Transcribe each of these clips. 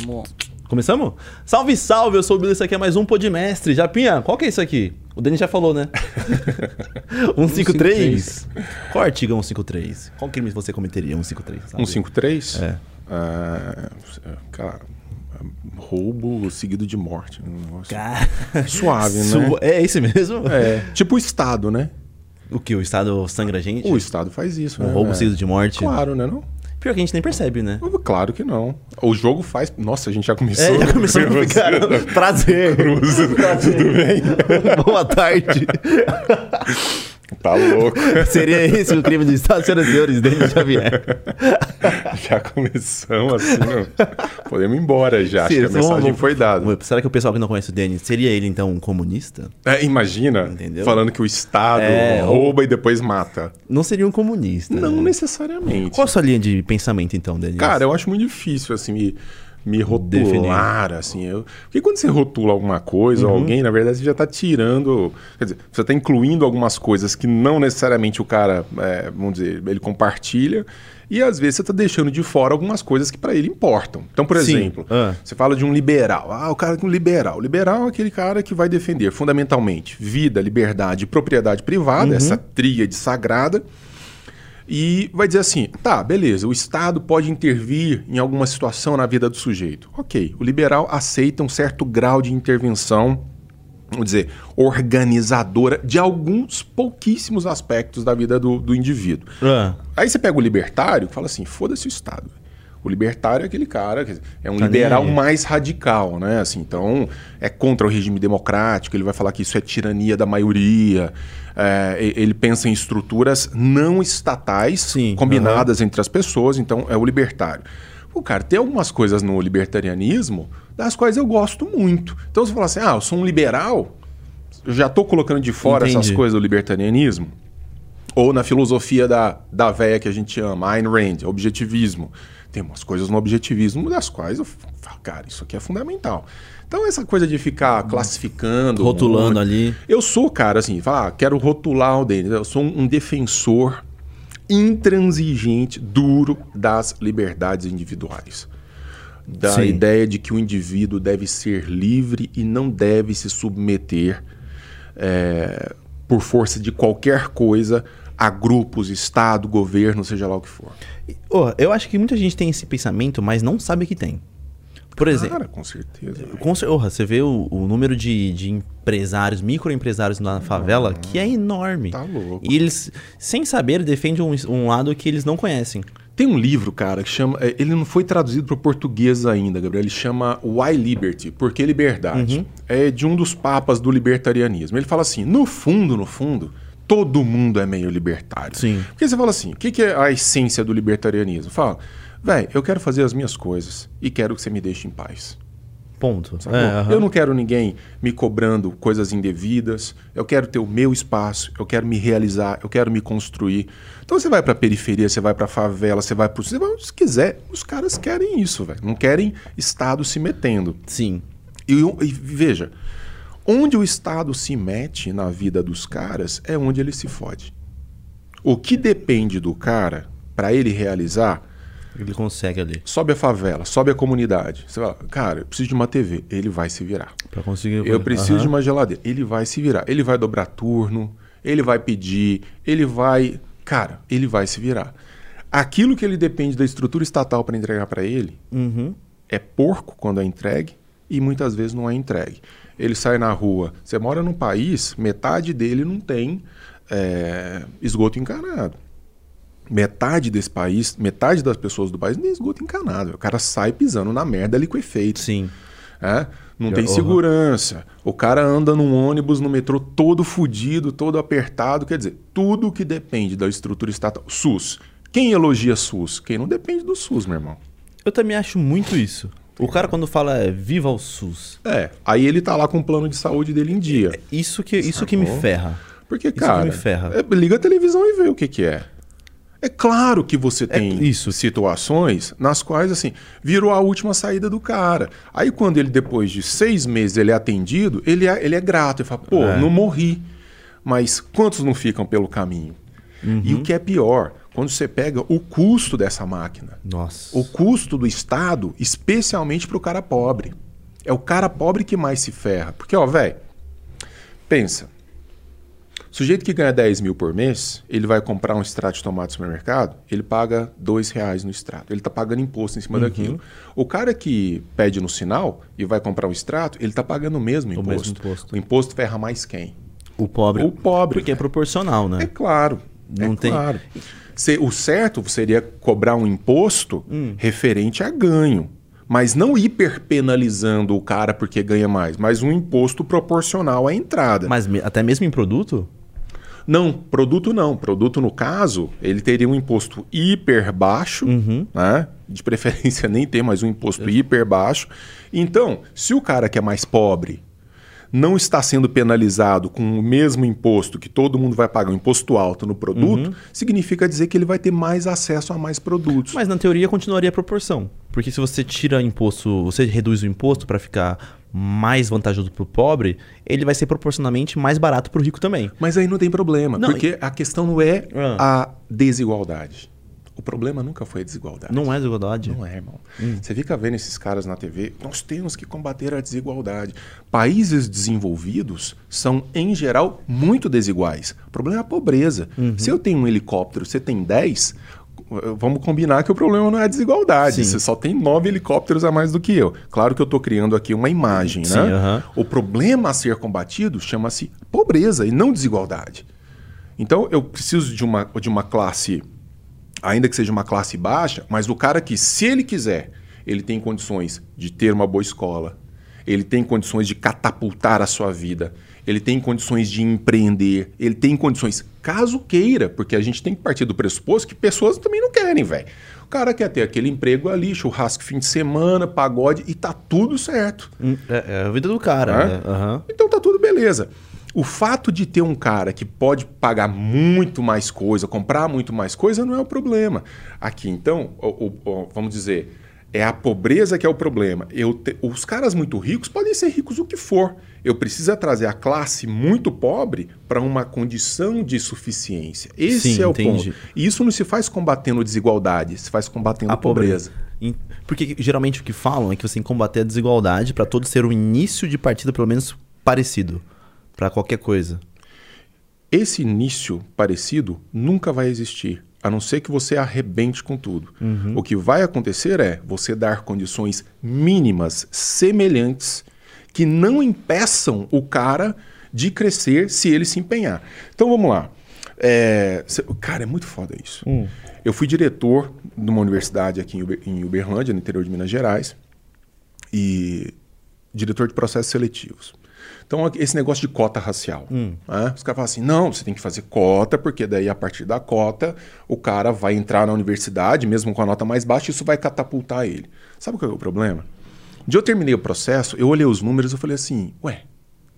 Tamo on. Começamos? Salve, salve! Eu sou o Billy, isso aqui é mais um Podmestre. Japinha, qual que é isso aqui? O Denis já falou, né? 153? Qual artigo é 153? Qual crime você cometeria 153? sabe? 153? É. Ah, cara, roubo seguido de morte. um negócio Cara... Suave, né? Su- É esse mesmo? É, tipo o Estado, né? O que? O Estado sangra a gente? O Estado faz isso, Um né? roubo É. seguido de morte? Claro, né? Não? Pior que a gente nem percebe, né? Claro que não. O jogo faz. Nossa, a gente já começou. É, já começou a ficar. Prazer. Prazer. Tudo bem? Boa tarde. Tá louco. Seria esse o crime do Estado, senhoras e senhores, Denis Xavier. Já começamos assim, não. Podemos ir embora já. Acho que a mensagem vamos- foi dada. Será que o pessoal que não conhece o Denis, seria ele então um comunista? É, imagina, Entendeu? falando que o Estado É, rouba e depois mata. Não seria um comunista. Não né? necessariamente. Qual a sua linha de pensamento então, Denis? Cara, eu acho muito difícil, assim, me, me rotular, assim. Eu... Porque quando você rotula alguma coisa Uhum. ou alguém, na verdade, você já tá tirando... Quer dizer, você tá incluindo algumas coisas que não necessariamente o cara, é, vamos dizer, ele compartilha. E às vezes você tá deixando de fora algumas coisas que para ele importam. Então, por exemplo, Ah. você fala de um liberal. Ah, o cara é um liberal. Liberal é aquele cara que vai defender fundamentalmente vida, liberdade e propriedade privada, Uhum. essa tríade sagrada. E vai dizer assim: tá, beleza, o Estado pode intervir em alguma situação na vida do sujeito. Ok, o liberal aceita um certo grau de intervenção, vamos dizer, organizadora de alguns pouquíssimos aspectos da vida do, do indivíduo. Ah, Aí você pega o libertário e fala assim: foda-se o Estado. O libertário é aquele cara, dizer, é um Tá liberal aí. mais radical, né? Assim, então, é contra o regime democrático, ele vai falar que isso é tirania da maioria. é, ele pensa em estruturas não estatais, Sim, combinadas entre as pessoas, então é o libertário. O cara, tem algumas coisas no libertarianismo das quais eu gosto muito. Então, você fala assim: ah, eu sou um liberal, já estou colocando de fora essas Entendi. coisas do libertarianismo. Ou na filosofia da, da véia que a gente ama, Ayn Rand, objetivismo. Tem umas coisas no objetivismo das quais eu falo, cara, isso aqui é fundamental. Então, essa coisa de ficar classificando. Rotulando muito- ali. Eu sou, cara, assim, falar, ah, quero rotular o Denis. Eu sou um, um defensor intransigente, duro das liberdades individuais. Da Sim. ideia de que o indivíduo deve ser livre e não deve se submeter é, por força de qualquer coisa a grupos, Estado, governo, seja lá o que for. Ô, eu acho que muita gente tem esse pensamento, mas não sabe que tem. Por exemplo, Cara, com certeza. com você vê o, o número de, de empresários, microempresários na favela, que é enorme. Tá louco. E eles, sem saber, defendem um, um lado que eles não conhecem. Tem um livro, cara, que chama. é, Ele não foi traduzido para o português ainda, Gabriel. Ele chama Why Liberty? Por que liberdade? É de um dos papas do libertarianismo. Ele fala assim: no fundo, no fundo, todo mundo é meio libertário. Sim. Porque você fala assim: o que, que é a essência do libertarianismo? Fala, velho, eu quero fazer as minhas coisas e quero que você me deixe em paz. Ponto. É, aham. Eu não quero ninguém me cobrando coisas indevidas. Eu quero ter o meu espaço. Eu quero me realizar. Eu quero me construir. Então você vai pra periferia, você vai pra favela, você vai pro. Você vai onde você quiser. Os caras querem isso, velho. Não querem Estado se metendo. Sim. E, e veja, onde o Estado se mete na vida dos caras é onde ele se fode. O que depende do cara pra ele realizar Ele consegue ali. sobe a favela, sobe a comunidade. Você fala, cara, eu preciso de uma TV. Ele vai se virar. Pra conseguir. Eu preciso Aham. de uma geladeira. Ele vai se virar. Ele vai dobrar turno, ele vai pedir, ele vai. Cara, ele vai se virar. Aquilo que ele depende da estrutura estatal para entregar para ele Uhum. é porco quando é entregue e muitas vezes não é entregue. Ele sai na rua. Você mora num país, metade dele não tem é, esgoto encanado. Metade desse país, metade das pessoas do país não tem esgoto encanado. O cara sai pisando na merda liquefeito. Sim. É? Não tem Uhum. segurança. O cara anda num ônibus, no metrô, todo fudido, todo apertado. Quer dizer, tudo que depende da estrutura estatal. SUS. Quem elogia SUS? Quem não depende do SUS, meu irmão. Eu também acho muito isso. O cara quando fala é, viva o SUS. É, aí ele tá lá com o plano de saúde dele em dia. Isso que, isso que me Sacou? ferra. Porque, que cara, me ferra. é, liga a televisão e vê o que que é. É claro que você tem isso. situações nas quais, assim, virou a última saída do cara. Aí quando ele, depois de seis meses, ele é atendido, ele é, ele é grato. Ele fala, pô, É. não morri. Mas quantos não ficam pelo caminho? E Uhum. o que é pior, quando você pega o custo dessa máquina. Nossa. O custo do Estado, especialmente para o cara pobre. É o cara pobre que mais se ferra. Porque, ó, velho, pensa. Sujeito que ganha 10 mil por mês, ele vai comprar um extrato de tomate no supermercado, ele paga dois reais no extrato. Ele está pagando imposto em cima daquilo. O cara que pede no sinal e vai comprar um extrato, ele está pagando o mesmo imposto. mesmo imposto. O imposto ferra mais quem? O pobre. O pobre. Porque é proporcional, né? É claro. Não é tem- claro. Se- o certo seria cobrar um imposto Hum. referente a ganho. Mas não hiperpenalizando o cara porque ganha mais, mas um imposto proporcional à entrada. Mas até mesmo em produto? Não, produto não. Produto, no caso, ele teria um imposto hiper baixo, Uhum. né? De preferência nem ter mais um imposto hiper baixo. Então, se o cara que é mais pobre não está sendo penalizado com o mesmo imposto que todo mundo vai pagar, um imposto alto no produto, Uhum. significa dizer que ele vai ter mais acesso a mais produtos. Mas na teoria continuaria a proporção. Porque se você tira imposto, você reduz o imposto para ficar mais vantajoso pro pobre, ele vai ser proporcionalmente mais barato pro rico também. Mas aí não tem problema, Não, porque a questão não é Ah. a desigualdade. O problema nunca foi a desigualdade. Não é desigualdade? Não é, irmão. Você fica vendo esses caras na TV, nós temos que combater a desigualdade. Países desenvolvidos são, em geral, muito desiguais. O problema é a pobreza. Se eu tenho um helicóptero, você tem 10, eh, vamos combinar que o problema não é a desigualdade. Sim. Você só tem 9 helicópteros a mais do que eu. Claro que eu estou criando aqui uma imagem, Sim, né? O problema a ser combatido chama-se pobreza e não desigualdade. Então eu preciso de uma, de uma classe, ainda que seja uma classe baixa, mas do cara que, se ele quiser, ele tem condições de ter uma boa escola, ele tem condições de catapultar a sua vida, ele tem condições de empreender, ele tem condições, caso queira, porque a gente tem que partir do pressuposto que pessoas também não querem, velho. O cara quer ter aquele emprego ali, churrasco fim de semana, pagode, e tá tudo certo. Hum, É, é a vida do cara, É? né? Aham. Então tá tudo beleza. O fato de ter um cara que pode pagar muito mais coisa, comprar muito mais coisa, não é o problema. Aqui, então, o- o- vamos dizer, é a pobreza que é o problema. Te- os caras muito ricos podem ser ricos o que for. Eu preciso trazer a classe muito pobre para uma condição de suficiência. Esse Sim, é o entendi. ponto. E isso não se faz combatendo desigualdade, se faz combatendo a pobreza. Em- Porque geralmente o que falam é que você tem que combater a desigualdade para todo ser um início de partida pelo menos parecido para qualquer coisa. Esse início parecido nunca vai existir, a não ser que você arrebente com tudo. O que vai acontecer é você dar condições mínimas semelhantes que não impeçam o cara de crescer se ele se empenhar. Então vamos lá. É, cara, é muito foda isso. Eu fui diretor de uma universidade aqui em, Uber- em Uberlândia, no interior de Minas Gerais, e diretor de processos seletivos. Então, esse negócio de cota racial. né? Os caras falam assim: não, você tem que fazer cota, porque daí a partir da cota o cara vai entrar na universidade, mesmo com a nota mais baixa, isso vai catapultar ele. Sabe qual é o problema? Um dia eu terminei o processo, eu olhei os números e falei assim: ué,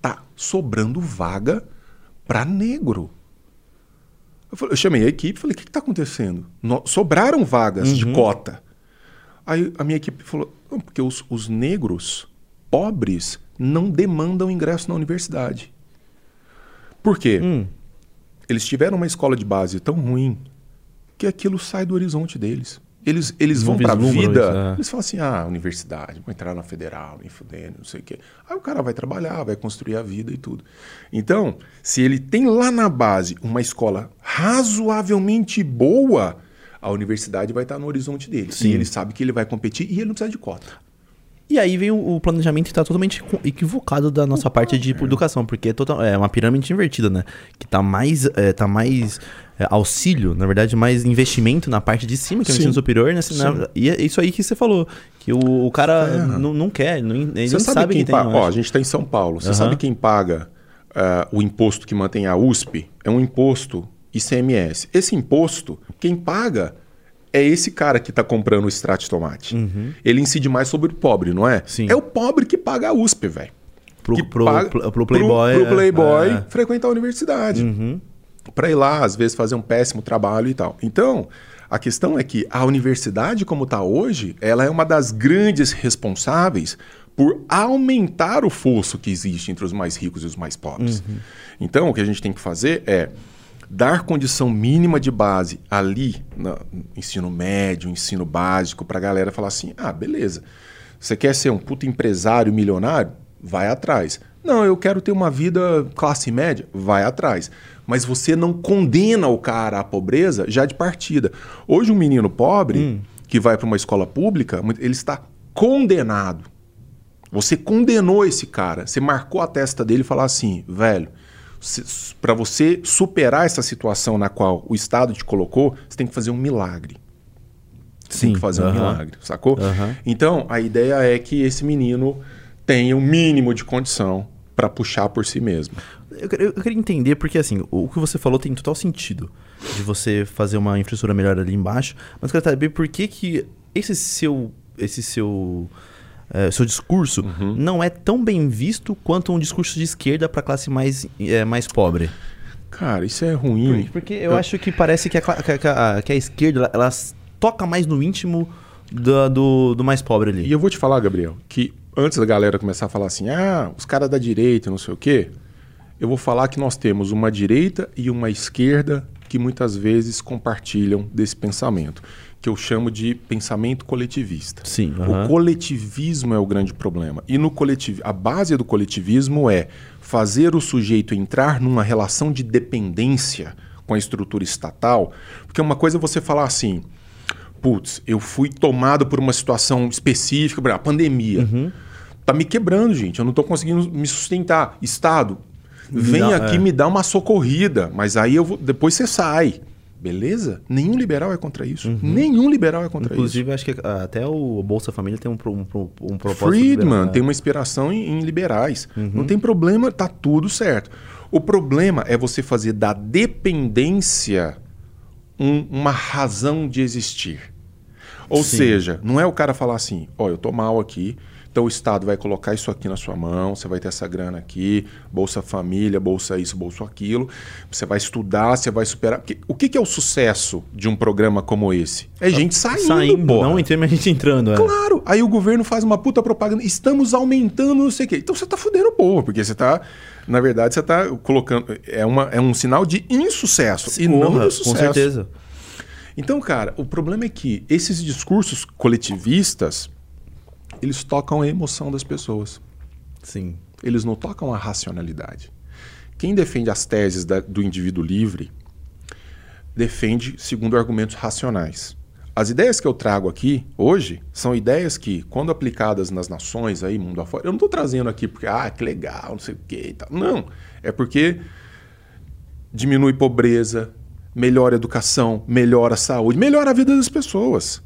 tá sobrando vaga para negro. Eu, falei- eu chamei a equipe e falei: o que está acontecendo? No- sobraram vagas de cota. Aí a minha equipe falou: porque os, os negros pobres não demandam ingresso na universidade. Por quê? Hum. Eles tiveram uma escola de base tão ruim que aquilo sai do horizonte deles. Eles, eles Não vão para a vida, isso, é. eles falam assim: ah, universidade, vou entrar na federal, nem fudendo, não sei o quê. Aí o cara vai trabalhar, vai construir a vida e tudo. Então, se ele tem lá na base uma escola razoavelmente boa, a universidade vai estar no horizonte dele. Sim. E ele sabe que ele vai competir e ele não precisa de cota. E aí vem o, o planejamento que tá totalmente equivocado da nossa parte de educação, porque é, total, é uma pirâmide invertida, né? Que tá mais, é, tá mais é, auxílio, na verdade, mais investimento na parte de cima, que é o ensino superior, né? Na- e é isso aí que você falou, que o, o cara Ferra. não, não quer, não, ele Você nem sabe, sabe, quem que tem. paga? eu Ó, a gente está em São Paulo. Você Aham. sabe quem paga ah, o imposto que mantém a USP? É um imposto ICMS. Esse imposto, quem paga é esse cara que está comprando o extrato de tomate. Ele incide mais sobre o pobre, não é? Uhum. Sim. É o pobre que paga a USP, velho. Pro, que pro, paga- pro- pro Playboy. Pro, pro Playboy é, é. frequentar a universidade. Uhum. Para ir lá, às vezes, fazer um péssimo trabalho e tal. Então, a questão é que a universidade, como está hoje, ela é uma das grandes responsáveis por aumentar o fosso que existe entre os mais ricos e os mais pobres. Então, o que a gente tem que fazer é dar condição mínima de base ali, no ensino médio, ensino básico, para a galera falar assim: ah, beleza, você quer ser um puto empresário milionário? Vai atrás. Não, eu quero ter uma vida classe média? Vai atrás. Mas você não condena o cara à pobreza já de partida. Hoje, um menino pobre hum. que vai para uma escola pública, ele está condenado. Você condenou esse cara. Você marcou a testa dele e falou assim, velho, para você superar essa situação na qual o Estado te colocou, você tem que fazer um milagre. Você Sim, tem que fazer uh -huh. um milagre, sacou? Uh -huh. Então, a ideia é que esse menino tenha o um mínimo de condição para puxar por si mesmo. Eu, eu, eu, queria entender, porque assim, o, que você falou tem total sentido de você fazer uma infraestrutura melhor ali embaixo, mas eu quero saber por que, que esse seu. Esse seu é, seu discurso uhum. não é tão bem visto quanto um discurso de esquerda para a classe mais, é, mais pobre. Cara, isso é ruim. Porque, porque eu, eu, acho que parece que a, que a, que a esquerda ela, ela, toca mais no íntimo do, do, do, mais pobre ali. E eu vou te falar, Gabriel, que antes da galera começar a falar assim, ah, os caras da direita, não sei o quê, eu vou falar que nós temos uma direita e uma esquerda que muitas vezes compartilham desse pensamento que eu chamo de pensamento coletivista. Sim. O coletivismo é o grande problema. E no coletivo, a base do coletivismo é fazer o sujeito entrar numa relação de dependência com a estrutura estatal, porque uma coisa é você falar assim, putz, eu fui tomado por uma situação específica, a pandemia. Uhum. Tá me quebrando, gente. Eu não estou conseguindo me sustentar. Estado, vem não, aqui é. me dá uma socorrida, mas aí eu vou, depois você sai. Beleza? Nenhum liberal é contra isso. Uhum. Nenhum liberal é contra Inclusive, isso. Inclusive, acho que até o Bolsa Família tem um, um, um propósito. Friedman liberal. tem uma inspiração em, em liberais. Uhum. Não tem problema, tá tudo certo. O problema é você fazer da dependência um, uma razão de existir. Ou Sim. seja, não é o cara falar assim: ó, oh, eu tô mal aqui, então o Estado vai colocar isso aqui na sua mão, você vai ter essa grana aqui, Bolsa Família, Bolsa isso, Bolsa aquilo. Você vai estudar, você vai superar. O que, é o sucesso de um programa como esse? É gente saindo, saindo porra. Não entrando, mas gente entrando. É. Claro. Aí o governo faz uma puta propaganda. Estamos aumentando não sei o quê. Então você tá fudendo o povo, porque você tá... Na verdade, você tá colocando... É, uma, é um sinal de insucesso e não de sucesso. Com certeza. Então, cara, o problema é que esses discursos coletivistas eles tocam a emoção das pessoas. Sim. Eles não tocam a racionalidade. Quem defende as teses da, do indivíduo livre defende segundo argumentos racionais. As ideias que eu trago aqui hoje são ideias que, quando aplicadas nas nações aí, mundo afora, eu não estou trazendo aqui porque, ah, que legal, não sei o quê e tal. Não. É porque diminui pobreza, melhora a educação, melhora a saúde, melhora a vida das pessoas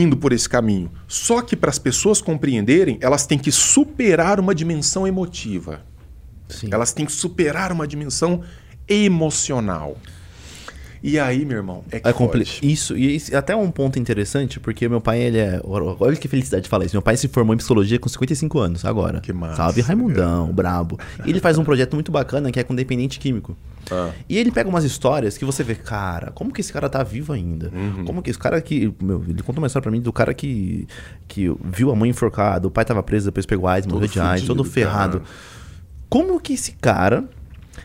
indo por esse caminho. Só que para as pessoas compreenderem, elas têm que superar uma dimensão emotiva. Sim. Elas têm que superar uma dimensão emocional. E aí, meu irmão, é é Isso, e até um ponto interessante, porque meu pai, ele é. Olha que felicidade de falar isso. Meu pai se formou em psicologia com 55 anos, agora. Que massa. Salve Raimundão, brabo. E ele faz um projeto muito bacana que é com dependente químico. Ah. E ele pega umas histórias que você vê, cara, como que esse cara tá vivo ainda? Uhum. Como que esse cara que. Meu, ele conta uma história pra mim do cara que, que viu a mãe enforcada, o pai tava preso, depois pegou AIDS, morreu de AIDS, todo ferrado. Cara. Como que esse cara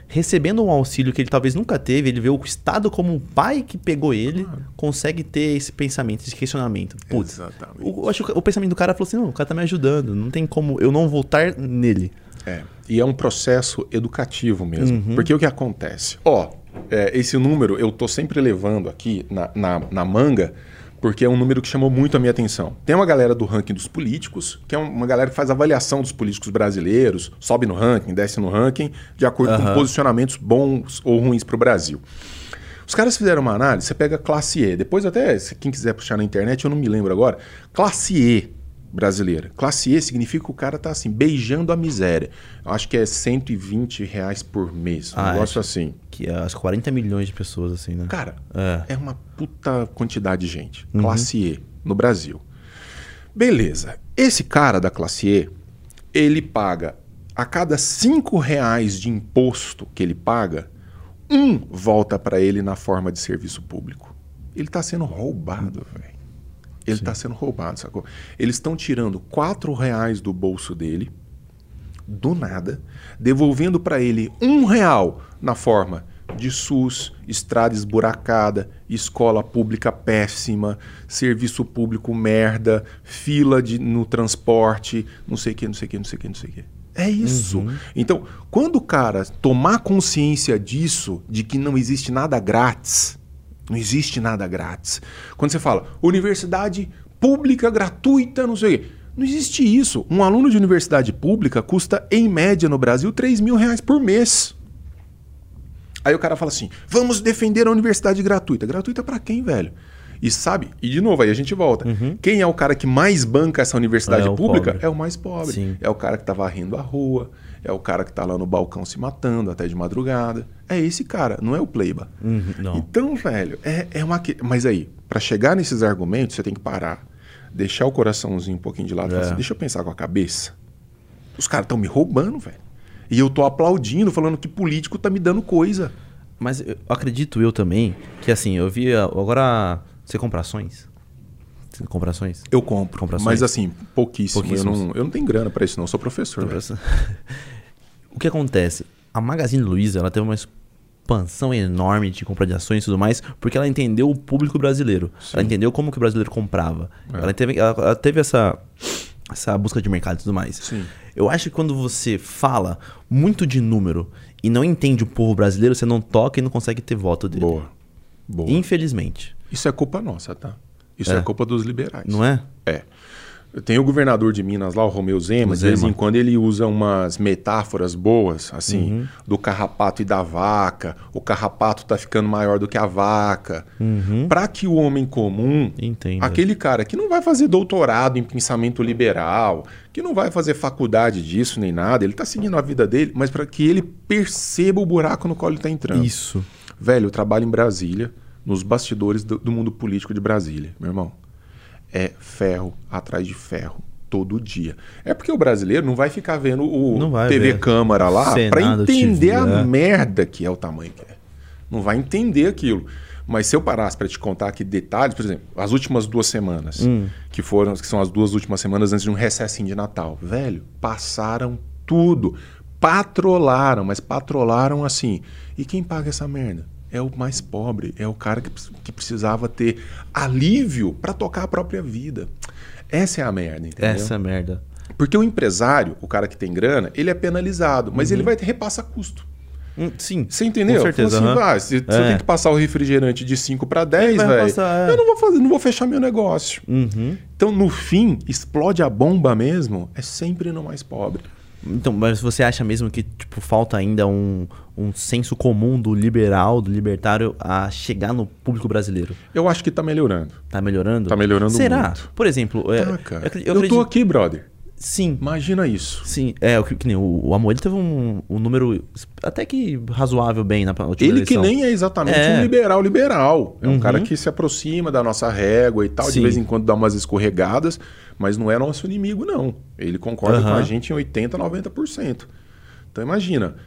recebendo um auxílio que ele talvez nunca teve, ele vê o Estado como o pai que pegou ele, ah. consegue ter esse pensamento, esse questionamento. Putz, Exatamente. eu acho que o pensamento do cara falou assim: não, o cara tá me ajudando, não tem como eu não voltar nele. É, e é um processo educativo mesmo. Uhum. Porque o que acontece? Ó, é, esse número eu tô sempre levando aqui na, na, na manga porque é um número que chamou muito a minha atenção. Tem uma galera do ranking dos políticos, que é uma galera que faz avaliação dos políticos brasileiros, sobe no ranking, desce no ranking, de acordo uhum. com posicionamentos bons ou ruins para o Brasil. Os caras fizeram uma análise, você pega classe E, depois até, se quem quiser puxar na internet, eu não me lembro agora, classe E brasileira. Classe E significa que o cara tá assim, beijando a miséria. Eu acho que é 120 reais por mês, um ah, negócio assim. Que é as 40 milhões de pessoas, assim, né? Cara, é, é uma puta quantidade de gente. Uhum. Classe E, no Brasil. Beleza. Esse cara da classe E, ele paga a cada 5 reais de imposto que ele paga, um volta para ele na forma de serviço público. Ele está sendo roubado, velho. Ele está sendo roubado, sacou? Eles estão tirando quatro reais do bolso dele, do nada, devolvendo para ele um real na forma de SUS, estrada esburacada, escola pública péssima, serviço público merda, fila de, no transporte, não sei o que, não sei o que, não sei o que, não sei o que. É isso. Uhum. Então, quando o cara tomar consciência disso, de que não existe nada grátis, não existe nada grátis. Quando você fala universidade pública gratuita, não sei o quê. Não existe isso. Um aluno de universidade pública custa, em média, no Brasil, 3 mil reais por mês. Aí o cara fala assim: vamos defender a universidade gratuita. Gratuita para quem, velho? E sabe, e de novo, aí a gente volta. Uhum. Quem é o cara que mais banca essa universidade é pública? É o mais pobre. Sim. É o cara que tá varrendo a rua, é o cara que tá lá no balcão se matando até de madrugada. É esse cara, não é o pleiba. Uhum, então, velho, é, é uma. Mas aí, para chegar nesses argumentos, você tem que parar, deixar o coraçãozinho um pouquinho de lado e falar é. assim: deixa eu pensar com a cabeça. Os caras estão me roubando, velho. E eu tô aplaudindo, falando que político tá me dando coisa. Mas eu acredito eu também que assim, eu vi agora você compra ações? Compra ações? Eu compro, compra mas assim, pouquíssimo. Eu não, eu não tenho grana para isso não, eu sou professor. o que acontece? A Magazine Luiza, ela teve uma expansão enorme de compra de ações e tudo mais, porque ela entendeu o público brasileiro. Sim. Ela entendeu como que o brasileiro comprava. É. Ela, teve, ela, ela teve essa essa busca de mercado e tudo mais. Sim. Eu acho que quando você fala muito de número e não entende o povo brasileiro, você não toca e não consegue ter voto dele. Boa. Boa. Infelizmente. Isso é culpa nossa, tá? Isso é, é culpa dos liberais. Não é? É. Tem o governador de Minas lá, o Romeu Zema, de vez em quando ele usa umas metáforas boas, assim, uhum. do carrapato e da vaca. O carrapato tá ficando maior do que a vaca. Uhum. Para que o homem comum, Entendo. aquele cara que não vai fazer doutorado em pensamento liberal, que não vai fazer faculdade disso nem nada, ele tá seguindo a vida dele, mas para que ele perceba o buraco no qual ele tá entrando. Isso. Velho, eu trabalho em Brasília, nos bastidores do, do mundo político de Brasília, meu irmão é ferro atrás de ferro todo dia. É porque o brasileiro não vai ficar vendo o TV ver. Câmara lá para entender a é. merda que é o tamanho que é. Não vai entender aquilo. Mas se eu parasse para te contar aqui detalhes, por exemplo, as últimas duas semanas, hum. que foram, que são as duas últimas semanas antes de um recesso de Natal, velho, passaram tudo, patrolaram, mas patrolaram assim. E quem paga essa merda? É o mais pobre, é o cara que, que precisava ter alívio para tocar a própria vida. Essa é a merda, entendeu? Essa é a merda. Porque o empresário, o cara que tem grana, ele é penalizado, mas uhum. ele vai ter repassa custo. Hum, sim. Você entendeu? Com certeza. Assim, uhum. ah, se, é. eu tenho que passar o refrigerante de 5 para 10, velho, é. eu não vou fazer, não vou fechar meu negócio. Uhum. Então, no fim, explode a bomba mesmo, é sempre no mais pobre. Então, mas você acha mesmo que tipo, falta ainda um, um senso comum do liberal, do libertário a chegar no público brasileiro? Eu acho que está melhorando. Está melhorando? Está melhorando Será? muito. Por exemplo, tá, é. Eu, eu, eu tô aqui, brother. Sim. Imagina isso. Sim, é, o que, que nem o, o Amor, ele teve um, um, número até que razoável bem na última Ele eleição. que nem é exatamente é. um liberal liberal. É um uhum. cara que se aproxima da nossa régua e tal, Sim. de vez em quando dá umas escorregadas, mas não é nosso inimigo, não. Ele concorda uhum. com a gente em 80%, 90%. Então imagina,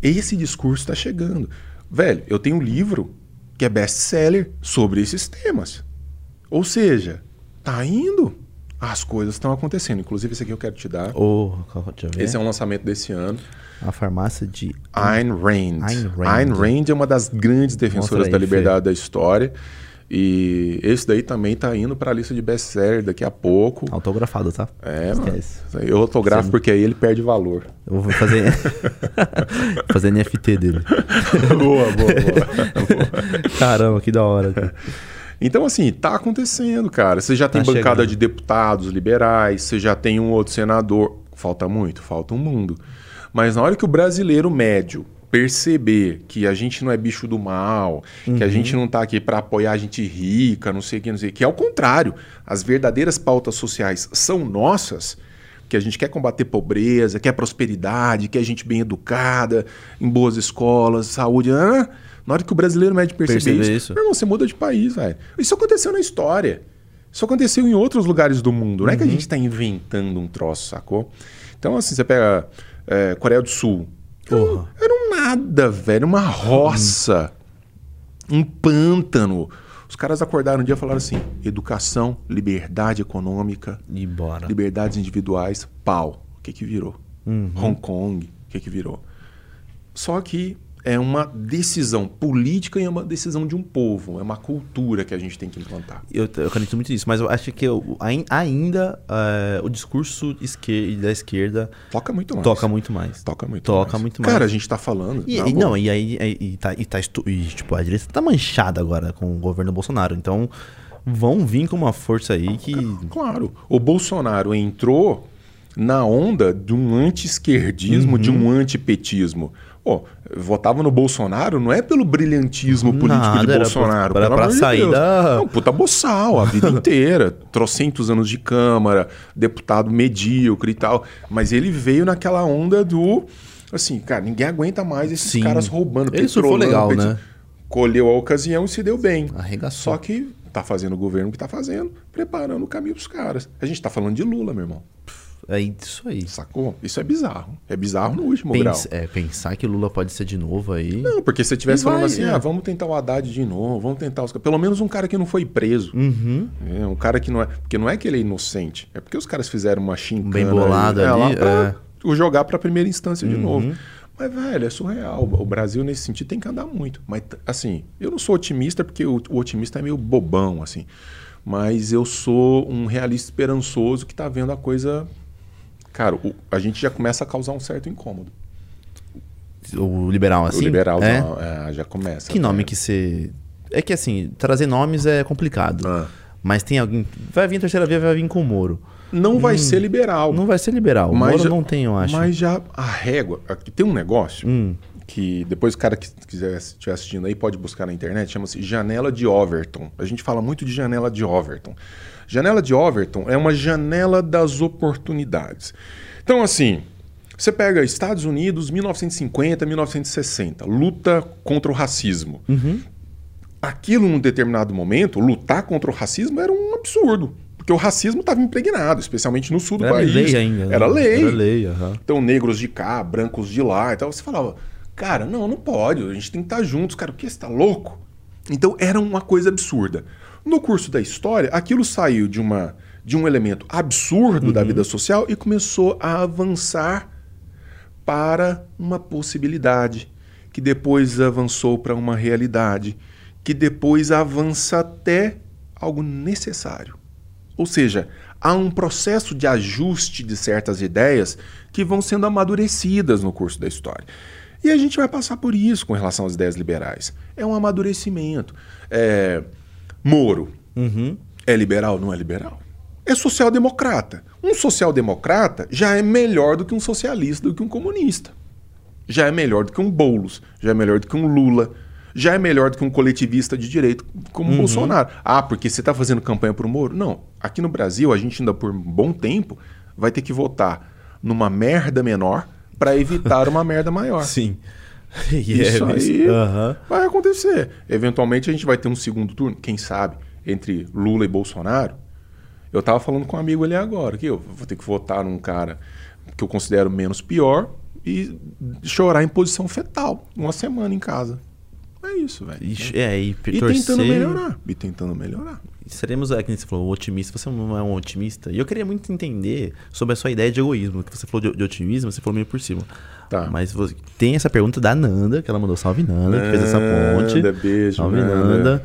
esse discurso está chegando. Velho, eu tenho um livro que é best-seller sobre esses temas. Ou seja, tá indo. As coisas estão acontecendo. Inclusive, esse aqui eu quero te dar. Oh, esse é um lançamento desse ano. A farmácia de Ayn Rand. Ayn Rand, Ayn Rand é uma das grandes defensoras aí, da liberdade Fê. da história. E esse daí também tá indo para a lista de best-seller daqui a pouco. Autografado, tá? É, Esquece. mano. Eu autografo Você... porque aí ele perde valor. Eu vou fazer fazer NFT dele. boa, boa, boa, Caramba, que da hora. Então, assim, tá acontecendo, cara. Você já tem tá bancada chegando. de deputados liberais, você já tem um outro senador. Falta muito, falta um mundo. Mas na hora que o brasileiro médio perceber que a gente não é bicho do mal, uhum. que a gente uhum. não tá aqui para apoiar a gente rica, não sei o que, não sei o que. É o contrário. As verdadeiras pautas sociais são nossas, que a gente quer combater pobreza, quer prosperidade, quer gente bem educada, em boas escolas, saúde. Ah, na hora que o brasileiro médio perceber isso, isso. Meu irmão, você muda de país, velho. Isso aconteceu na história. Isso aconteceu em outros lugares do mundo. Não uhum. é que a uhum. gente está inventando um troço, sacou? Então, assim, você pega é, Coreia do Sul. Porra. Era um nada, velho. Uma roça. Um pântano. Os caras acordaram um dia e falaram assim: educação, liberdade econômica, e bora. liberdades individuais, pau. O que que virou? Uhum. Hong Kong, o que que virou? Só que é uma decisão política e é uma decisão de um povo, é uma cultura que a gente tem que implantar. Eu, eu acredito muito nisso, mas eu acho que eu, ainda uh, o discurso esquer da esquerda toca muito mais. Toca muito mais. Toca muito toca mais. muito mais. Cara, a gente tá falando. E, e não, e aí e, e tá, e tá e, tipo, a direita tá manchada agora com o governo Bolsonaro. Então vão vir com uma força aí que. Claro. O Bolsonaro entrou na onda de um anti-esquerdismo, uhum. de um antipetismo. Pô, votava no Bolsonaro não é pelo brilhantismo político Nada, de Bolsonaro. Era pra, pra sair da... Não, puta boçal a vida inteira. Trocentos anos de Câmara, deputado medíocre e tal. Mas ele veio naquela onda do... Assim, cara, ninguém aguenta mais esses Sim. caras roubando. Ele surfou legal, né? Colheu a ocasião e se deu bem. Arregaçou. Só que tá fazendo o governo que tá fazendo, preparando o caminho pros caras. A gente tá falando de Lula, meu irmão. É isso aí. Sacou? Isso é bizarro. É bizarro no último grau. É, pensar que Lula pode ser de novo aí. Não, porque se você estivesse falando assim, é. ah, vamos tentar o Haddad de novo, vamos tentar os. Pelo menos um cara que não foi preso. Uhum. É, um cara que não é. Porque não é que ele é inocente. É porque os caras fizeram uma chincana. Bem bolada ali. É, ali pra é. jogar pra primeira instância uhum. de novo. Mas, velho, é surreal. O Brasil, nesse sentido, tem que andar muito. Mas, assim, eu não sou otimista porque o, o otimista é meio bobão, assim. Mas eu sou um realista esperançoso que está vendo a coisa cara, o, a gente já começa a causar um certo incômodo. O liberal, assim? O liberal é? é, já começa. Que nome que você. É que assim, trazer nomes é complicado. Ah. Mas tem alguém. Vai vir terceira via, vai vir com o Moro. Não hum, vai ser liberal. Não vai ser liberal. O Moro já, não tem, eu acho. Mas já a régua. Tem um negócio hum. Que depois o cara que quiser estiver assistindo aí pode buscar na internet, chama-se Janela de Overton. A gente fala muito de janela de Overton. Janela de Overton é uma janela das oportunidades. Então, assim, você pega Estados Unidos, 1950, 1960, luta contra o racismo. Uhum. Aquilo, num determinado momento, lutar contra o racismo era um absurdo. Porque o racismo estava impregnado, especialmente no sul do era país. Lei ainda, né? Era lei. Era lei. Uhum. Então, negros de cá, brancos de lá. Então, você falava, cara, não, não pode, a gente tem que estar juntos. Cara, o que? Você está louco? Então, era uma coisa absurda. No curso da história, aquilo saiu de, uma, de um elemento absurdo uhum. da vida social e começou a avançar para uma possibilidade, que depois avançou para uma realidade, que depois avança até algo necessário. Ou seja, há um processo de ajuste de certas ideias que vão sendo amadurecidas no curso da história. E a gente vai passar por isso com relação às ideias liberais. É um amadurecimento. É, Moro uhum. é liberal? Não é liberal. É social-democrata. Um social-democrata já é melhor do que um socialista, do que um comunista. Já é melhor do que um Boulos, já é melhor do que um Lula, já é melhor do que um coletivista de direito como uhum. Bolsonaro. Ah, porque você está fazendo campanha para o Moro? Não. Aqui no Brasil, a gente ainda por um bom tempo vai ter que votar numa merda menor para evitar uma merda maior. Sim. Isso aí uhum. vai acontecer. Eventualmente a gente vai ter um segundo turno, quem sabe, entre Lula e Bolsonaro. Eu estava falando com um amigo ali agora, que eu vou ter que votar num cara que eu considero menos pior e chorar em posição fetal uma semana em casa. É isso, velho. É, e, e tentando melhorar. E tentando melhorar. Seremos, é, que você falou, otimista. Você não é um otimista. E eu queria muito entender sobre a sua ideia de egoísmo. Que você falou de, de otimismo, você falou meio por cima. Tá. Mas você, tem essa pergunta da Nanda, que ela mandou salve Nanda, que fez essa ponte. Nanda, beijo, salve Nanda. Nanda.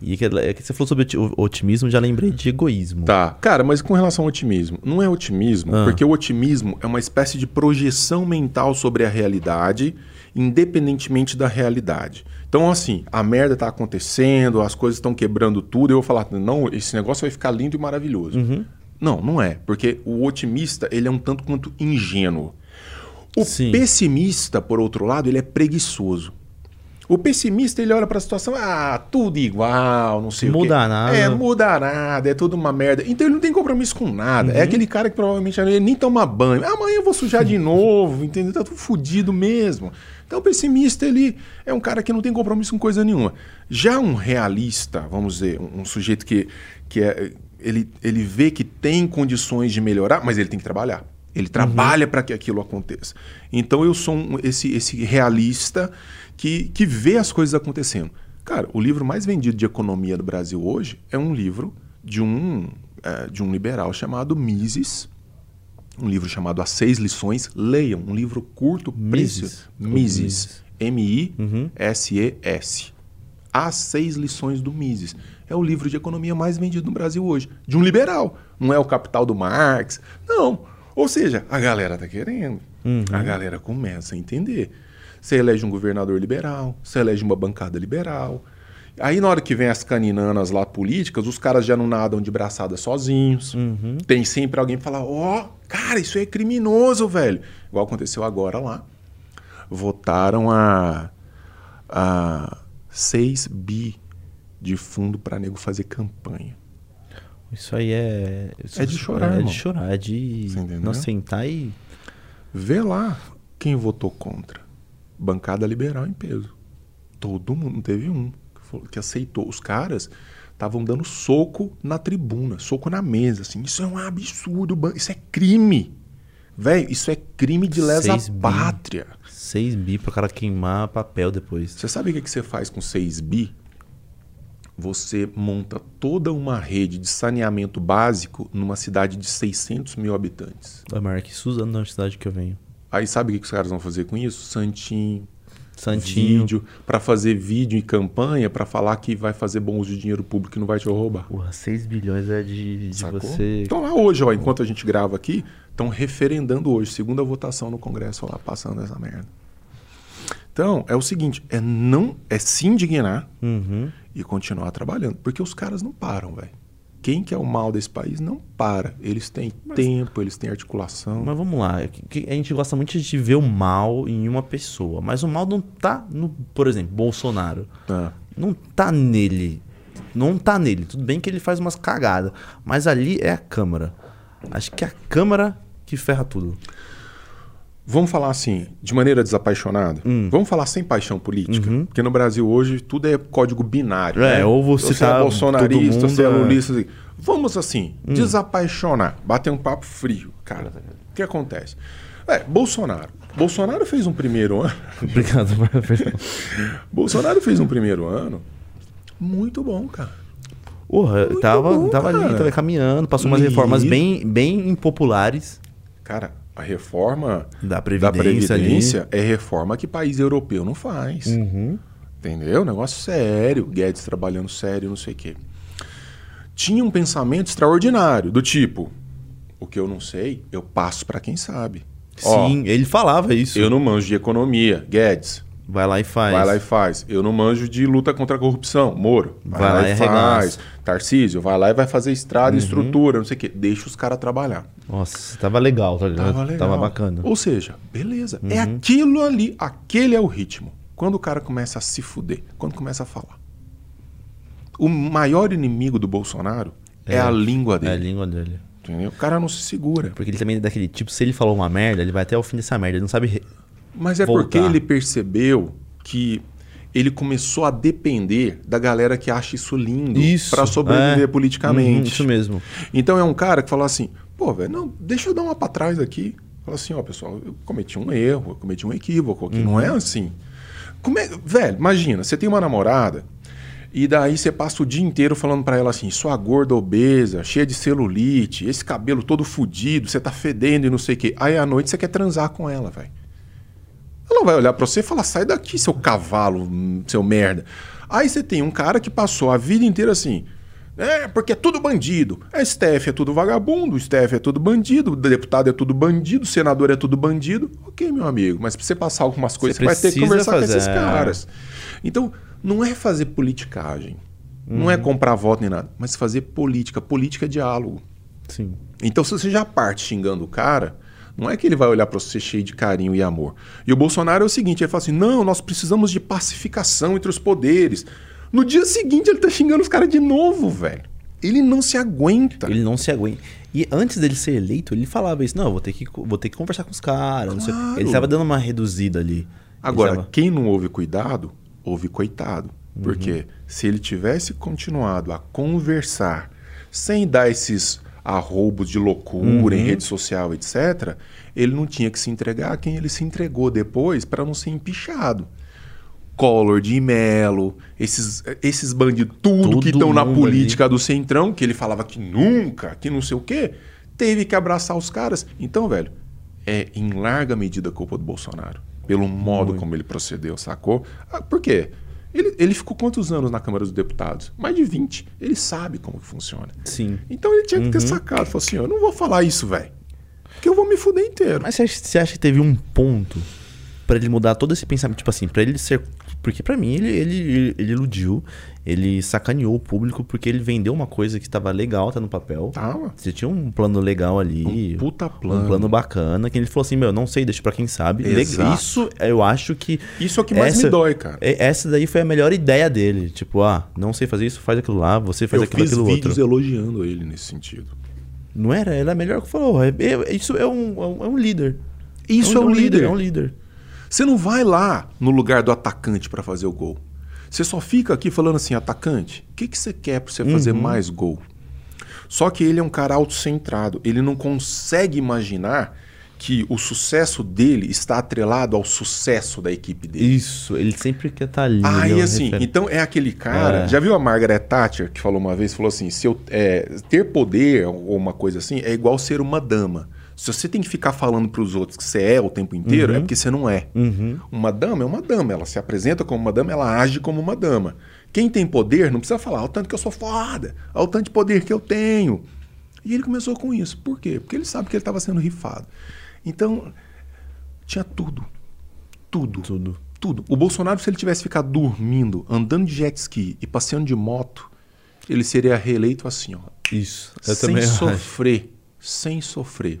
E que, é que você falou sobre otimismo, já lembrei de egoísmo. Tá. Cara, mas com relação ao otimismo, não é otimismo, ah. porque o otimismo é uma espécie de projeção mental sobre a realidade, independentemente da realidade. Então, assim, a merda tá acontecendo, as coisas estão quebrando tudo, eu vou falar, não, esse negócio vai ficar lindo e maravilhoso. Uhum. Não, não é. Porque o otimista, ele é um tanto quanto ingênuo. O Sim. pessimista, por outro lado, ele é preguiçoso. O pessimista, ele olha para a situação, ah, tudo igual, não sei muda o quê. nada. É, muda nada, é tudo uma merda. Então ele não tem compromisso com nada. É uhum. É aquele cara que provavelmente nem toma banho. Amanhã eu vou sujar de novo, entendeu? Tá tudo fodido mesmo. Então o pessimista, ele é um cara que não tem compromisso com coisa nenhuma. Já um realista, vamos dizer, um, um sujeito que, que é, ele, ele vê que tem condições de melhorar, mas ele tem que trabalhar. Ele trabalha uhum. para que aquilo aconteça. Então eu sou um, esse, esse realista que, que vê as coisas acontecendo. Cara, o livro mais vendido de economia do Brasil hoje é um livro de um, é, de um liberal chamado Mises, um livro chamado As Seis Lições. Leiam, um livro curto, Mises. Mises. M-I-S-E-S. As Seis Lições do Mises. É o livro de economia mais vendido no Brasil hoje. De um liberal. Não é o Capital do Marx. Não. Ou seja, a galera tá querendo. A galera começa a entender. Você elege um governador liberal, você elege uma bancada liberal. Aí na hora que vem as caninanas lá políticas, os caras já não nadam de braçada sozinhos. Tem sempre alguém que fala, ó, cara, isso é criminoso, velho. Igual aconteceu agora lá. Votaram a, a 6 bi de fundo para nego fazer campanha. Isso aí é. isso- É de chorar, É irmão. de chorar, é de não sentar e. Vê lá quem votou contra. Bancada liberal em peso. Todo mundo, não teve um que, aceitou. Os caras estavam dando soco na tribuna, soco na mesa, assim. Isso é um absurdo, isso é crime. Velho, isso é crime de lesa Seis bi. pátria. 6 bi pro cara queimar papel depois. Você sabe o que, que você faz com 6 bi? Você monta toda uma rede de saneamento básico numa cidade de 600 mil habitantes. É maior que Suzano na cidade que eu venho. Aí sabe o que, que os caras vão fazer com isso? Santinho, Santinho. vídeo, para fazer vídeo e campanha, para falar que vai fazer bom uso de dinheiro público e não vai te roubar. Porra, 6 bilhões é de, de você. Então lá hoje, ó, enquanto a gente grava aqui, estão referendando hoje, segunda votação no Congresso lá, passando essa merda. Então, é o seguinte, é não é se indignar Uhum. e continuar trabalhando, porque os caras não param, velho. Quem que é o mal desse país não para. Eles têm tempo, eles têm articulação. Mas vamos lá, a gente gosta muito de ver o mal em uma pessoa, mas o mal não tá no, por exemplo, Bolsonaro. Ah, Não tá nele. Não tá nele. Tudo bem que ele faz umas cagadas, mas ali é a Câmara. Acho que é a Câmara que ferra tudo. Vamos falar assim, de maneira desapaixonada? Hum. Vamos falar sem paixão política? Porque no Brasil hoje tudo é código binário. Uhum. É, né? ou você você é tá- bolsonarista, todo você é mundo é- lulista. assim. Vamos assim, Hum. desapaixonar, bater um papo frio, cara. O que acontece? É, Bolsonaro. Bolsonaro fez um primeiro ano. Obrigado. Bolsonaro fez um primeiro ano muito bom, cara. Porra, Muito tava, bom, tava ali, tava caminhando, passou umas reformas bem, bem impopulares Cara, a reforma da da Previdência, Previdência é reforma que país europeu não faz. Uhum. Entendeu? Negócio sério. Guedes trabalhando sério, não sei o quê. Tinha um pensamento extraordinário, do tipo: o que eu não sei, eu passo para quem sabe. Ó, Sim, ele falava isso. eu não manjo de economia, Guedes. Vai lá e faz. Vai lá e faz. Eu não manjo de luta contra a corrupção, Moro. Vai, Vai lá, lá e faz. Tarcísio, vai lá e vai fazer estrada, Uhum. estrutura, não sei o quê. Deixa os caras trabalhar. Nossa, tava legal, tá ligado? Tava legal. Tava bacana. Ou seja, beleza. É Uhum. aquilo ali, aquele é o ritmo. Quando o cara começa a se fuder, quando começa a falar. O maior inimigo do Bolsonaro é, É. a língua É a dele. língua dele. Entendeu? O cara não se segura. Porque ele também é daquele tipo, se ele falou uma merda, ele vai até o fim dessa merda. Ele não sabe. Mas é Voltar. porque ele percebeu que ele começou a depender da galera que acha isso lindo para sobreviver é. politicamente. Uhum, isso mesmo. Então é um cara que fala assim, pô, velho, não, deixa eu dar uma pra trás aqui. Fala assim, ó, pessoal, eu cometi um erro, eu cometi um equívoco aqui. Não é assim. Como é, velho, imagina, você tem uma namorada e daí você passa o dia inteiro falando pra ela assim, sua gorda obesa, cheia de celulite, esse cabelo todo fudido, você tá fedendo e não sei o quê. Aí à noite você quer transar com ela, velho. Ela vai olhar pra você e falar: sai daqui, seu cavalo, seu merda. Aí você tem um cara que passou a vida inteira assim. É, porque é tudo bandido. A STF é tudo vagabundo, o STF é tudo bandido, o deputado é tudo bandido, o senador é tudo bandido. Ok, meu amigo, mas pra você passar algumas coisas, você, Você vai ter que conversar com fazer, esses é. caras. Então, não é fazer politicagem. Não Uhum. é comprar voto nem nada, mas fazer política. Política é diálogo. Sim. Então, se você já parte xingando o cara, não é que ele vai olhar para você cheio de carinho e amor. E o Bolsonaro é o seguinte: ele fala assim, não, nós precisamos de pacificação entre os poderes. No dia seguinte, ele tá xingando os caras de novo, velho. Ele não se aguenta. Ele não se aguenta. E antes dele ser eleito, ele falava isso. Não, eu vou ter que, vou ter que conversar com os caras. Claro. Ele tava dando uma reduzida ali. Agora, tava- quem não houve cuidado, houve coitado. Porque se ele tivesse continuado a conversar sem dar esses arroubos de loucura em rede social, etc., ele não tinha que se entregar a quem ele se entregou depois para não ser empichado. Collor de Melo, esses, esses bandidos, tudo Todo que estão na política do Centrão, que ele falava que nunca, que não sei o quê, teve que abraçar os caras. Então, velho, é em larga medida culpa do Bolsonaro. pelo modo como ele procedeu, sacou? Ah, por quê? Ele, ele ficou quantos anos na Câmara dos Deputados? Mais de 20. Ele sabe como que funciona. Sim. Então ele tinha que ter sacado. Falou assim: eu não vou falar isso, velho. Porque eu vou me fuder inteiro. Mas você acha, você acha que teve um ponto pra ele mudar todo esse pensamento? Tipo assim, pra ele ser. Porque pra mim ele, ele, ele iludiu, ele sacaneou o público porque ele vendeu uma coisa que tava legal, tá no papel. Tava. Você tinha um plano legal ali. Um puta Um plano. plano bacana, que ele falou assim, meu, não sei, deixa pra quem sabe. Exato. Isso eu acho que. Isso é o que mais me dói, cara. é- Essa daí foi a melhor ideia dele. Tipo, ah, não sei fazer isso, faz aquilo lá, você faz eu aquilo, fiz aquilo vídeos outro. elogiando ele nesse sentido. Não era? Ele é melhor que falou. É- é- isso é um, é um, é um líder. Isso é um líder. É um líder. Você não vai lá no lugar do atacante pra fazer o gol. Você só fica aqui falando assim, atacante, o que, que você quer pra você fazer Uhum. mais gol? Só que ele é um cara autocentrado. Ele não consegue imaginar que o sucesso dele está atrelado ao sucesso da equipe dele. Isso, ele sempre quer estar ali. ele é Aí um assim, refer- então é aquele cara. É. Já viu a Margaret Thatcher que falou uma vez? Falou assim: se eu, é, ter poder ou uma coisa assim é igual ser uma dama. Se você tem que ficar falando para os outros que você é o tempo inteiro, é porque você não é. Uhum. Uma dama é uma dama, ela se apresenta como uma dama, ela age como uma dama. Quem tem poder não precisa falar, olha o tanto que eu sou foda, olha o tanto de poder que eu tenho. E ele começou com isso. Por quê? Porque ele sabe que ele estava sendo rifado. Então, tinha tudo. Tudo. Tudo. Tudo. O Bolsonaro, se ele tivesse ficado dormindo, andando de jet ski e passeando de moto, ele seria reeleito assim, ó. Isso. Eu sem também acho. sofrer. Sem sofrer.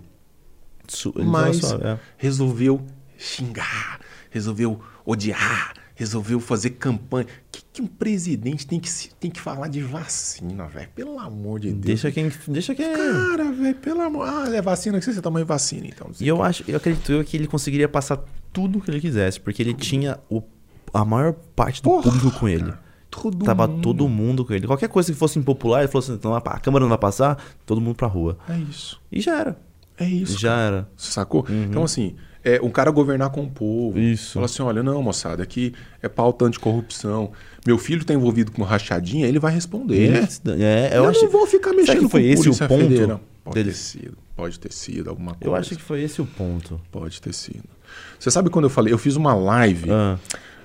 Mas é. resolveu xingar, resolveu odiar, resolveu fazer campanha. O que, que um presidente tem que, tem que falar de vacina, velho? Pelo amor de Deus. Deixa quem. Deixa quem. Cara, velho, pelo amor. Ah, é vacina que você toma vacina, então. E eu acho, eu acredito eu que ele conseguiria passar tudo o que ele quisesse, porque ele tinha o, a maior parte do Porra, público com ele. Todo Tava mundo. todo mundo com ele. Qualquer coisa que fosse impopular, ele falou assim: a Câmara não vai passar, todo mundo pra rua. É isso. E já era. É isso. já era. Você sacou? Então, assim, é um cara governar com o povo. Uhum. Isso. Fala assim: olha, não, moçada, aqui é pauta anticorrupção. Meu filho tá envolvido com rachadinha, ele vai responder. É, eu, eu acho não vou ficar mexendo que foi com esse o ponto Federal. Pode dele? ter sido. Pode ter sido alguma coisa. Eu acho que foi esse o ponto. Pode ter sido. Você sabe quando eu falei? Eu fiz uma live Ah,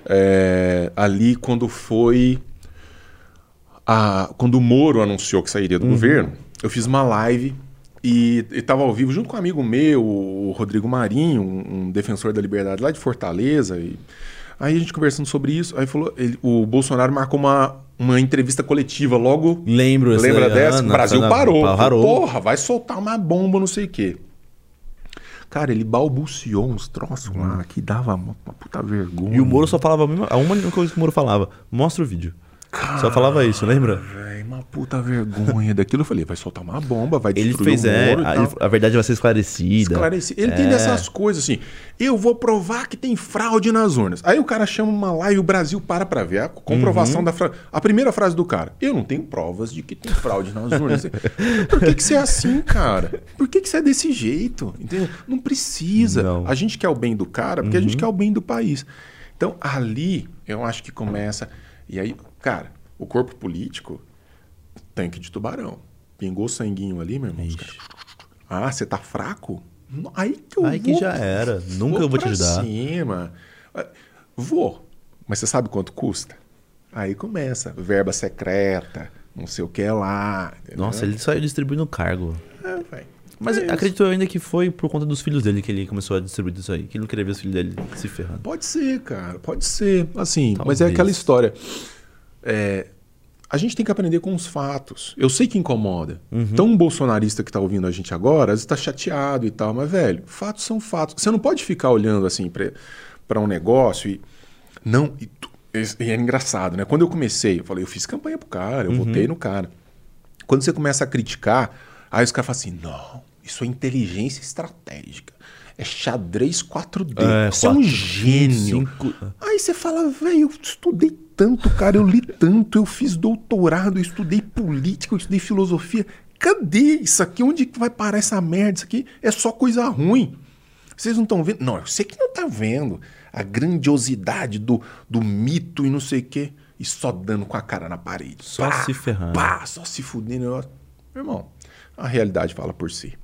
é, ali quando foi. A, quando o Moro anunciou que sairia Uhum. do governo, eu fiz uma live e estava ao vivo junto com um amigo meu, o Rodrigo Marinho, um, um defensor da liberdade lá de Fortaleza. E, aí a gente conversando sobre isso, aí falou, ele- o Bolsonaro marcou uma, uma entrevista coletiva logo. lembro. essa- Lembra ah, dessa? O na- Brasil na- parou. Parou. Porra, vai soltar uma bomba, não sei o quê. Cara, ele balbuciou uns troços lá que dava uma, uma puta vergonha. E o Moro só falava a mesma. A uma coisa que o Moro falava: mostra o vídeo. Só falava isso, lembra? Véi, uma puta vergonha daquilo. Eu falei, vai soltar uma bomba, vai Ele destruir fez, o é. Moro e A, a verdade vai ser esclarecida. Esclareci. Ele tem É. dessas coisas assim. Eu vou provar que tem fraude nas urnas. Aí o cara chama uma live, o Brasil para pra ver a comprovação Uhum. da fraude. A primeira frase do cara: Eu não tenho provas de que tem fraude nas urnas. Por que, que você é assim, cara? Por que, que você é desse jeito? Entendeu? Não precisa. Não. Uhum. A gente quer o bem do cara porque a gente quer o bem do país. Então ali eu acho que começa. E aí, cara, o corpo político, tanque de tubarão. Pingou sanguinho ali, meu irmão. Ah, você tá fraco? Aí que eu Aí que vou- já era. Nunca eu vou te ajudar. Cima. Vou. Mas você sabe quanto custa? Aí começa. Verba secreta, não sei o que lá. entendeu? Nossa, ele saiu distribuindo cargo. É, véi. Mas É acredito eu ainda que foi por conta dos filhos dele que ele começou a distribuir isso aí. Que ele não queria ver os filhos dele se ferrando. Pode ser, cara. Pode ser. Assim, mas é Talvez. aquela história. É, a gente tem que aprender com os fatos. Eu sei que incomoda. Uhum. Então, um bolsonarista que tá ouvindo a gente agora, às vezes tá chateado e tal, mas, velho, fatos são fatos. Você não pode ficar olhando assim para um negócio e. Não. E, e é engraçado, né? Quando eu comecei, eu falei, eu fiz campanha pro cara, eu Uhum. votei no cara. Quando você começa a criticar, aí os caras falam assim: não, isso é inteligência estratégica. É xadrez 4D. É, você é um gênio. cinco- Aí você fala, velho, eu estudei tanto, cara, eu li tanto, eu fiz doutorado, eu estudei política, eu estudei filosofia. Cadê isso aqui? Onde vai parar essa merda? Isso aqui é só coisa ruim. Vocês não estão vendo? Não, eu sei que não tá vendo a grandiosidade do, do mito e não sei o quê. E só dando com a cara na parede. Só se ferrando. Pá, só se fudendo. Meu irmão, a realidade fala por si.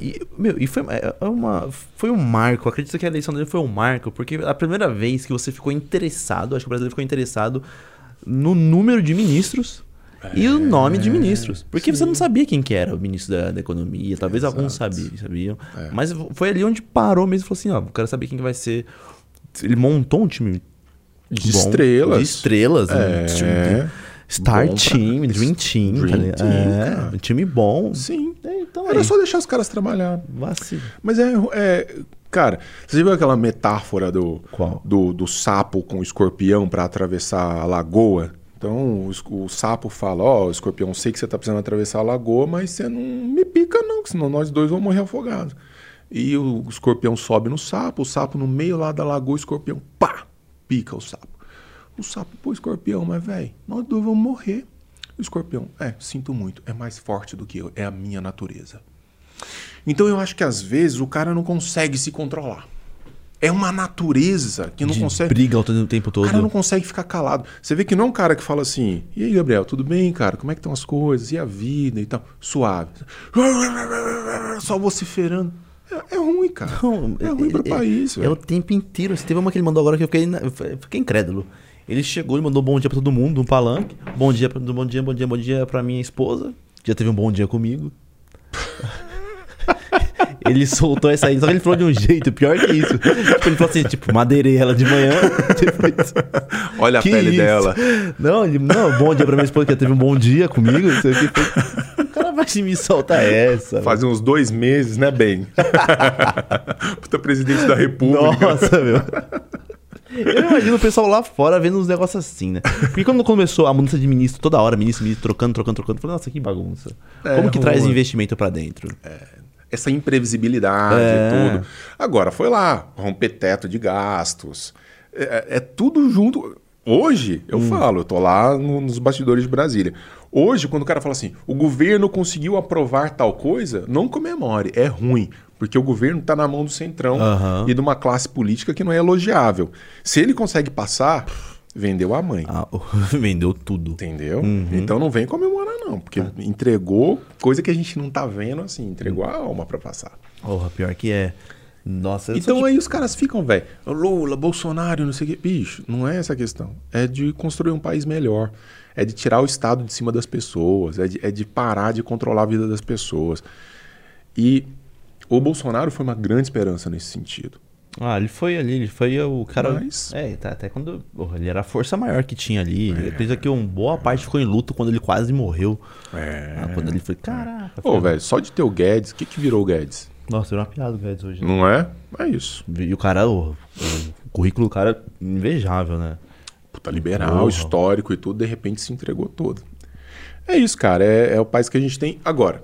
E, meu, e foi, é, é uma, foi um marco, acredito que a eleição dele foi um marco, porque a primeira vez que você ficou interessado, acho que o brasileiro ficou interessado no número de ministros é, e o nome de ministros. Porque sim. você não sabia quem que era o ministro da, da economia, talvez Exato. alguns sabiam, sabiam. É. Mas foi ali onde parou mesmo e falou assim, ó, quero saber quem que vai ser. Ele montou um time de bom, estrelas. De estrelas, é. um time Star bom Team, pra... Dream Team, Dream tá Team é, um time bom. Sim. É, então Era aí. só deixar os caras trabalhar. Vacilo. Mas é, é. Cara, você viu aquela metáfora do, do, do, sapo com o escorpião para atravessar a lagoa? Então o, o sapo fala: Ó, oh, escorpião, sei que você tá precisando atravessar a lagoa, mas você não me pica, não, senão nós dois vamos morrer afogados. E o escorpião sobe no sapo, o sapo no meio lá da lagoa, o escorpião, pá, pica o sapo. O sapo, pô, escorpião, mas velho, nós dois vamos morrer. O escorpião, é, sinto muito, é mais forte do que eu, é a minha natureza. Então eu acho que às vezes o cara não consegue se controlar. É uma natureza que não De consegue. Briga o tempo todo. O cara não consegue ficar calado. Você vê que não é um cara que fala assim: e aí, Gabriel, tudo bem, cara? Como é que estão as coisas? E a vida e tal? Suave. Só vociferando. É, é ruim, cara. Não, é ruim é, pro é, país. É, o tempo inteiro. Você teve uma que ele mandou agora que eu fiquei, eu fiquei incrédulo. Ele chegou e mandou bom dia pra todo mundo no palanque. Bom dia, bom dia, bom dia, bom dia pra minha esposa. Já teve um bom dia comigo. ele soltou essa aí, só que ele falou de um jeito pior que isso. Tipo, ele falou assim, tipo, madeirei ela de manhã. Tipo, Olha a pele isso? dela. Não, ele, não, bom dia pra minha esposa, que já teve um bom dia comigo. O cara vai me soltar essa. Faz uns dois meses, né, bem? Puta presidente da república. Nossa, meu. Eu imagino o pessoal lá fora vendo uns negócios assim, né? Porque quando começou a mudança de ministro, toda hora, ministro, ministro, trocando, trocando, trocando, eu falei, nossa, que bagunça. É, Como que traz investimento para dentro? É, essa imprevisibilidade é. e tudo. Agora, foi lá, romper teto de gastos. É, é, é tudo junto. Hoje, eu hum. falo, eu tô lá no, nos bastidores de Brasília. Hoje, quando o cara fala assim, o governo conseguiu aprovar tal coisa, não comemore, é ruim. Porque o governo está na mão do centrão uhum. e de uma classe política que não é elogiável. Se ele consegue passar, vendeu a mãe. Ah, vendeu tudo. Entendeu? Uhum. Então não vem comemorar, não. Porque ah. entregou coisa que a gente não tá vendo assim, entregou a alma para passar. Porra, pior que é. Nossa, então aí os caras ficam, velho, Lula, Bolsonaro, não sei o quê. Bicho, não é essa a questão. É de construir um país melhor. É de tirar o Estado de cima das pessoas. É de, é de parar de controlar a vida das pessoas. E o Bolsonaro foi uma grande esperança nesse sentido. Ah, ele foi ali, ele foi o cara. Mas... É, tá, até quando. Porra, ele era a força maior que tinha ali. É. Depois aqui, uma boa parte ficou em luto quando ele quase morreu. É. Ah, quando ele foi. Caraca. Pô, velho, só de ter o Guedes, o que, que virou o Guedes? Nossa, virou uma piada o Guedes hoje. Né? Não é? É isso. E o cara, o, o currículo do cara invejável, né? Puta, liberal, Porra. histórico e tudo, de repente se entregou todo. É isso, cara. É, é o país que a gente tem. Agora,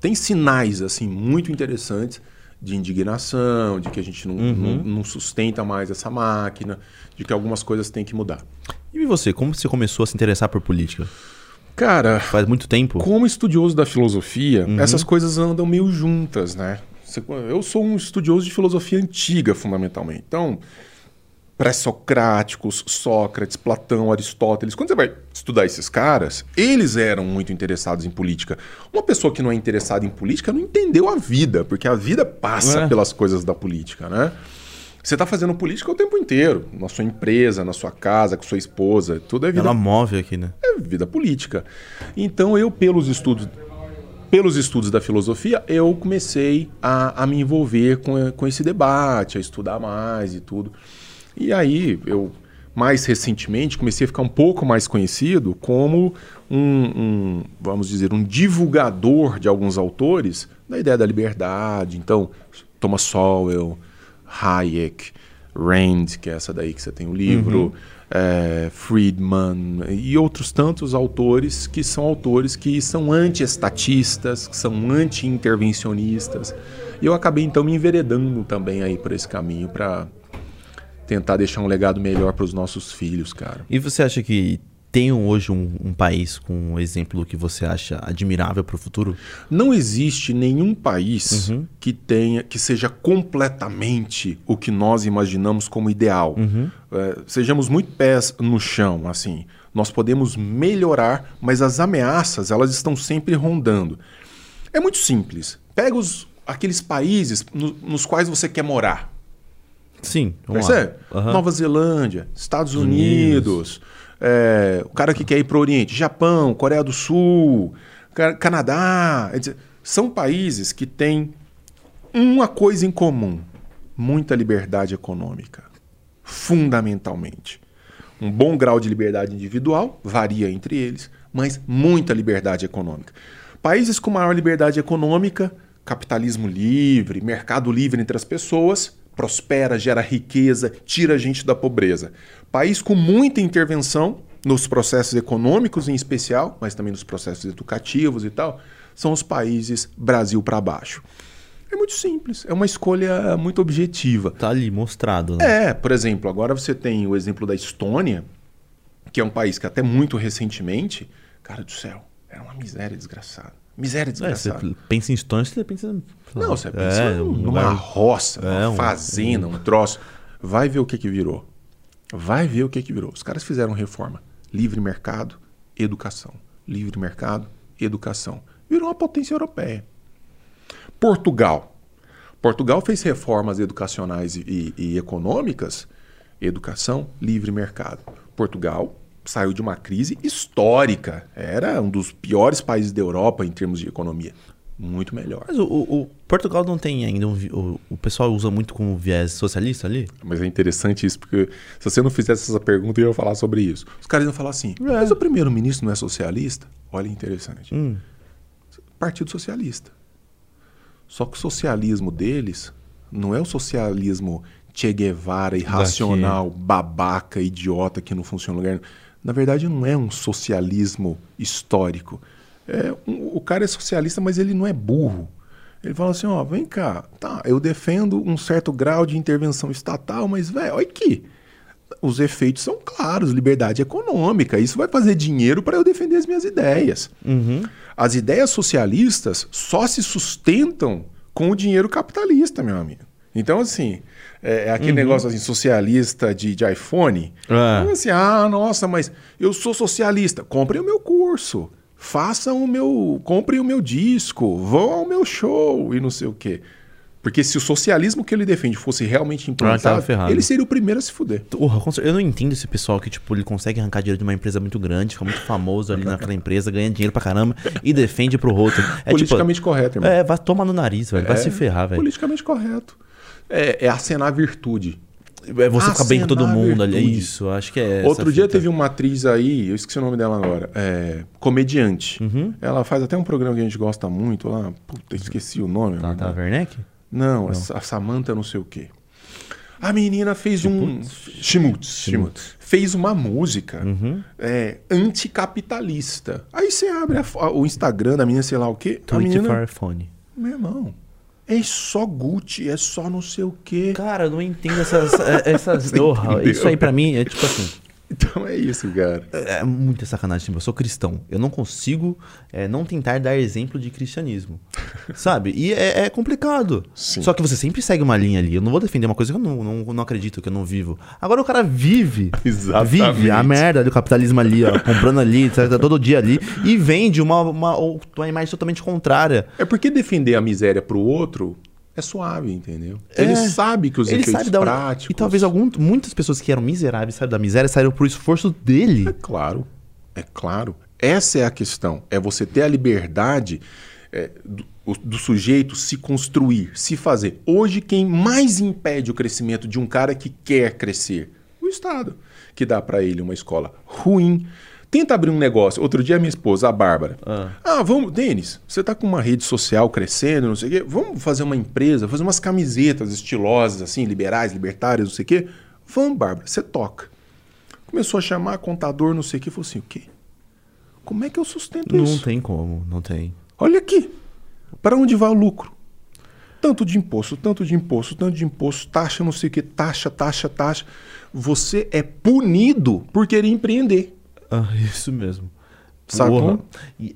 tem sinais assim muito interessantes de indignação, de que a gente não, uhum. não, não, sustenta mais essa máquina, de que algumas coisas têm que mudar. E você, como você começou a se interessar por política? Cara, faz muito tempo. Como estudioso da filosofia, uhum. essas coisas andam meio juntas, né? Eu sou um estudioso de filosofia antiga, fundamentalmente. Então, pré-socráticos, Sócrates, Platão, Aristóteles. Quando você vai estudar esses caras, eles eram muito interessados em política. Uma pessoa que não é interessada em política não entendeu a vida, porque a vida passa é. pelas coisas da política, né? Você está fazendo política o tempo inteiro, na sua empresa, na sua casa, com sua esposa, tudo é vida. Ela move aqui, né? É vida política. Então eu, pelos estudos pelos estudos da filosofia, eu comecei a, a me envolver com, com esse debate, a estudar mais e tudo. E aí eu, mais recentemente, comecei a ficar um pouco mais conhecido como um, um, vamos dizer, um divulgador de alguns autores da ideia da liberdade. Então, Thomas Sowell, Hayek, Rand, que é essa daí que você tem o livro, uhum. é, Friedman e outros tantos autores que são autores que são anti-estatistas, que são anti-intervencionistas. E eu acabei então me enveredando também aí por esse caminho para tentar deixar um legado melhor para os nossos filhos, cara. E você acha que tem hoje um, um, país com um exemplo que você acha admirável para o futuro? Não existe nenhum país uhum. que tenha que seja completamente o que nós imaginamos como ideal. Uhum. É, sejamos muito pés no chão, assim. Nós podemos melhorar, mas as ameaças elas estão sempre rondando. É muito simples. Pega os, aqueles países no- nos quais você quer morar. Sim, vamos Percebe? lá. Aham. Nova Zelândia, Estados Unidos. Unidos, é, o cara que quer ir para o Oriente, Japão, Coreia do Sul, Ca- Canadá. dizer, são países que têm uma coisa em comum: muita liberdade econômica. Fundamentalmente. Um bom grau de liberdade individual, varia entre eles, mas muita liberdade econômica. Países com maior liberdade econômica, capitalismo livre, mercado livre entre as pessoas, prospera, gera riqueza, tira a gente da pobreza. País com muita intervenção nos processos econômicos em especial, mas também nos processos educativos e tal, são os países Brasil para baixo. É muito simples, é uma escolha muito objetiva. Tá ali mostrado, né? É, por exemplo, agora você tem o exemplo da Estônia, que é um país que até muito recentemente, cara do céu, era uma miséria desgraçada. Miséria É, você desgraçada. pensa em Estônia, você pensa. Não, você pensa é, num- um numa lugar- roça, É, uma um- fazenda, um troço. Vai ver o que que virou. Vai ver o que que virou. Os caras fizeram reforma. Livre mercado, educação. Livre mercado, educação. Virou uma potência europeia. Portugal. Portugal fez reformas educacionais e, e- e econômicas, educação, livre mercado. Portugal saiu de uma crise histórica. Era um dos piores países da Europa em termos de economia. Muito melhor. Mas o, o- Portugal não tem ainda um. O, o pessoal usa muito como viés socialista ali? Mas é interessante isso, porque se você não fizesse essa pergunta, eu ia falar sobre isso. Os caras iam falar assim: mas o primeiro-ministro não é socialista? Olha, interessante. Hum. Partido Socialista. Só que o socialismo deles não é o socialismo Che Guevara, irracional, babaca, idiota, que não funciona lugar. nenhum. Na verdade, não é um socialismo histórico. É um- o cara é socialista, mas ele não é burro. Ele fala assim, ó, vem cá, tá, eu defendo um certo grau de intervenção estatal, mas, velho, olha aqui. Os efeitos são claros, liberdade econômica. Isso vai fazer dinheiro para eu defender as minhas ideias. As ideias socialistas só se sustentam com o dinheiro capitalista, meu amigo. Então, assim, é, é aquele negócio assim, socialista de, de iPhone. Então, assim, ah, nossa, mas eu sou socialista. Comprem o meu curso. Façam o meu. Comprem o meu disco. Vão ao meu show e não sei o quê. Porque se o socialismo que ele defende fosse realmente tava implantado, ele seria o primeiro a se fuder. Porra, eu não entendo esse pessoal que, tipo, ele consegue arrancar dinheiro de uma empresa muito grande, fica muito famoso ali naquela empresa, ganha dinheiro pra caramba e defende pro outro. É Politicamente correto, tipo, irmão. É, vai tomar no nariz, velho. Vai É se ferrar, velho. Politicamente correto. É, é acenar virtude. É você ficar bem com todo mundo ali. É isso, acho que é. Outro dia fita. teve uma atriz aí, eu esqueci o nome dela agora, é, comediante. Uhum. Ela faz até um programa que a gente gosta muito lá. Puta, esqueci o nome. Tá, tá, Werneck? Não, a Samantha não sei o quê. A menina fez um. Schmutz. Schmutz. Fez uma música Uhum. é, anticapitalista. Aí você abre a o Instagram da menina, sei lá o quê. A Tweet menina. for iPhone. Meu irmão, é só Gucci, é só não sei o quê. Cara, eu não entendo essas. essas isso aí pra mim é tipo assim. Então é isso, cara. É muita sacanagem. Eu sou cristão. Eu não consigo é, não tentar dar exemplo de cristianismo. Sabe? E é, é complicado. Sim. Só que você sempre segue uma linha ali. Eu não vou defender uma coisa que eu não, não, não acredito, que eu não vivo. Agora o cara vive. Exatamente. Vive a merda do capitalismo ali, ó. Comprando ali, tá todo dia ali. E vende uma, uma, uma imagem totalmente contrária. É porque defender a miséria pro outro é suave, entendeu? Ele É. sabe que os Ele efeitos sabe da práticos. E talvez algum, muitas pessoas que eram miseráveis saíram da miséria saíram por esforço dele. É claro, é claro. Essa é a questão. É você ter a liberdade é, do, do sujeito se construir, se fazer. Hoje, quem mais impede o crescimento de um cara que quer crescer? O Estado, que dá para ele uma escola ruim. Tenta abrir um negócio. Outro dia, minha esposa, a Bárbara. Ah, vamos, Denis, você tá com uma rede social crescendo, não sei o quê. Vamos fazer uma empresa, fazer umas camisetas estilosas, assim, liberais, libertárias, não sei o quê. Vamos, Bárbara, você toca. Começou a chamar contador, não sei o que, falou assim: o quê? Como é que eu sustento Não isso? tem como, não tem. Olha aqui. Para onde vai o lucro? Tanto de imposto, tanto de imposto, tanto de imposto, taxa, não sei o que, taxa, taxa, taxa. Você é punido por querer empreender. Ah, isso mesmo. Sacou? E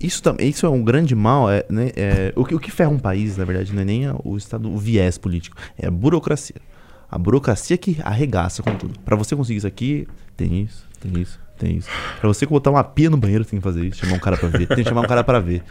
Isso, também, isso é um grande mal. É, né, é- o, que, o que ferra um país, na verdade, não é nem o estado, o viés político, é a burocracia. A burocracia que arregaça com tudo. Pra você conseguir isso aqui, tem isso, tem isso, Tem isso. Pra você botar uma pia no banheiro, tem que fazer isso. Chamar um cara pra ver. Tem que chamar um cara pra ver.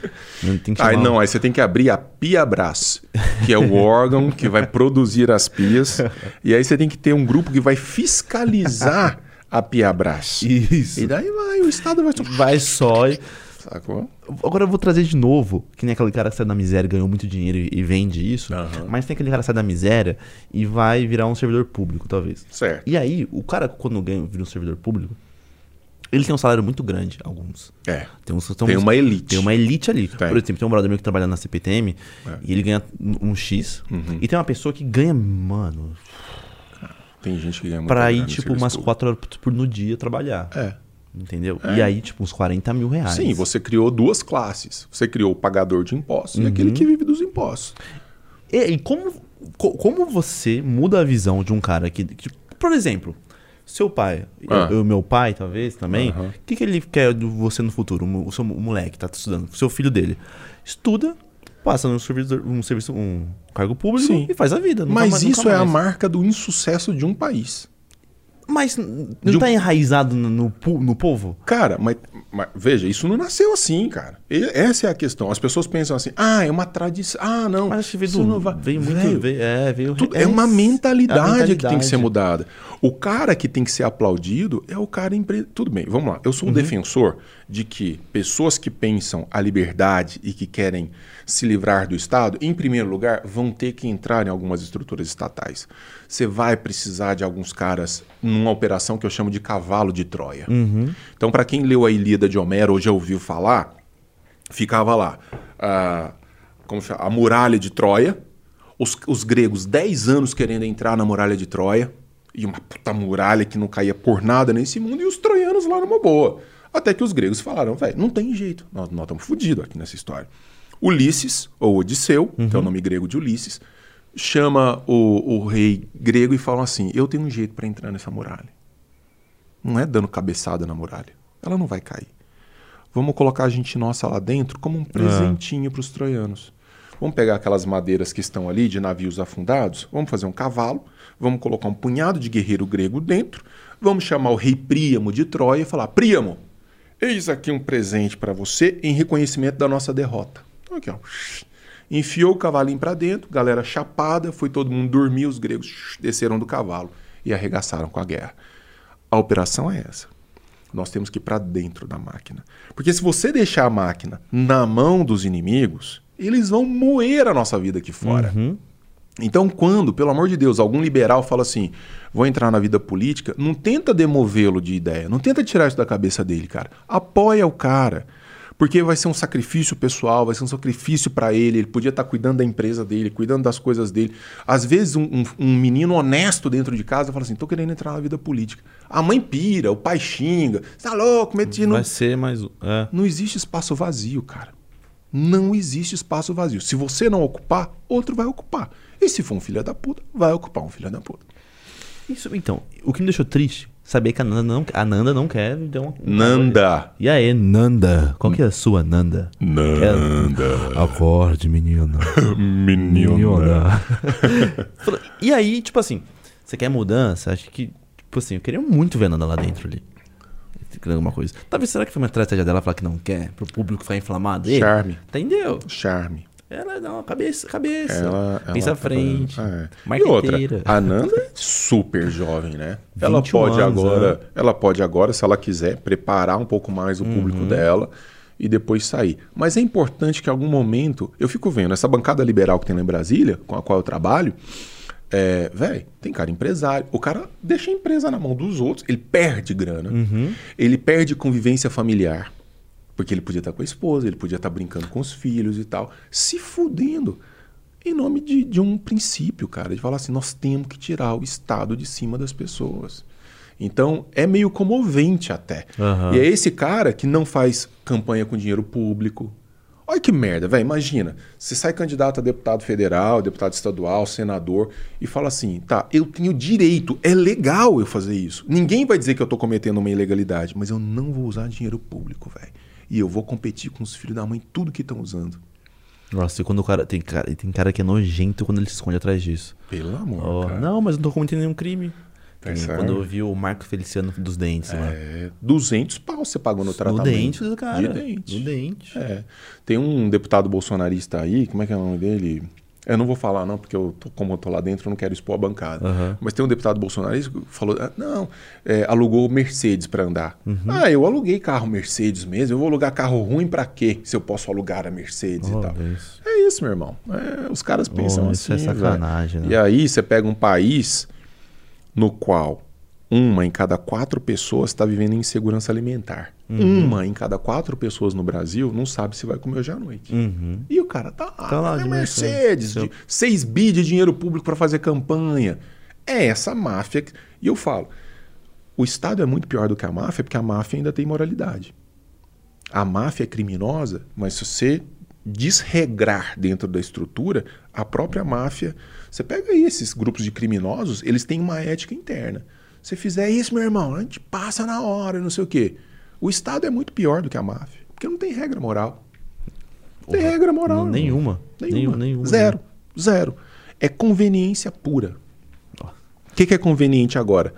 Não Tem que chamar Aí um- não, aí você tem que abrir a Piabras, que é o órgão que vai produzir as pias. E aí você tem que ter um grupo que vai fiscalizar a Piabras. Isso. E daí vai, o Estado vai. Vai só. e- Sacou? Agora eu vou trazer de novo, que nem aquele cara que sai da miséria ganhou muito dinheiro e- e vende isso. Aham. Mas tem aquele cara que sai da miséria e vai virar um servidor público, talvez. Certo. E aí, o cara, quando ganha, vira um servidor público, ele tem um salário muito grande, alguns. É. Tem, uns, Tem uma elite. Tem uma elite ali. Tem. Por exemplo, tem um brother meu que trabalha na CPTM É. e ele ganha um um X. Uhum. E tem uma pessoa que ganha, mano, Tem gente que ganha muito pra ir, tipo, umas público. 4 horas por no dia trabalhar. É. Entendeu? E aí, tipo, uns 40 mil reais. Sim, você criou duas classes. Você criou o pagador de impostos e aquele Uhum. que vive dos impostos. E, e como, co- como você muda a visão de um cara que. que- por exemplo, seu pai, Ah. o meu pai, talvez, também, o Aham. que, que ele quer de você no futuro? O seu moleque tá estudando, o seu filho dele. Estuda, passa num serviço, um serviço, um cargo público Sim. e faz a vida. Mas mais- isso é a marca do insucesso de um país. Mas não um- tá enraizado no, no, no povo? Cara, mas, mas veja, isso não nasceu assim, cara. E essa é a questão. As pessoas pensam assim, ah, é uma tradição. Ah, não. Mas acho que veio, do, não vai- veio muito. Velho, veio- é, veio. tudo- é, uma mentalidade, que tem que ser mudada. O cara que tem que ser aplaudido é o cara empre... Tudo bem, vamos lá. Eu sou um defensor de que pessoas que pensam a liberdade e que querem se livrar do Estado, em primeiro lugar, vão ter que entrar em algumas estruturas estatais. Você vai precisar de alguns caras numa operação que eu chamo de cavalo de Troia. Então, para quem leu a Ilíada de Homero ou já ouviu falar, ficava lá a, como chama? a muralha de Troia, os, os gregos 10 anos querendo entrar na muralha de Troia, e uma puta muralha que não caía por nada nesse mundo, e os troianos lá numa boa. Até que os gregos falaram, velho, não tem jeito, nós estamos fodidos aqui nessa história. Ulisses, ou Odisseu, que é o nome grego de Ulisses, chama o, o rei grego e fala assim: Eu tenho um jeito para entrar nessa muralha. Não é dando cabeçada na muralha. Ela não vai cair. Vamos colocar a gente nossa lá dentro como um presentinho para os troianos. Vamos pegar aquelas madeiras que estão ali de navios afundados, vamos fazer um cavalo, vamos colocar um punhado de guerreiro grego dentro, vamos chamar o rei Príamo de Troia e falar: Príamo, eis aqui um presente para você em reconhecimento da nossa derrota. Então, aqui, ó. Enfiou o cavalinho para dentro, galera chapada, foi todo mundo dormir, os gregos desceram do cavalo e arregaçaram com a guerra. A operação é essa. Nós temos que ir para dentro da máquina. Porque se você deixar a máquina na mão dos inimigos, eles vão moer a nossa vida aqui fora. Então, quando, pelo amor de Deus, algum liberal fala assim: vou entrar na vida política, não tenta demovê-lo de ideia, não tenta tirar isso da cabeça dele, cara. Apoia o cara. Porque vai ser um sacrifício pessoal, vai ser um sacrifício para ele. Ele podia estar cuidando da empresa dele, cuidando das coisas dele. Às vezes, um, um- um menino honesto dentro de casa fala assim: tô querendo entrar na vida política. A mãe pira, o pai xinga. Tá louco, metido. Vai ser mais. um- É. Não existe espaço vazio, cara. Não existe espaço vazio. Se você não ocupar, outro vai ocupar. E se for um filho da puta, vai ocupar um filho da puta. Isso, então, o que me deixou triste, saber que a Nanda não, a Nanda não quer ter uma. Nanda. E aí, Nanda? Qual que é a sua Nanda? Nanda. Acorde, menina. Menina. Falou, e aí, tipo assim, você quer mudança? Acho que, tipo assim, eu queria muito ver a Nanda lá dentro ali. Alguma coisa. Talvez será que foi uma estratégia dela falar que não quer? Pro público ficar inflamado? Charme. Entendeu? Charme. Ela não, cabeça, cabeça. Ela, Pensa à frente. É. E outra, a Nanda é super jovem, né? Ela 21 pode anos, agora, ela pode agora, se ela quiser, preparar um pouco mais o público Uhum. dela e depois sair. Mas é importante que em algum momento, eu fico vendo essa bancada liberal que tem lá em Brasília, com a qual eu trabalho, é, velho, tem cara empresário. O cara deixa a empresa na mão dos outros, ele perde grana, Uhum. ele perde convivência familiar. Porque ele podia estar com a esposa, ele podia estar brincando com os filhos e tal, se fudendo. Em nome de, de um princípio, cara, de falar assim: nós temos que tirar o Estado de cima das pessoas. Então é meio comovente até. Aham. E é esse cara que não faz campanha com dinheiro público. Olha que merda, velho. Imagina, você sai candidato a deputado federal, deputado estadual, senador, e fala assim: tá, eu tenho direito, é legal eu fazer isso. Ninguém vai dizer que eu tô cometendo uma ilegalidade, mas eu não vou usar dinheiro público, velho. E eu vou competir com os filhos da mãe, tudo que estão usando. Nossa, e quando o cara. Tem cara, tem cara que é nojento quando ele se esconde atrás disso. Pelo amor, cara. não, mas não tô cometendo nenhum crime. Percebe? Quando eu vi o Marco Feliciano dos dentes lá. É, 200 pau você pagou no tratamento. dente do cara. De dente. Do dente. É. Tem um deputado bolsonarista aí, como é que é o nome dele? Eu não vou falar, não, porque eu tô- como eu tô lá dentro, eu não quero expor a bancada. Aham. Mas tem um deputado bolsonarista que falou: ah, não, é, alugou Mercedes para andar. Uhum. Ah, eu aluguei carro Mercedes mesmo. Eu vou alugar carro ruim para quê? Se eu posso alugar a Mercedes e Olha tal. isso. É isso, meu irmão. É, os caras pensam Oh, isso assim. é sacanagem, né? E aí você pega um país no qual uma em cada quatro pessoas está vivendo em insegurança alimentar. Uhum. Uma em cada quatro pessoas no Brasil não sabe se vai comer hoje à noite. Uhum. E o cara tá lá, Tá lá é de Mercedes, Mercedes. de 6 bi de dinheiro público para fazer campanha. É essa máfia. que- E eu falo, o Estado é muito pior do que a máfia, porque a máfia ainda tem moralidade. A máfia é criminosa, mas se você desregrar dentro da estrutura, a própria máfia. Você pega aí esses grupos de criminosos, eles têm uma ética interna. Se fizer isso, meu irmão, a gente passa na hora, não sei o quê. O Estado é muito pior do que a máfia, porque não tem regra moral. Não tem regra moral. não- nenhuma. Nenhuma. Nenhuma. Zero. Zero. É conveniência pura. O que, que é conveniente agora?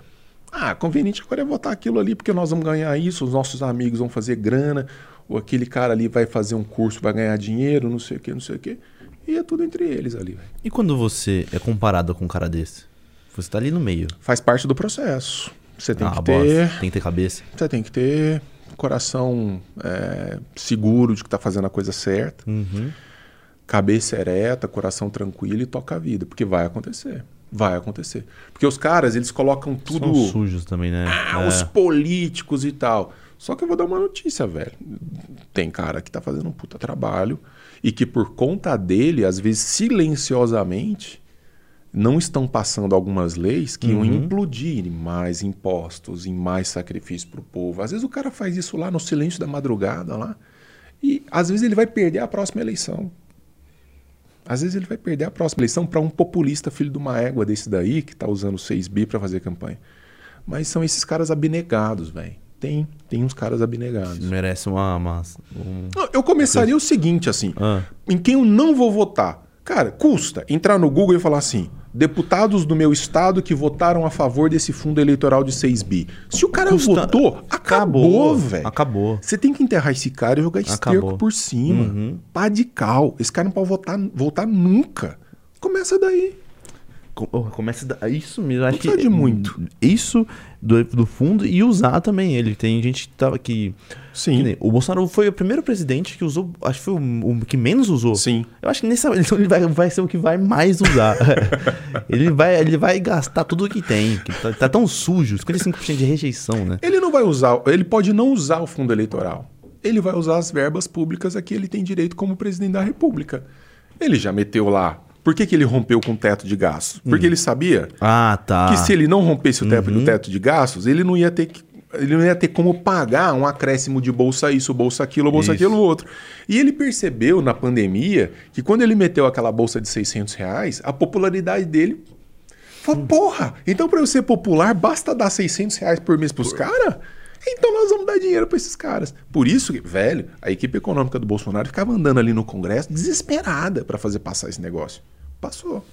Ah, conveniente agora é votar aquilo ali porque nós vamos ganhar isso, os nossos amigos vão fazer grana, ou aquele cara ali vai fazer um curso, vai ganhar dinheiro, não sei o que, não sei o que. E é tudo entre eles ali. velho. E quando você é comparado com um cara desse? Você tá ali no meio. Faz parte do processo. Você tem ah, que bosta. ter. Tem que ter cabeça. Você tem que ter coração é, seguro de que está fazendo a coisa certa, Uhum. cabeça ereta, coração tranquilo e toca a vida, porque vai acontecer. Vai acontecer. Porque os caras, eles colocam tudo. São sujos também, né? Ah, É. os políticos e tal. Só que eu vou dar uma notícia, velho. Tem cara que tá fazendo um puta trabalho e que por conta dele, às vezes silenciosamente, não estão passando algumas leis que iam Uhum. implodir em mais impostos, em mais sacrifício pro povo. Às vezes o cara faz isso lá no silêncio da madrugada lá e às vezes ele vai perder a próxima eleição. Às vezes ele vai perder a próxima eleição para um populista filho de uma égua desse daí que tá usando 6 bi para fazer campanha. Mas são esses caras abnegados, velho. Tem, tem uns caras abnegados. Merece uma. uma um... Eu começaria o seguinte, assim, Ah. em quem eu não vou votar. Cara, custa entrar no Google e falar assim: deputados do meu estado que votaram a favor desse fundo eleitoral de 6 bi. Se o cara Custa- votou, acabou, velho. acabou. Você tem que enterrar esse cara e jogar esterco Acabou. por cima. Uhum. Pá de cal. Esse cara não pode votar, voltar nunca. Começa daí. Co- Começa da... Isso mesmo. Acho precisa que de muito. Isso do, do fundo e usar também ele. Tem gente que tava que. Sim. que nem- o Bolsonaro foi o primeiro presidente que usou. Acho que foi o, o que menos usou. Sim. Eu acho que nessa eleição ele vai, vai ser o que vai mais usar. ele, vai, ele vai gastar tudo que tem. Que tá, tá tão sujo, 55% de rejeição, né? Ele não vai usar, ele pode não usar o fundo eleitoral. Ele vai usar as verbas públicas a que ele tem direito como presidente da República. Ele já meteu lá. Por que, que ele rompeu com o teto de gastos? Porque ele sabia Ah, tá. que se ele não rompesse o teto, o teto de gastos, ele não ia ter que- ele não ia ter como pagar um acréscimo de bolsa isso, bolsa aquilo, bolsa Isso. aquilo outro. E ele percebeu na pandemia que quando ele meteu aquela bolsa de 600 reais, a popularidade dele falou, porra, então para eu ser popular basta dar 600 reais por mês pros caras? Então nós vamos dar dinheiro para esses caras. Por isso velho, a equipe econômica do Bolsonaro ficava andando ali no Congresso desesperada para fazer passar esse negócio. Passou.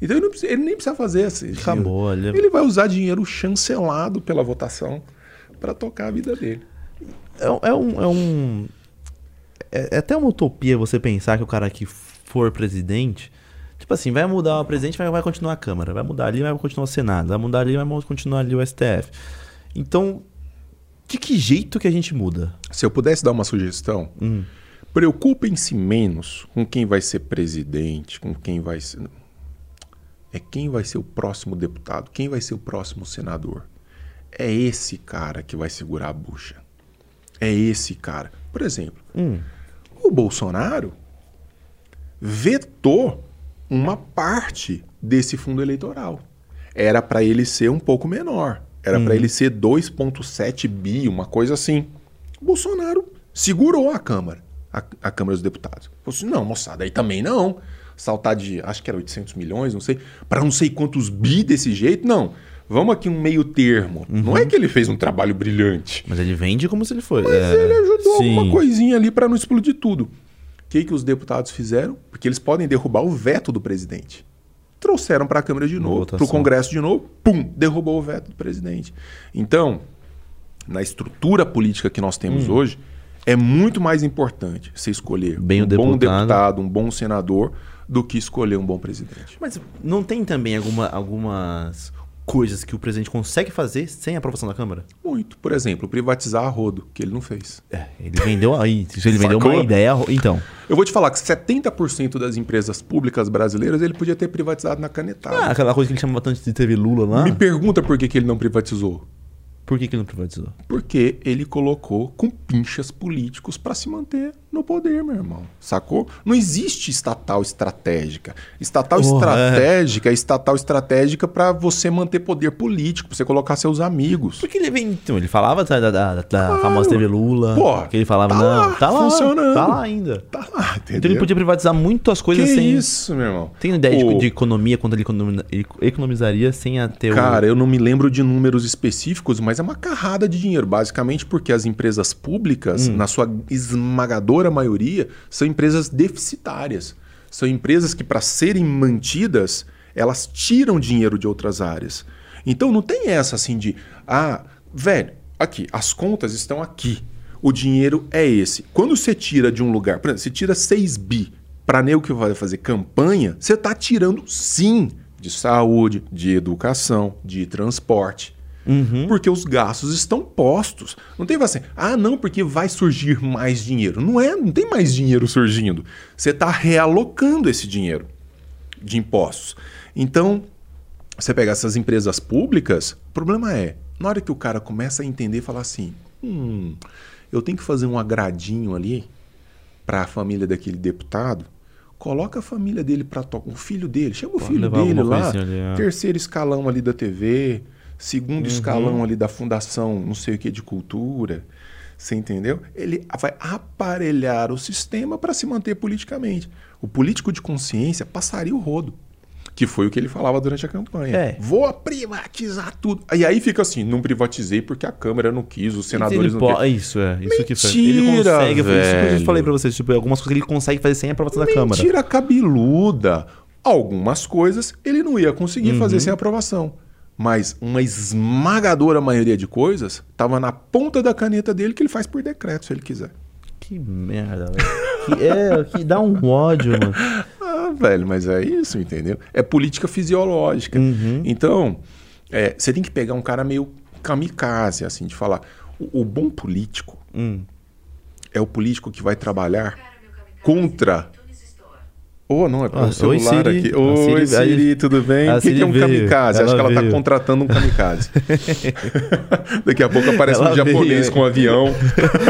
Então ele, não precisa- ele nem precisa fazer esse. Acabou, ele- Ele vai usar dinheiro chancelado pela votação para tocar a vida dele. É, é um. É, um é, é até uma utopia você pensar que o cara que for presidente. Tipo assim, vai mudar o presidente, mas vai continuar a Câmara. Vai mudar ali, vai continuar o Senado. Vai mudar ali, vai continuar ali o STF. Então, de que jeito que a gente muda? Se eu pudesse dar uma sugestão, Hum. Preocupem-se menos com quem vai ser presidente, com quem vai ser. É quem vai ser o próximo deputado, quem vai ser o próximo senador. É esse cara que vai segurar a bucha. É esse cara. Por exemplo, Hum. o Bolsonaro vetou uma parte desse fundo eleitoral. Era para ele ser um pouco menor. Era para ele ser 2,7 bi, uma coisa assim. O Bolsonaro segurou a Câmara, a, a Câmara dos Deputados. Falou assim: não, moçada, aí também não. Saltar de, acho que era 800 milhões, não sei, para não sei quantos bi desse jeito, não. Vamos aqui um meio termo. Não é que ele fez um trabalho brilhante. Mas ele vende como se ele fosse. Mas ele ajudou sim. alguma coisinha ali para não explodir tudo. O que, que os deputados fizeram? Porque eles podem derrubar o veto do presidente. trouxeram para a Câmara de novo, para o Congresso de novo, pum, derrubou o veto do presidente. Então, na estrutura política que nós temos hum. hoje, é muito mais importante você escolher Bem um deputado. bom deputado, um bom senador, do que escolher um bom presidente. Mas não tem também alguma, algumas coisas que o presidente consegue fazer sem a aprovação da Câmara? Muito. Por exemplo, privatizar a rodo, que ele não fez. É, ele vendeu aí. Ele vendeu uma ideia. Então. Eu vou te falar que 70% das empresas públicas brasileiras ele podia ter privatizado na canetada. Ah, aquela coisa que ele chamava tanto de TV Lula lá. Me pergunta por que, que ele não privatizou. Por que, que ele não privatizou? Porque ele colocou com pinchas políticos para se manter no poder, meu irmão. Sacou? Não existe estatal estratégica. Estatal estratégica é. estatal estratégica para você manter poder político, pra você colocar seus amigos. Porque ele vem. Então, ele falava da, da, da, da claro. famosa TV Lula. Pô, que ele falava, tá não, lá, tá lá. Funcionando. Tá lá ainda. Tá lá, entendeu? Então ele podia privatizar muitas coisas que sem. Isso, meu irmão. Tem ideia de, de, economia, quanto ele economizaria sem a ter Cara, o... eu não me lembro de números específicos, mas é uma carrada de dinheiro. Basicamente porque as empresas públicas, hum. na sua esmagadora esmagadora maioria, são empresas deficitárias. São empresas que, para serem mantidas, elas tiram dinheiro de outras áreas. Então não tem essa assim de, ah, velho, aqui, as contas estão aqui. O dinheiro é esse. Quando você tira de um lugar, por exemplo, você tira 6 bi para nego que vai fazer campanha, você está tirando sim de saúde, de educação, de transporte. Uhum. Porque os gastos estão postos. Não tem assim, ah, não, porque vai surgir mais dinheiro. Não é, não tem mais dinheiro surgindo. Você está realocando esse dinheiro de impostos. Então, você pega essas empresas públicas, o problema é, na hora que o cara começa a entender e falar assim, hum, eu tenho que fazer um agradinho ali para a família daquele deputado, coloca a família dele para tocar, o filho dele, chama o filho dele lá, ali, é. terceiro escalão ali da TV, segundo uhum. escalão ali da fundação, não sei o que, de cultura. Você entendeu? Ele vai aparelhar o sistema para se manter politicamente. O político de consciência passaria o rodo. Que foi o que ele falava durante a campanha. É. Vou privatizar tudo. E aí fica assim, não privatizei porque a Câmara não quis, os senadores não quis. Isso, é. Isso Mentira, que foi. Ele consegue, velho. isso que eu falei pra vocês. Tipo, algumas coisas ele consegue fazer sem a aprovação Mentira da Câmara. Mentira cabeluda. Algumas coisas ele não ia conseguir uhum. fazer sem aprovação. Mas uma esmagadora maioria de coisas estava na ponta da caneta dele que ele faz por decreto, se ele quiser. Que merda, velho. que, é, que dá um ódio, mano. Ah, velho, mas é isso, entendeu? É política fisiológica. Uhum. Então, é, você tem que pegar um cara meio kamikaze, assim, de falar. O, o bom político hum. é o político que vai trabalhar contra Oh, não, é para ah, o celular Oi, aqui. Oi, Siri, Siri, tudo bem? O que, que, é um veio. kamikaze? Ela Acho que ela está contratando um kamikaze. Daqui a pouco aparece ela um japonês veio. com um avião.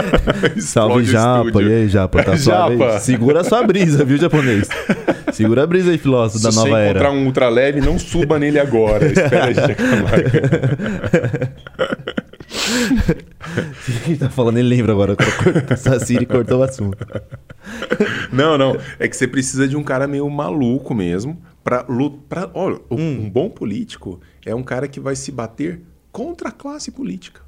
Salve, Japa. E aí, Japa? Tá Japa. Segura a sua brisa, viu, japonês? Segura a brisa aí, filósofo da nova era. Se encontrar um ultraleve, não suba nele agora. Espera a gente O que tá falando? Ele lembra agora. A Siri cortou o assunto. Não, não. É que você precisa de um cara meio maluco mesmo. Pra, pra, olha, hum. um bom político é um cara que vai se bater contra a classe política.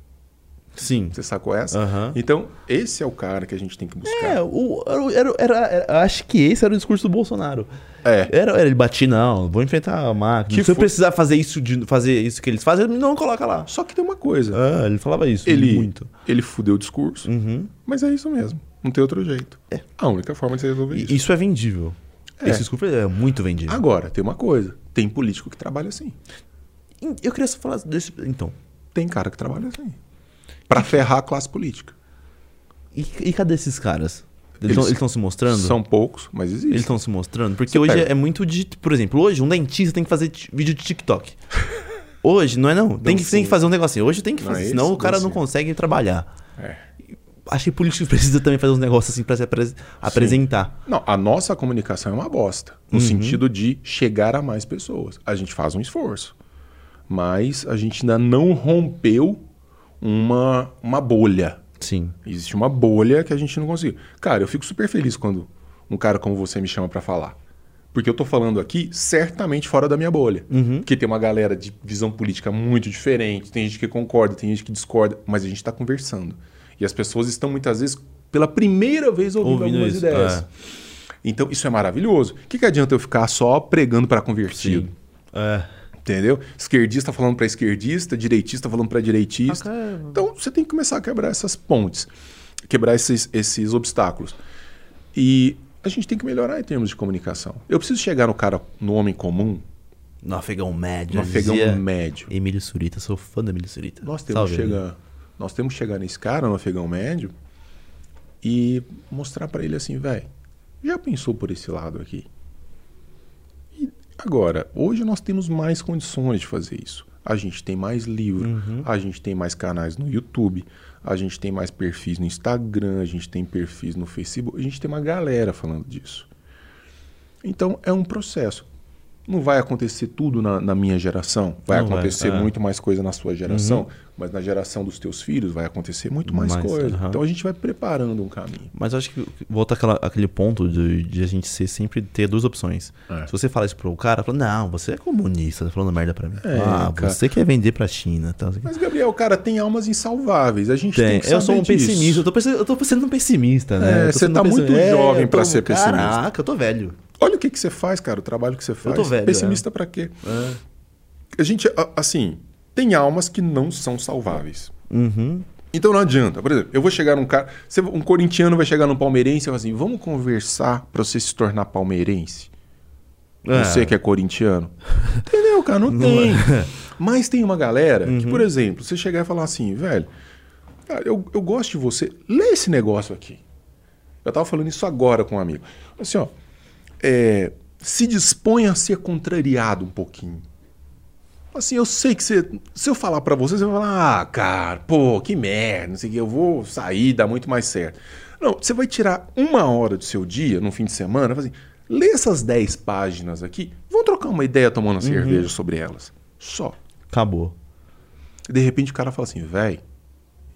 Sim. Você sacou essa? Uhum. Então, esse é o cara que a gente tem que buscar. É, o, era, era, era, acho que esse era o discurso do Bolsonaro. É. Era, ele batia, não, vou enfrentar a máquina. Que Se eu precisar fazer isso, de, fazer isso que eles fazem, não coloca lá. Só que tem uma coisa. Ah, ele falava isso ele, muito. Ele fudeu o discurso, uhum. mas é isso mesmo. Não tem outro jeito. É. A única forma de você resolver isso. Isso é vendível. É. Esse discurso é muito vendível. Agora, tem uma coisa. Tem político que trabalha assim. Eu queria só falar desse... Então. Tem cara que trabalha assim para ferrar a classe política. E, e cadê esses caras? Eles estão se mostrando? São poucos, mas existem. Eles estão se mostrando? Porque Você hoje pega. é muito de. Por exemplo, hoje um dentista tem que fazer vídeo de TikTok. Hoje, não é não? Tem que, tem que fazer um negocinho. Hoje tem que fazer, é senão o cara não consegue trabalhar. É. Acho que político precisa também fazer uns negócios assim para se apres apresentar. Não, a nossa comunicação é uma bosta. No uhum. sentido de chegar a mais pessoas. A gente faz um esforço. Mas a gente ainda não rompeu uma, uma bolha. Sim. Existe uma bolha que a gente não conseguiu. Cara, eu fico super feliz quando um cara como você me chama para falar. Porque eu tô falando aqui certamente fora da minha bolha. Uhum. Porque tem uma galera de visão política muito diferente, tem gente que concorda, tem gente que discorda, mas a gente está conversando. E as pessoas estão muitas vezes pela primeira vez ouvindo, ouvindo algumas isso. ideias. É. Então, isso é maravilhoso. O que, que adianta eu ficar só pregando para convertido? É. Entendeu? Esquerdista falando para esquerdista, direitista falando para direitista. Então, você tem que começar a quebrar essas pontes, quebrar esses, esses obstáculos. E a gente tem que melhorar em termos de comunicação. Eu preciso chegar no cara, no homem comum, No afegão médio. no afegão dizia médio. Emílio Surita, sou fã do Emílio Surita. Nós temos, que Salve, chegar, nós temos que chegar nesse cara, no afegão médio, e mostrar para ele assim, velho, já pensou por esse lado aqui? Agora, hoje nós temos mais condições de fazer isso. A gente tem mais livro, Uhum. a gente tem mais canais no YouTube, a gente tem mais perfis no Instagram, a gente tem perfis no Facebook, a gente tem uma galera falando disso. Então é um processo. Não vai acontecer tudo na, na minha geração, vai Não vai, acontecer é. muito mais coisa na sua geração, mas na geração dos teus filhos vai acontecer muito mais, Mais, coisa. aham. Então a gente vai preparando um caminho. Mas acho que volta àquela, aquele ponto de, de a gente ser sempre ter duas opções. É. Se você fala isso pro cara, fala, não, você é comunista, tá falando merda pra mim. É, ah, cara. você quer vender pra China. Tá? Mas, Gabriel, cara, tem almas insalváveis. A gente tem, Tem, que eu sou um disso. pessimista, eu tô, eu tô sendo um pessimista, né? É, você tá muito pessimista. jovem tô- ser pessimista. Caraca, eu tô velho. Olha o que, que você faz, cara, o trabalho que você faz. tô velho, Pessimista pra quê? A gente, assim, tem almas que não são salváveis. Uhum. Então não adianta. Por exemplo, eu vou chegar num cara. Um corintiano vai chegar num palmeirense e vai assim: vamos conversar pra você se tornar palmeirense? Você que é corintiano. Entendeu, cara? Não tem. Mas tem uma galera que, por exemplo, você chegar e falar assim, velho, cara, eu, eu gosto de você. Lê esse negócio aqui. Eu tava falando isso agora com um amigo. Assim, ó. É, se dispõe a ser contrariado um pouquinho. Assim, eu sei que você. Se eu falar pra você, você vai falar, ah, cara, pô, que merda, não sei o que, eu vou sair, dá muito mais certo. Não, você vai tirar uma hora do seu dia, no fim de semana, falar assim, lê essas 10 páginas aqui, vamos trocar uma ideia tomando uma cerveja sobre elas. Só. Acabou. De repente o cara fala assim, velho,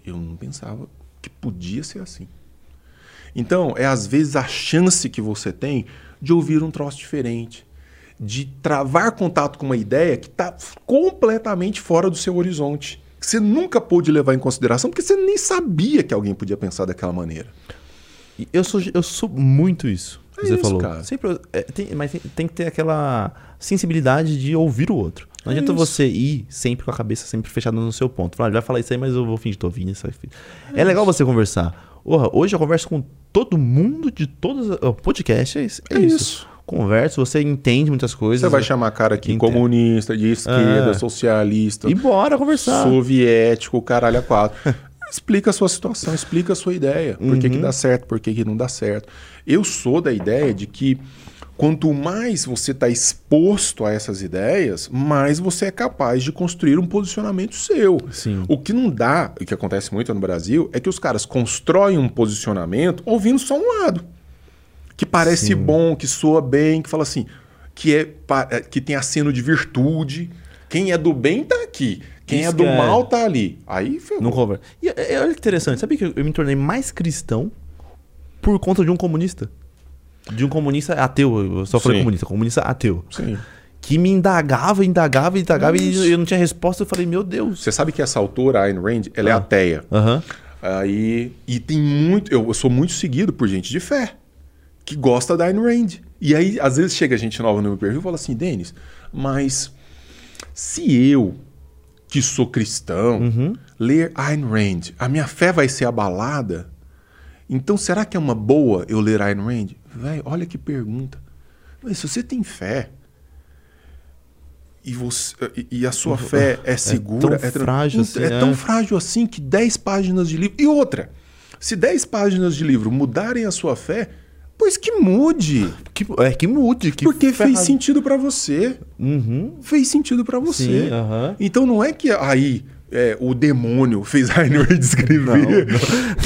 eu não pensava que podia ser assim. Então, é às vezes a chance que você tem de ouvir um troço diferente, de travar contato com uma ideia que está completamente fora do seu horizonte, que você nunca pôde levar em consideração, porque você nem sabia que alguém podia pensar daquela maneira. Eu sou, eu sou muito isso. É você isso, falou. cara. Sempre, é, tem- mas tem, tem que ter aquela sensibilidade de ouvir o outro. Não É adianta isso. você ir sempre com a cabeça sempre fechada no seu ponto. Falar, ele vai falar isso aí, mas eu vou fingir que tô ouvindo isso. aí. É, legal você conversar. Porra, hoje eu converso com todo mundo de todos. O podcast é isso. É, isso. isso. Converso, você entende muitas coisas. Você vai chamar cara aqui Entendo. comunista, de esquerda, É. socialista, E bora conversar. soviético, caralho a quatro. explica a sua situação, explica a sua ideia. Por que, que Uhum. dá certo, por que, que não dá certo. Eu sou da ideia de que quanto mais você está exposto a essas ideias, mais você é capaz de construir um posicionamento seu. Sim. O que não dá, o que acontece muito no Brasil, é que os caras constroem um posicionamento ouvindo só um lado. Que parece Sim. bom, que soa bem, que fala assim, que, é, é, que tem aceno de virtude. Quem é do bem tá aqui. Quem Isso é do que é- mal tá ali. Aí ferrou. Não conversa. E é, é, olha que interessante. Sabe que eu, eu me tornei mais cristão por conta de um comunista? De um comunista ateu. Eu só falei Sim. comunista. Comunista ateu. Sim. Que me indagava, indagava, indagava Isso. e eu não tinha resposta. Eu falei, meu Deus. Você sabe que essa autora, Ayn Rand, ela é Ah. ateia. Aham. Aí, e tem muito. Eu, eu sou muito seguido por gente de fé que gosta da Ayn Rand. E aí, às vezes, chega gente nova no meu perfil e fala assim: Denis, mas se eu, que sou cristão, Uhum. ler Ayn Rand, a minha fé vai ser abalada? Então, será que é uma boa eu ler Ayn Rand? Véi, olha que pergunta. Mas se você tem fé. E, você, e- a sua fé é segura, tão tran- frágil assim, é é. tão frágil assim que 10 páginas de livro. E outra, se 10 páginas de livro mudarem a sua fé, pois que mude. Que, é, que mude. Que porque fez sentido pra você. Uhum. Fez sentido pra você. Sim, aham. Então não é que aí é, o demônio fez a Ayn Rand escrever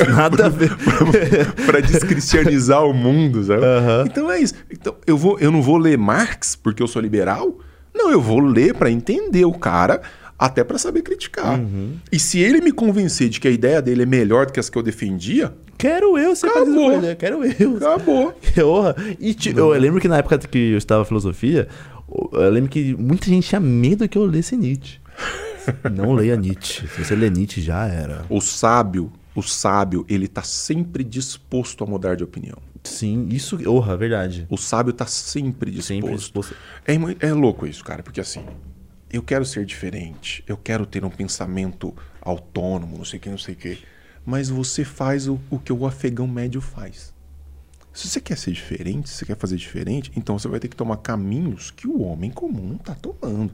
Nada a ver. para descristianizar o mundo, sabe? Aham. Então é isso. Então, eu, vou, eu não vou ler Marx porque eu sou liberal. Não, eu vou ler para entender o cara, até para saber criticar. Uhum. E se ele me convencer de que a ideia dele é melhor do que as que eu defendia, Quero eu ser Acabou. parecido com ele. Quero eu. acabou. E eu lembro que na época que eu estava filosofia, eu lembro que muita gente tinha medo que eu lesse Nietzsche. Não leia Nietzsche. Se você lê Nietzsche, já era. O sábio, o sábio, ele tá sempre disposto a mudar de opinião. Sim, isso, orra, verdade. O sábio está sempre disposto. Sempre disposto. É, é louco isso, cara, porque assim, eu quero ser diferente, eu quero ter um pensamento autônomo, não sei o que, não sei o que. Mas você faz o, o que o afegão médio faz. Se você quer ser diferente, se você quer fazer diferente, então você vai ter que tomar caminhos que o homem comum não tá tomando.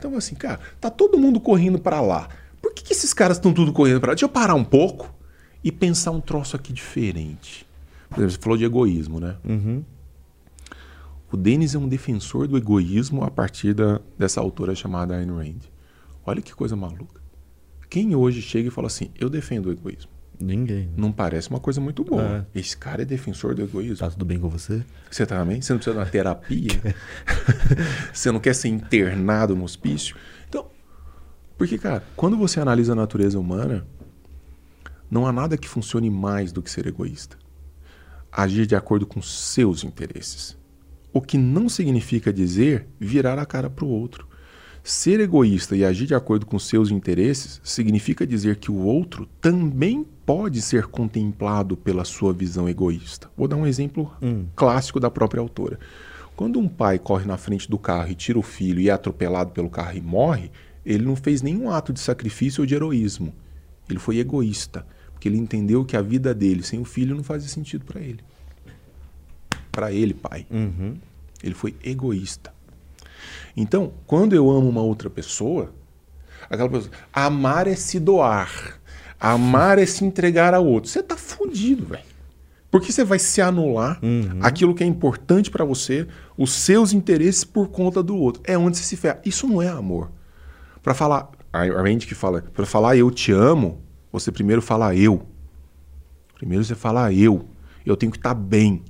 Então, assim, cara, tá todo mundo correndo para lá. Por que, que esses caras estão tudo correndo para lá? Deixa eu parar um pouco e pensar um troço aqui diferente. Por exemplo, você falou de egoísmo, né? Uhum. O Denis é um defensor do egoísmo a partir da, dessa autora chamada Ayn Rand. Olha que coisa maluca. Quem hoje chega e fala assim, eu defendo o egoísmo? Ninguém. Não parece uma coisa muito boa. É. Esse cara é defensor do egoísmo. Tá tudo bem com você? Você tá bem? Você não precisa de uma terapia? você não quer ser internado no hospício? Então, porque, cara, quando você analisa a natureza humana, não há nada que funcione mais do que ser egoísta. Agir de acordo com seus interesses. O que não significa dizer virar a cara para o outro. Ser egoísta e agir de acordo com seus interesses significa dizer que o outro também pode ser contemplado pela sua visão egoísta. Vou dar um exemplo clássico da própria autora. Quando um pai corre na frente do carro e tira o filho e é atropelado pelo carro e morre, ele não fez nenhum ato de sacrifício ou de heroísmo. Ele foi egoísta, porque ele entendeu que a vida dele sem o filho não fazia sentido para ele. Para ele, pai. Uhum. Ele foi egoísta. Então, quando eu amo uma outra pessoa, aquela pessoa, amar é se doar. Amar é se entregar ao outro. Você tá fudido, velho. Porque você vai se anular aquilo que é importante para você, os seus interesses por conta do outro. É onde você se ferra. Isso não é amor. Para falar, a Rand que fala, para falar eu te amo, você primeiro fala eu. Primeiro você fala eu. Eu tenho que estar bem.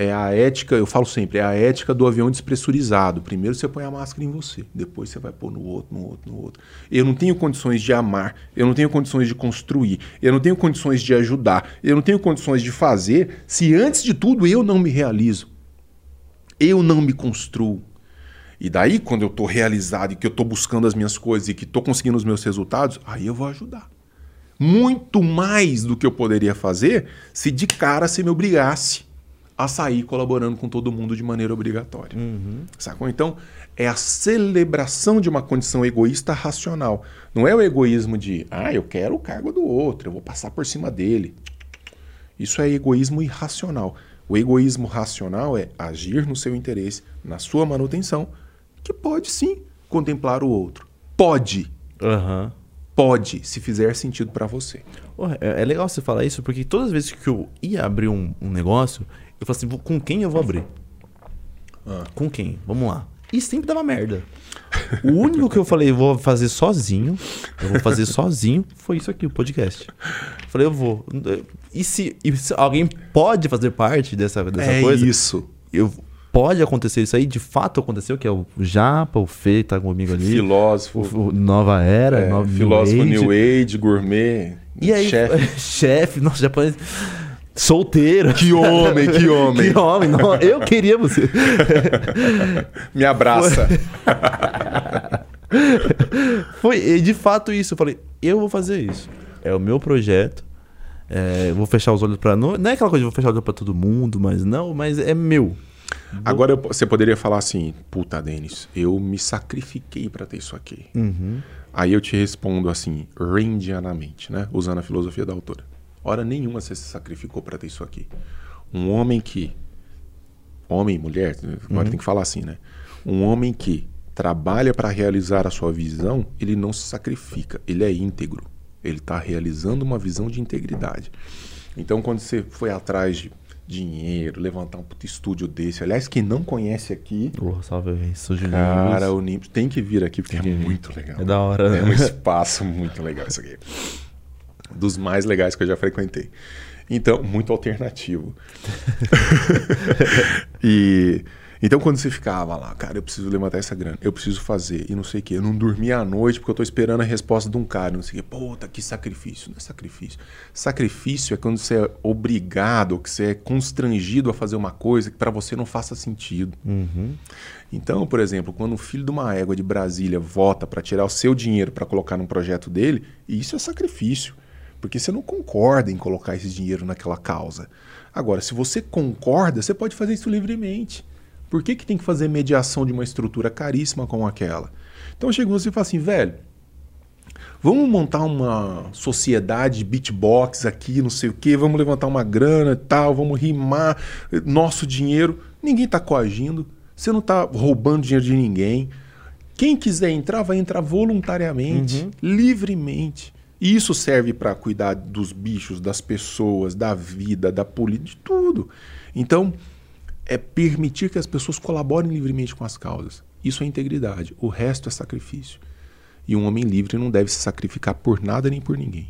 É a ética, eu falo sempre, é a ética do avião despressurizado. Primeiro você põe a máscara em você, depois você vai pôr no outro, no outro, no outro. Eu não tenho condições de amar, eu não tenho condições de construir, eu não tenho condições de ajudar, eu não tenho condições de fazer se antes de tudo eu não me realizo. Eu não me construo. E daí, quando eu estou realizado e que eu estou buscando as minhas coisas e que estou conseguindo os meus resultados, aí eu vou ajudar. Muito mais do que eu poderia fazer se de cara você me obrigasse a sair colaborando com todo mundo de maneira obrigatória. Sacou? Então, é a celebração de uma condição egoísta racional. Não é o egoísmo de, ah, eu quero o cargo do outro, eu vou passar por cima dele. Isso é egoísmo irracional. O egoísmo racional é agir no seu interesse, na sua manutenção, que pode sim contemplar o outro. Pode. Aham. Pode, se fizer sentido para você. É, é legal você falar isso, porque todas as vezes que eu ia abrir um, um negócio, eu falo assim, "Vou- com quem eu vou abrir? Com quem? Vamos lá. E sempre dava merda. O único que eu falei, vou fazer sozinho, eu vou fazer sozinho, foi isso aqui, o podcast. Eu falei, eu vou. E se, e se alguém pode fazer parte dessa, dessa é coisa? isso. Eu, pode acontecer isso aí, de fato aconteceu, que é o Japa, o Fê tá comigo ali. Filósofo. O, o Nova Era, é, nova, filósofo New New Age. Age, gourmet, E aí, chefe. chefe, nossa, japonês. Solteiro. Que homem, que homem. Que homem, não, eu queria você. Me abraça. Foi e de fato isso. Eu falei, eu vou fazer isso. É o meu projeto. É, vou fechar os olhos pra. Não, não é aquela coisa de vou fechar os olhos pra todo mundo, mas não, mas é meu. Agora eu- você poderia falar assim, puta, Denis, eu me sacrifiquei para ter isso aqui. Uhum. Aí eu te respondo assim, randianamente, né? Usando a filosofia da autora. Hora nenhuma você se sacrificou para ter isso aqui. Um homem que. Homem e mulher, agora tem que falar assim, né? Um homem que trabalha para realizar a sua visão, ele não se sacrifica, ele é íntegro. Ele está realizando uma visão de integridade. Então, quando você foi atrás de dinheiro, levantar um puto estúdio desse, aliás, quem não conhece aqui, Oh, salve, Juninho. cara, o Nimbus tem que vir aqui porque é muito legal. É da hora, É né? um espaço muito legal isso aqui. Dos mais legais que eu já frequentei. Então, muito alternativo. e então quando você ficava lá, cara, eu preciso levantar essa grana, eu preciso fazer e não sei o que, eu não dormia à noite porque eu tô esperando a resposta de um cara, não sei o que, puta, que sacrifício, não é sacrifício. Sacrifício é quando você é obrigado, que você é constrangido a fazer uma coisa que para você não faça sentido. Uhum. Então, por exemplo, quando o filho de uma égua de Brasília vota para tirar o seu dinheiro para colocar num projeto dele, isso é sacrifício. Porque você não concorda em colocar esse dinheiro naquela causa. Agora, se você concorda, você pode fazer isso livremente. Por que, que tem que fazer mediação de uma estrutura caríssima como aquela? Então chega você e fala assim, velho, vamos montar uma sociedade de beatbox aqui, não sei o quê, vamos levantar uma grana e tal, vamos rimar nosso dinheiro. Ninguém está coagindo, você não está roubando dinheiro de ninguém. Quem quiser entrar, vai entrar voluntariamente, uhum. livremente. E isso serve para cuidar dos bichos, das pessoas, da vida, da política, de tudo. Então, é permitir que as pessoas colaborem livremente com as causas. Isso é integridade. O resto é sacrifício. E um homem livre não deve se sacrificar por nada nem por ninguém.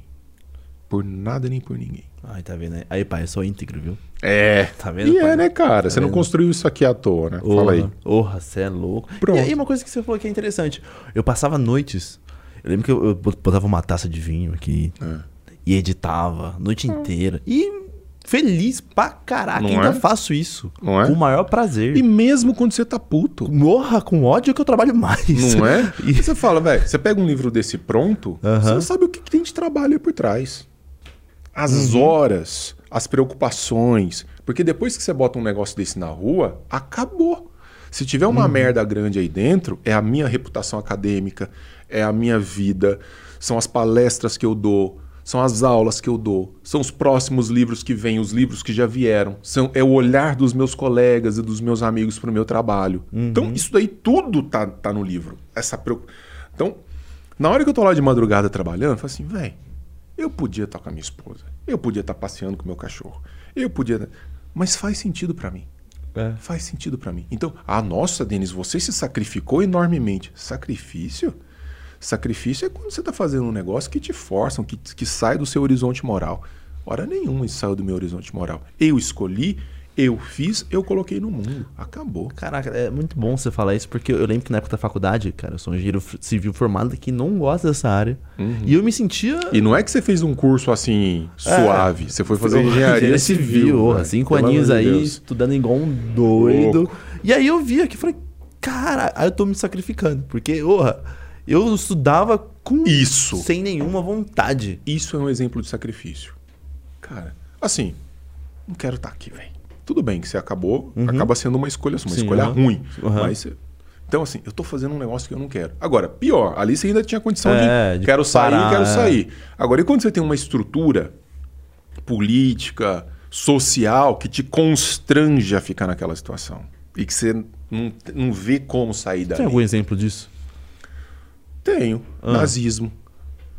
Por nada nem por ninguém. Ai, tá vendo? Aí, pai, eu sou íntegro, viu? É. Tá vendo? E é, pai? é, né, cara? Tá você vendo? não construiu isso aqui à toa, né? Orra, Fala aí. Porra, você é louco. Pronto. E aí, uma coisa que você falou que é interessante. Eu passava noites. Eu lembro que eu, eu botava uma taça de vinho aqui. É. E editava a noite inteira. E feliz pra caraca. Não Ainda é? faço isso. Não é? Com o maior prazer. E mesmo quando você tá puto. Morra com ódio que eu trabalho mais. Não é? E você fala, velho, você pega um livro desse pronto, uh -huh. você não sabe o que, que, tem de trabalho aí por trás. As uhum. horas, as preocupações. Porque depois que você bota um negócio desse na rua, acabou. Se tiver uma uhum. merda grande aí dentro, é a minha reputação acadêmica, é a minha vida, são as palestras que eu dou, são as aulas que eu dou, são os próximos livros que vêm, os livros que já vieram, são, é o olhar dos meus colegas e dos meus amigos para o meu trabalho. Uhum. Então, isso daí tudo tá, tá no livro. Essa Então, na hora que eu tô lá de madrugada trabalhando, eu falo assim, velho, eu podia estar tá com a minha esposa, eu podia estar tá passeando com o meu cachorro, eu podia. Mas faz sentido para mim. É. Faz sentido para mim. Então, ah, nossa, Denis, você se sacrificou enormemente. Sacrifício? Sacrifício é quando você está fazendo um negócio que te forçam, que, que sai do seu horizonte moral. Hora nenhuma isso saiu do meu horizonte moral. Eu escolhi, eu fiz, eu coloquei no mundo. Acabou. Caraca, é muito bom você falar isso, porque eu lembro que na época da faculdade, cara, eu sou um engenheiro civil formado que não gosta dessa área. Uhum. E eu me sentia. E não é que você fez um curso assim, suave. É, você foi fazer engenharia civil. civil né? Cinco aninhos aí, Deus. estudando igual um doido. Louco. E aí eu vi aqui e falei, cara, aí eu tô me sacrificando. Porque, porra eu estudava com isso, sem nenhuma vontade. Isso é um exemplo de sacrifício. Cara, assim, não quero estar tá aqui, velho. Tudo bem que você acabou, uhum. acaba sendo uma escolha, uma Sim, escolha uhum. ruim. Uhum. Mas então, assim, eu tô fazendo um negócio que eu não quero. Agora, pior, ali você ainda tinha condição é, de, de, quero parar, sair, quero é. sair. Agora, e quando você tem uma estrutura política, social, que te constrange a ficar naquela situação? E que você não, não vê como sair dali? Tem algum exemplo disso? Tenho. Ah. Nazismo.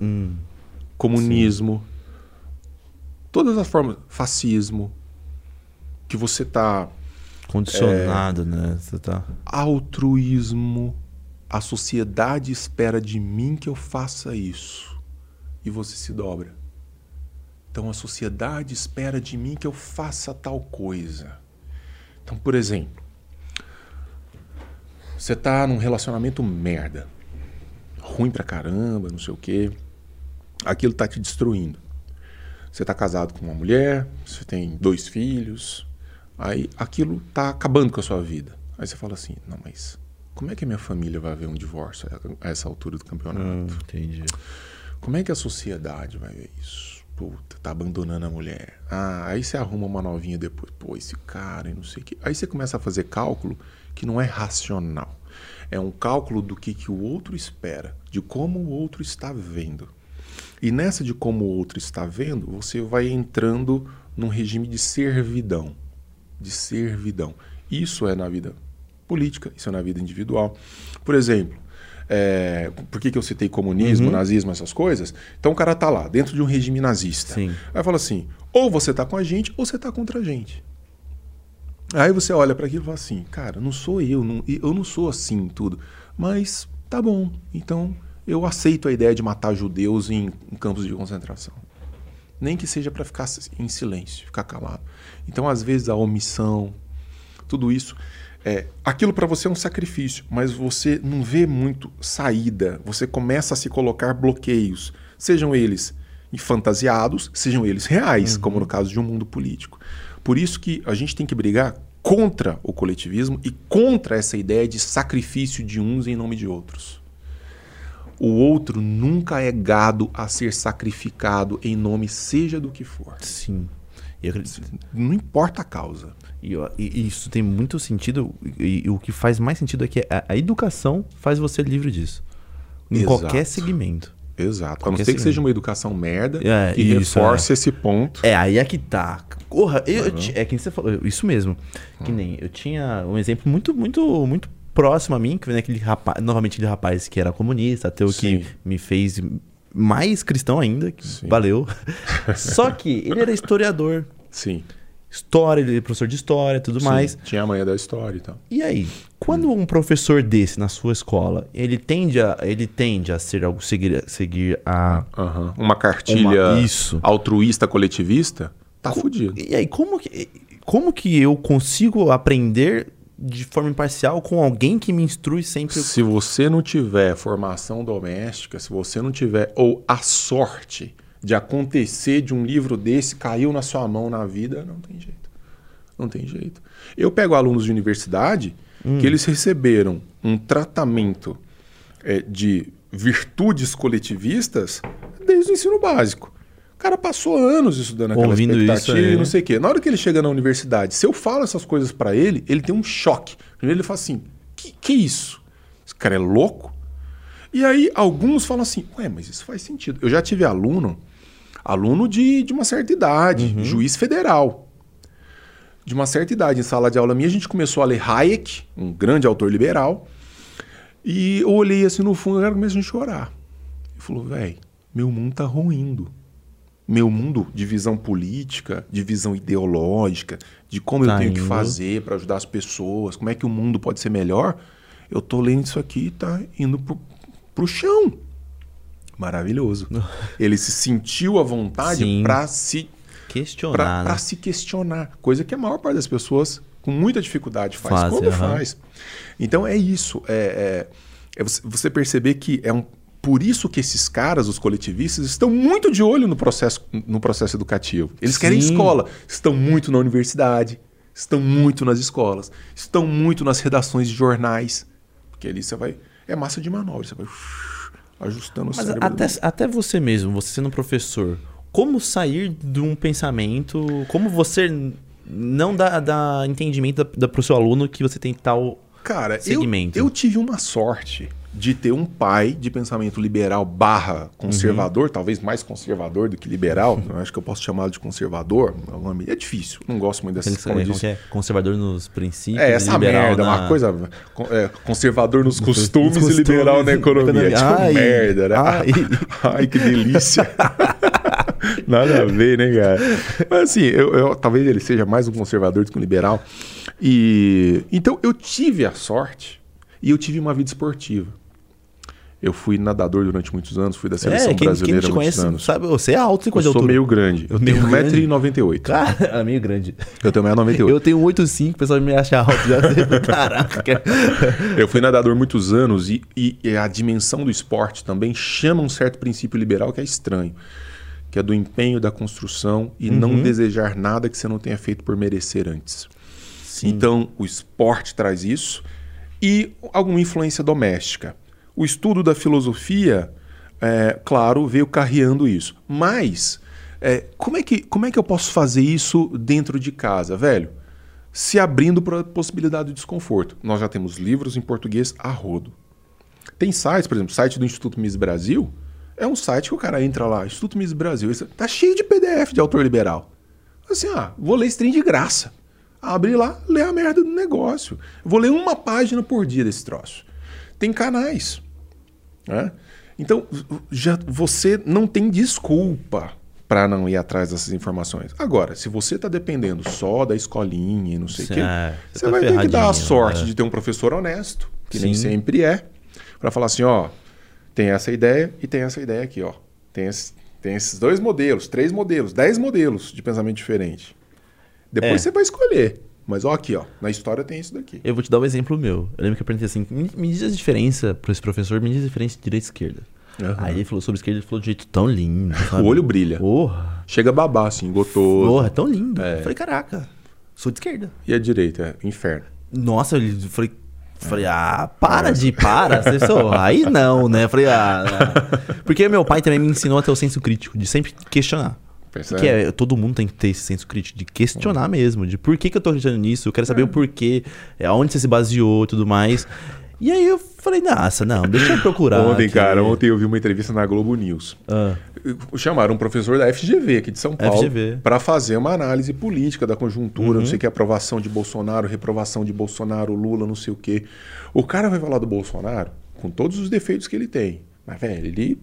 Hum. Comunismo. Sim. Todas as formas. Fascismo. Que você tá. Condicionado, é, né? Você tá. Altruísmo. A sociedade espera de mim que eu faça isso. E você se dobra. Então a sociedade espera de mim que eu faça tal coisa. Então, por exemplo, você tá num relacionamento merda ruim pra caramba, não sei o quê. Aquilo tá te destruindo. Você tá casado com uma mulher, você tem dois filhos, aí aquilo tá acabando com a sua vida. Aí você fala assim: não, mas como é que a minha família vai ver um divórcio a essa altura do campeonato? Hum, entendi. Como é que a sociedade vai ver isso? Puta, tá abandonando a mulher. Ah, aí você arruma uma novinha depois. Pô, esse cara e não sei o quê. Aí você começa a fazer cálculo que não é racional. É um cálculo do que, que o outro espera, de como o outro está vendo. E nessa de como o outro está vendo, você vai entrando num regime de servidão. De servidão. Isso é na vida política, isso é na vida individual. Por exemplo, é, por que, que eu citei comunismo, uhum. nazismo, essas coisas? Então o cara tá lá, dentro de um regime nazista. Sim. Aí fala assim: ou você tá com a gente, ou você tá contra a gente. Aí você olha para aquilo e fala assim, cara, não sou eu, não, eu não sou assim tudo. Mas tá bom, então eu aceito a ideia de matar judeus em, em campos de concentração. Nem que seja para ficar em silêncio, ficar calado. Então, às vezes, a omissão, tudo isso. É, aquilo para você é um sacrifício, mas você não vê muito saída. Você começa a se colocar bloqueios, sejam eles fantasiados, sejam eles reais, uhum. como no caso de um mundo político. Por isso que a gente tem que brigar contra o coletivismo e contra essa ideia de sacrifício de uns em nome de outros. O outro nunca é gado a ser sacrificado em nome seja do que for. Sim. Eu Não importa a causa. E, e- isso tem muito sentido. E, e o que faz mais sentido é que a, a educação faz você livre disso. Em Exato. qualquer segmento. Exato. A não ser que segmento. seja uma educação merda É, que reforce esse ponto. É, aí é que tá. Porra, eu, eu ti- é que você falou, isso mesmo. Que nem, eu tinha um exemplo muito, muito, muito próximo a mim, que vem aquele rapaz, novamente aquele rapaz que era comunista, ateu que Sim. me fez mais cristão ainda, que Sim. valeu. Só que ele era historiador, Sim. história, ele é professor de história e tudo Sim. mais. Tinha a manha da história e tal. E aí, quando um professor desse na sua escola, ele tende a, ele tende a ser algo seguir, seguir a Aham. Uma cartilha Uma- isso. altruísta coletivista, tá fudido. E aí, como que, como que eu consigo aprender de forma imparcial com alguém que me instrui sempre? Se você não tiver formação doméstica, se você não tiver, ou a sorte de acontecer de um livro desse caiu na sua mão na vida, não tem jeito. Não tem jeito. Eu pego alunos de universidade que eles receberam um tratamento eh, de virtudes coletivistas desde o ensino básico. O cara passou anos estudando aquela Ouvindo isso expectativa aí. e não sei o quê. Na hora que ele chega na universidade, se eu falo essas coisas pra ele, ele tem um choque. Primeiro ele fala assim: que, que isso? Esse cara é louco? E aí alguns falam assim: ué, mas isso faz sentido. Eu já tive aluno, aluno de, de uma certa idade, juiz federal. De uma certa idade, em sala de aula minha, a gente começou a ler Hayek, um grande autor liberal. E eu olhei assim no fundo e era começou a chorar. Ele falou, velho, meu mundo tá ruindo. Meu mundo de visão política, de visão ideológica, de como Tá eu tenho que indo. fazer para ajudar as pessoas, como é que o mundo pode ser melhor. Eu tô lendo isso aqui e tá indo pro, pro chão. Maravilhoso. Ele se sentiu à vontade para se Questionar, para né? se questionar, coisa que a maior parte das pessoas com muita dificuldade faz. Como aham. faz? Então é isso, é, é- é você perceber que é um por isso que esses caras, os coletivistas, estão muito de olho no processo, no processo educativo. Eles querem Sim. escola, estão muito na universidade, estão muito nas escolas, estão muito nas redações de jornais, porque ali você vai é massa de manobra, você vai ajustando o Mas cérebro. até, até você mesmo, você sendo professor, como sair de um pensamento, como você não dá, dá entendimento da, pro seu aluno que você tem tal Cara, eu, segmento. eu tive uma sorte de ter um pai de pensamento liberal barra conservador, Uhum. talvez mais conservador do que liberal. Eu acho que eu posso chamá-lo de conservador. É É difícil, não gosto muito dessas como é, é? conservador nos princípios, É, essa merda, na... uma coisa é, conservador nos costumes, costumes, e liberal na economia. economia. Tipo, Ai, merda, né? ai. Ai, que delícia. Nada a ver, né, cara? Mas assim, eu, eu- talvez ele seja mais um conservador do que um liberal. E então eu tive a sorte e eu tive uma vida esportiva. Eu fui nadador durante muitos anos, fui da seleção É, quem, quem brasileira te há muitos conhece anos. sabe, você é alto em Eu coisa de sou altura. meio grande. Eu tenho grande? 1,98m. Cara, é meio grande. Eu tenho 1,98m. Eu tenho 8,5, o pessoal me acha alto. Já. Caraca. Eu fui nadador muitos anos e, e- e a dimensão do esporte também chama um certo princípio liberal que é estranho, que é do empenho da construção e não desejar nada que você não tenha feito por merecer antes. Então, o esporte traz isso e alguma influência doméstica. O estudo da filosofia, é, claro, veio carreando isso. Mas, é, como, é que, como é que eu posso fazer isso dentro de casa, velho? Se abrindo para a possibilidade de desconforto. Nós já temos livros em português a rodo. Tem sites, por exemplo, o site do Instituto Miss Brasil é um site que o cara entra lá, Instituto Miss Brasil, esse- tá cheio de PDF de autor liberal. Assim, ah, vou ler stream de graça. Abre lá, lê a merda do negócio. Eu vou ler uma página por dia desse troço. Tem canais. né? Então, já você não tem desculpa para não ir atrás dessas informações. Agora, se você está dependendo só da escolinha e não sei o quê, É, você tá vai ter que dar a sorte é. de ter um professor honesto, que nem Sim. sempre é, para falar assim, ó, tem essa ideia e tem essa ideia aqui, ó. Tem, esse- tem esses dois modelos, três modelos, dez modelos de pensamento diferente. Depois É. você vai escolher. Mas ó aqui, ó, na história tem isso daqui. Eu vou te dar um exemplo meu. Eu lembro que eu perguntei assim: me, me diz a diferença para esse professor, me diz a diferença de direita e esquerda. Aham. Aí ele falou sobre esquerda, ele falou de jeito tão lindo. O sabe? olho brilha. Porra, Chega a babar, assim, gotoso. porra, é tão lindo. É. Eu falei, caraca, sou de esquerda. E a direita, é inferno. Nossa, ele eu falei, Falei, ah, para de, para. Aí não, né? Falei, ah. não. Porque meu pai também me ensinou a ter o senso crítico, de sempre questionar. Percebe? Que é, todo mundo tem que ter esse senso crítico, de questionar mesmo, de por que, que eu tô acreditando nisso, eu quero saber o porquê, é, aonde você se baseou e tudo mais. E aí eu falei, nossa, não, deixa eu procurar. Ontem, aqui. cara, ontem eu vi uma entrevista na Globo News. Ah, Chamaram um professor da FGV aqui de São Paulo para fazer uma análise política da conjuntura, Uhum. não sei o que, aprovação de Bolsonaro, reprovação de Bolsonaro, Lula, não sei o que. O cara vai falar do Bolsonaro com todos os defeitos que ele tem. Mas, velho, ele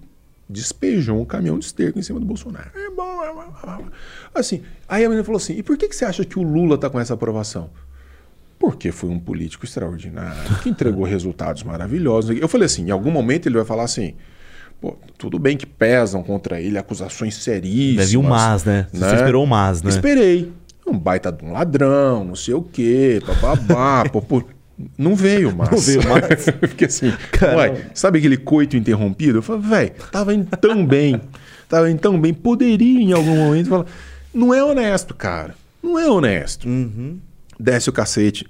despejou um caminhão de esterco em cima do Bolsonaro. É bom, é bom, é bom. Assim, aí a menina falou assim: e por que, que você acha que o Lula tá com essa aprovação? Porque foi um político extraordinário, que entregou resultados maravilhosos. Eu falei assim: em algum momento ele vai falar assim. Pô, tudo bem que pesam contra ele acusações seríssimas. Deve um mas, né? Você esperou um mas, né? Esperei. Um baita de um ladrão, não sei o quê, bababá, pô, pô. Não veio mas. Não veio. Eu Fiquei assim, Caramba. uai, sabe aquele coito interrompido? Eu falei, velho, tava indo tão bem, tava indo tão bem, poderia em algum momento falar. Não é honesto, cara. Não é honesto. Uhum. Desce o cacete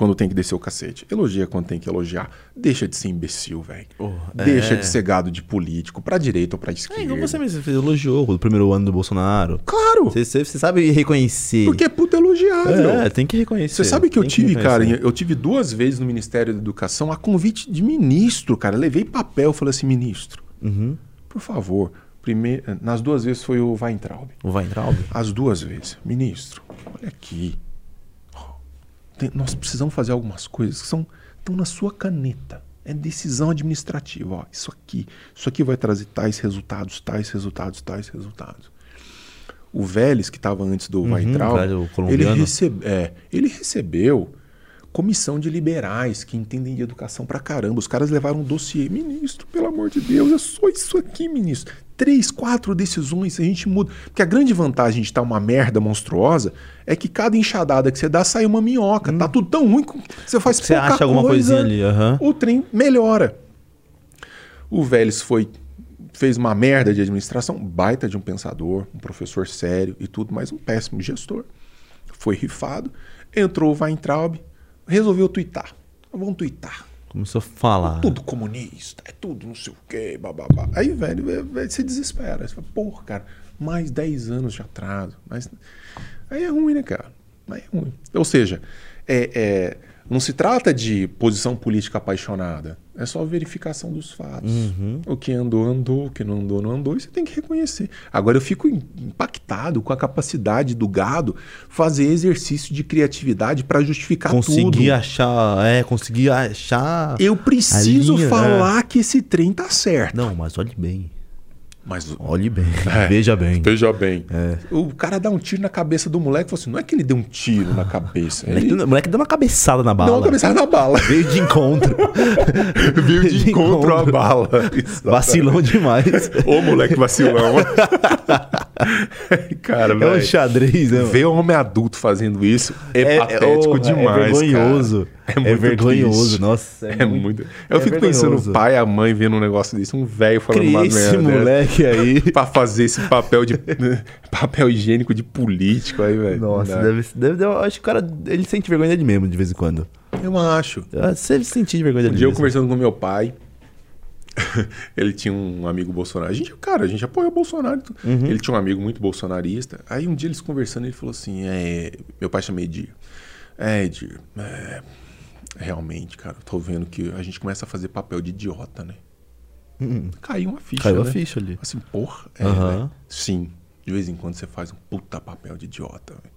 quando tem que descer o cacete. Elogia quando tem que elogiar. Deixa de ser imbecil, velho. Oh, Deixa é. de ser gado de político, pra direita ou pra É esquerda. igual você mesmo, você elogiou o primeiro ano do Bolsonaro. Claro! Você, você, você sabe reconhecer. Porque é puta elogiável. É, tem que reconhecer. Você sabe que eu Tem tive, cara, reconhecer. eu tive duas vezes no Ministério da Educação a convite de ministro, cara. Levei papel, falei assim, ministro, Uhum. por favor. Primeiro, nas duas vezes foi o Weintraub. O Weintraub? As duas vezes. Ministro, olha aqui. Tem- nós precisamos fazer algumas coisas que são, estão na sua caneta. É decisão administrativa. Ó, isso aqui. Isso aqui vai trazer tais resultados, tais resultados, tais resultados. O Vélez, que estava antes do Weintraub, o ele, recebe, é, ele recebeu comissão de liberais que entendem de educação pra caramba. Os caras levaram um dossiê. Ministro, pelo amor de Deus, é só isso aqui, ministro. Três, quatro decisões, a gente muda. Porque a grande vantagem de estar uma merda monstruosa é que cada enxadada que você dá sai uma minhoca. Tá tudo tão ruim que você faz Hum. Você acha alguma coisa, coisinha ali, aham. O trem melhora. O Vélez foi fez uma merda de administração, baita de um pensador, um professor sério e tudo, mas um péssimo gestor. Foi rifado, entrou o Weintraub, resolveu tuitar. Vamos tuitar. Começou a falar. Tudo comunista, é tudo não sei o quê, bababá. Aí, velho, você desespera. Você fala, porra, cara, mais 10 anos de atraso. Mas... Aí é ruim, né, cara? Aí é ruim. Ou seja, é, é, não se trata de posição política apaixonada. É só verificação dos fatos. O que andou, andou. O que não andou, não andou. E você tem que reconhecer. Agora, eu fico impactado com a capacidade do gado fazer exercício de criatividade para justificar tudo. Conseguir achar. É, conseguir achar. Eu preciso linha, falar que esse trem tá certo. Não, mas olhe bem. Mas Olhe bem. É. Veja bem. veja bem. É. O cara dá um tiro na cabeça do moleque e fala assim: não é que ele deu um tiro na cabeça. O moleque, Ele deu- moleque deu uma cabeçada na deu bala. uma cabeçada na bala. Veio de encontro. Veio de De encontro à encontro. bala. Vacilão demais. Ô, moleque vacilão. cara, É um velho. xadrez, né? Ver um homem adulto fazendo isso é, patético oh, demais. É vergonhoso. cara. É, muito vergonhoso. triste. Nossa, É muito. Eu é fico pensando vergonhoso. o pai e a mãe vendo um negócio desse, um velho falando Criei uma esse merda. dessa. moleque aí. pra fazer esse papel de papel higiênico de político aí, velho. Nossa, deve, deve, deve- eu acho que o cara ele sente vergonha dele mesmo de vez em quando. Eu acho. Ah, Se ele sentir vergonha Um dele dia eu mesmo. conversando com meu pai, ele tinha um amigo bolsonaro. A gente, cara, a gente apoia o Bolsonaro. Uhum. Ele tinha um amigo muito bolsonarista. Aí um dia eles conversando, ele falou assim: é, meu pai chama Edir. É, Edir, é, realmente, cara, eu tô vendo que a gente começa a fazer papel de idiota, né? Caiu uma ficha. Uhum. Caiu a né? ficha ali. Assim, porra, é, Aham. velho. Sim, de vez em quando você faz um puta papel de idiota, velho.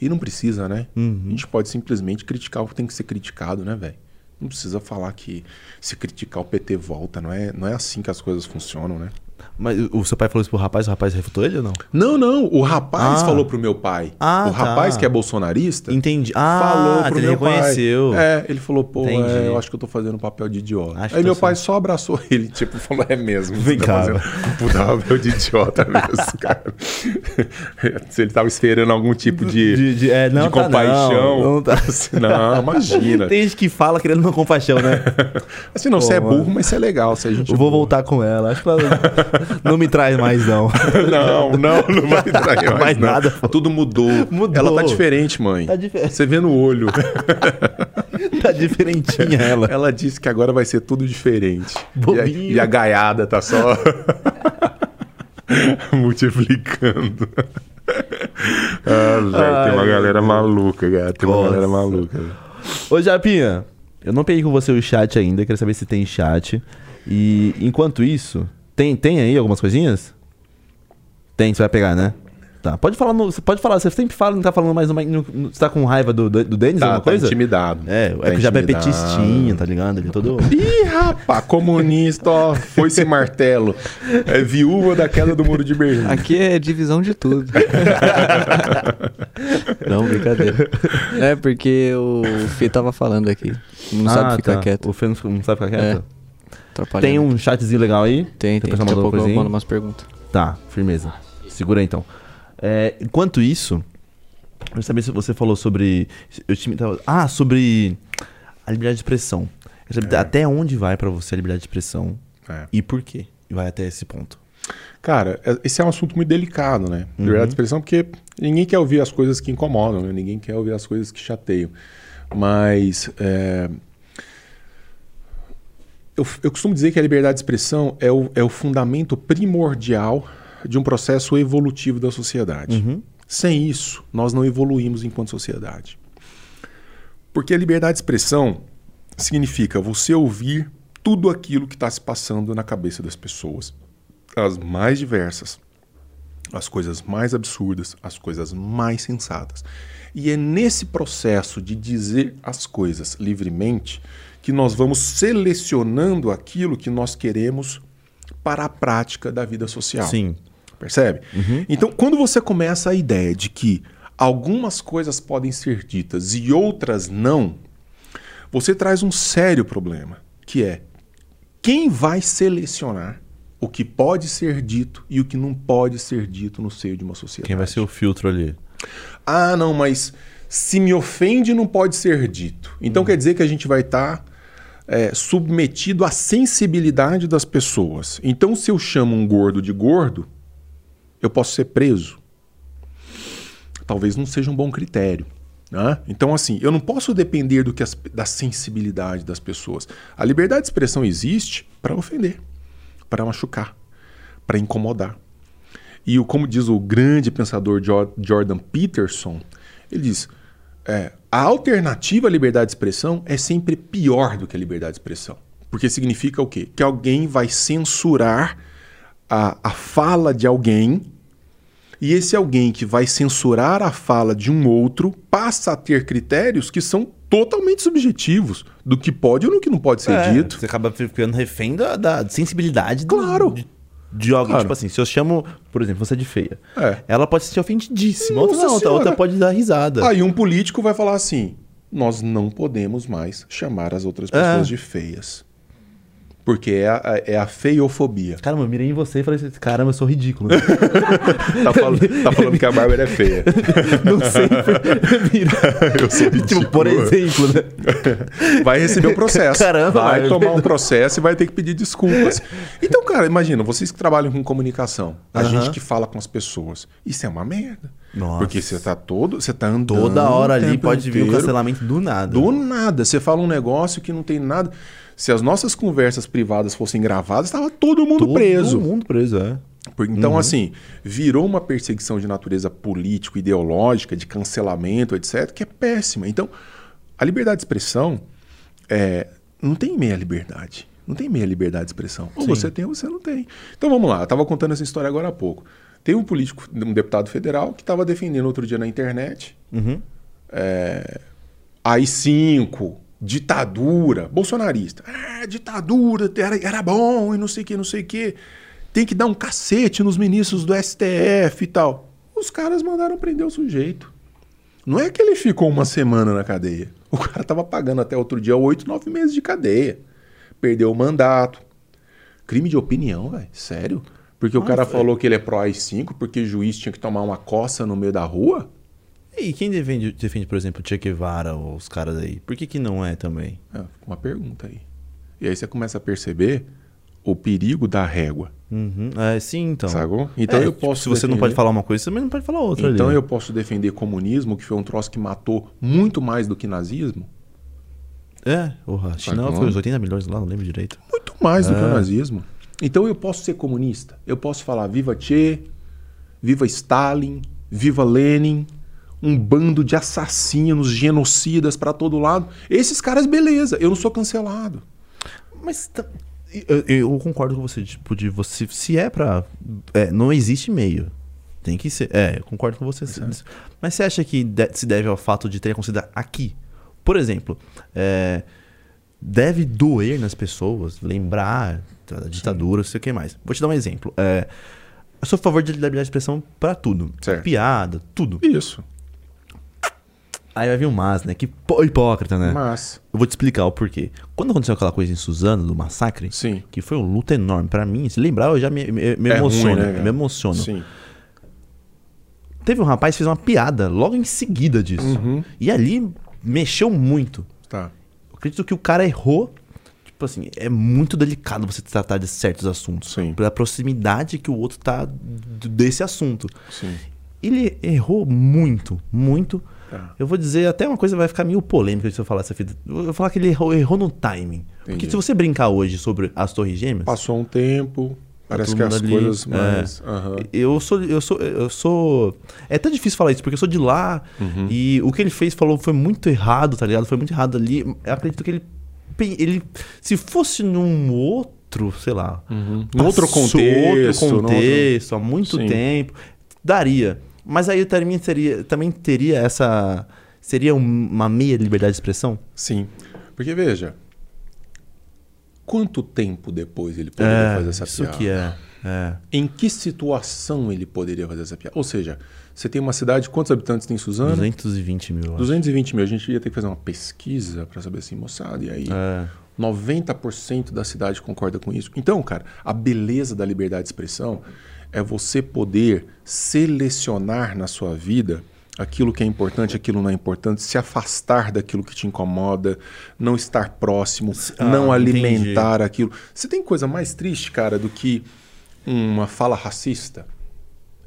E não precisa, né? Uhum. A gente pode simplesmente criticar o que tem que ser criticado, né, velho? Não precisa falar que se criticar o PT volta, não é, não é assim que as coisas funcionam, né? Mas o seu pai falou isso pro rapaz, o rapaz refutou ele ou não? Não, não, o rapaz Ah. falou pro meu pai. Ah, o rapaz tá. que é bolsonarista Entendi. Ah, falou pro ele meu reconheceu. pai. É, ele falou, pô, é, eu acho que eu tô fazendo um papel de idiota. Acho Aí meu tá pai só abraçou ele, tipo, falou, é mesmo. Vem você cá, puta papel de idiota mesmo, cara. Se ele tava esperando algum tipo de, De- de- é, não de tá, compaixão. não, não tá. Assim, não, imagina. Tem gente que fala querendo uma compaixão, né? Assim, não, Pô, você é burro, mas você é legal. Você é gente Eu vou voltar com ela. Acho que ela não me traz mais, não. Não, não, não vai trair mais, Mais não. nada. Tudo mudou. Mudou. Ela tá diferente, mãe. Tá diferente. Você vê no olho. tá diferentinha ela. Ela disse que agora vai ser tudo diferente. Bobinho. E a, e a gaiada tá só multiplicando. ah, velho, tem uma galera maluca, cara. Tem uma Nossa. galera maluca. Ô, Japinha, eu não peguei com você o chat ainda, queria saber se tem chat. E enquanto isso, tem, tem aí algumas coisinhas? Tem, você vai pegar, né? Tá. Pode falar, no, você pode falar, você sempre fala, não tá falando mais. No, no- você tá com raiva do, do, do Denis, Tá, alguma tá coisa? intimidado. É, Tá é que o Japa é petistinha, tá ligado? Ele é todo. Ih, rapaz, comunista, ó, foi esse martelo. É viúva da queda do muro de Berlim. Aqui é divisão de tudo. Não, brincadeira. É porque o Fê tava falando aqui. Não sabe ficar tá. quieto. O Fê não, não sabe ficar quieto? Atrapalhando. Tem um chatzinho legal aí? Tem, tem. Daqui a pouco eu coisinha? mando umas perguntas. Tá, firmeza. Segura aí então. É, enquanto isso, eu quero saber se você falou sobre. Eu tava- ah, sobre a liberdade de expressão. Eu saber Até onde vai pra você a liberdade de expressão É. e por quê? E vai até esse ponto. Cara, é- esse é um assunto muito delicado, né? Liberdade de expressão, porque ninguém quer ouvir as coisas que incomodam, né? Ninguém quer ouvir as coisas que chateiam. Mas é, eu, eu costumo dizer que a liberdade de expressão é o, é o fundamento primordial de um processo evolutivo da sociedade. Sem isso, nós não evoluímos enquanto sociedade. Porque a liberdade de expressão significa você ouvir tudo aquilo que está se passando na cabeça das pessoas, as mais diversas, as coisas mais absurdas, as coisas mais sensatas. E é nesse processo de dizer as coisas livremente que nós vamos selecionando aquilo que nós queremos para a prática da vida social. Sim. Percebe? Então, quando você começa a ideia de que algumas coisas podem ser ditas e outras não, você traz um sério problema, que é quem vai selecionar o que pode ser dito e o que não pode ser dito no seio de uma sociedade. Quem vai ser o filtro ali? Ah, não, mas se me ofende não pode ser dito. Então quer dizer que a gente vai estar submetido à sensibilidade das pessoas. Então se eu chamo um gordo de gordo, eu posso ser preso. Talvez não seja um bom critério. né? Então, assim, eu não posso depender do que as- da sensibilidade das pessoas. A liberdade de expressão existe para ofender, para machucar, para incomodar. E o, como diz o grande pensador Jo- Jordan Peterson, ele diz: é, a alternativa à liberdade de expressão é sempre pior do que a liberdade de expressão. Porque significa o quê? Que alguém vai censurar a, a fala de alguém, e esse alguém que vai censurar a fala de um outro passa a ter critérios que são totalmente subjetivos do que pode ou do que não pode ser É, dito. Você acaba ficando refém da, da sensibilidade do- Claro. de, de algo. Claro. Tipo assim, se eu chamo, por exemplo, você de feia. É. Ela pode ser ofendidíssima. Outra não, outra, Senhora. outra pode dar risada. Aí um político vai falar assim: nós não podemos mais chamar as outras pessoas É. de feias. Porque é a, é a feiofobia. Caramba, eu mirei em você e falei assim, caramba, eu sou ridículo. Tá, fal- tá falando que a Bárbara é feia. Não sei. Eu sou ridículo. Tipo, por exemplo, né? Vai receber o processo. Caramba, vai tomar um processo e vai ter que pedir desculpas. Então, cara, imagina, vocês que trabalham com comunicação, a gente que fala com as pessoas. Isso é uma merda. Nossa. Porque você tá todo. Você tá andando. Toda hora o ali pode vir um inteiro. cancelamento do nada. Do nada. Você fala um negócio que não tem nada. Se as nossas conversas privadas fossem gravadas, estava todo mundo Todo preso. mundo preso, é. Então, assim, virou uma perseguição de natureza político, ideológica, de cancelamento, etc., que é péssima. Então, a liberdade de expressão é, não tem meia liberdade. Não tem meia liberdade de expressão. Ou Sim. você tem ou você não tem. Então vamos lá, eu estava contando essa história agora há pouco. Tem um político, um deputado federal, que estava defendendo outro dia na internet Uhum. AI-5, ditadura, bolsonarista. Ah, ditadura, era, era bom e não sei o que, não sei o que. Tem que dar um cacete nos ministros do STF e tal. Os caras mandaram prender o sujeito. Não é que ele ficou uma semana na cadeia. O cara tava pagando até outro dia oito, nove meses de cadeia. Perdeu o mandato. Crime de opinião, velho. Sério? Porque o cara falou que ele é pró AI-5 porque o juiz tinha que tomar uma coça no meio da rua? E quem defende, defende, por exemplo, Che Guevara ou os caras aí? Por que que não é também? É, uma pergunta aí. E aí você começa a perceber o perigo da régua. Uhum. É, sim, então. Sacou? Então É, eu tipo, posso. Se você não defender- pode falar uma coisa, você também não pode falar outra Então ali. eu posso defender comunismo, que foi um troço que matou muito mais do que nazismo? É, porra, a China Sacou? foi os 80 milhões lá, não lembro direito. Muito mais do que o É. nazismo. Então eu posso ser comunista. Eu posso falar viva Che, viva Stalin, viva Lenin, um bando de assassinos, genocidas pra todo lado. Esses caras, beleza, eu não sou cancelado. Mas eu, eu concordo com você, tipo, de você. Se é pra. é, não existe meio. Tem que ser. É, eu concordo com você. nisso. Mas você acha que de- se deve ao fato de ter considerado aqui? Por exemplo, é, deve doer nas pessoas, lembrar da ditadura, não sei o que mais. Vou te dar um exemplo. É, eu sou a favor de liberdade de expressão pra tudo. Certo. Piada, tudo. Isso. Aí vai vir o Mas, né? Que hipócrita, né? Mas, Eu vou te explicar o porquê. Quando aconteceu aquela coisa em Suzano, do massacre, sim. que foi um luto enorme pra mim, se lembrar, eu já me, me, me É ruim, emociono. né, cara? me emociono. Sim. Teve um rapaz que fez uma piada logo em seguida disso. Uhum. E ali mexeu muito. Tá. Eu acredito que o cara errou. Tipo assim, é muito delicado você tratar de certos assuntos. Sim. Pela proximidade que o outro tá desse assunto. Sim. Ele errou muito, muito. Tá. Eu vou dizer até uma coisa vai ficar meio polêmica se eu falar essa fita. Eu vou falar que ele errou, errou no timing. Porque Entendi. se você brincar hoje sobre as Torres Gêmeas, Passou um tempo, parece todo que as ali, coisas é. mais. Aham. eu sou eu sou eu sou é até difícil falar isso porque eu sou de lá Uhum. e o que ele fez falou foi muito errado, tá ligado? Foi muito errado ali. Eu acredito que ele ele se fosse num outro, sei lá, Uhum. Num outro contexto. outro outro- contexto, há muito Sim. tempo, daria. Mas aí também teria, também teria essa. Seria um- uma meia liberdade de expressão? Sim. Porque veja. Quanto tempo depois ele poderia fazer essa isso piada? que é. é. Em que situação ele poderia fazer essa piada? Ou seja, você tem uma cidade, quantos habitantes tem em Suzano? 220 mil. eu acho. 220 mil. A gente ia ter que fazer uma pesquisa para saber assim, moçada, e aí? É. 90% da cidade concorda com isso. Então, cara, a beleza da liberdade de expressão é você poder selecionar na sua vida aquilo que é importante, aquilo não é importante, se afastar daquilo que te incomoda, não estar próximo, Ah, não entendi. alimentar aquilo. Você tem coisa mais triste, cara, do que uma fala racista?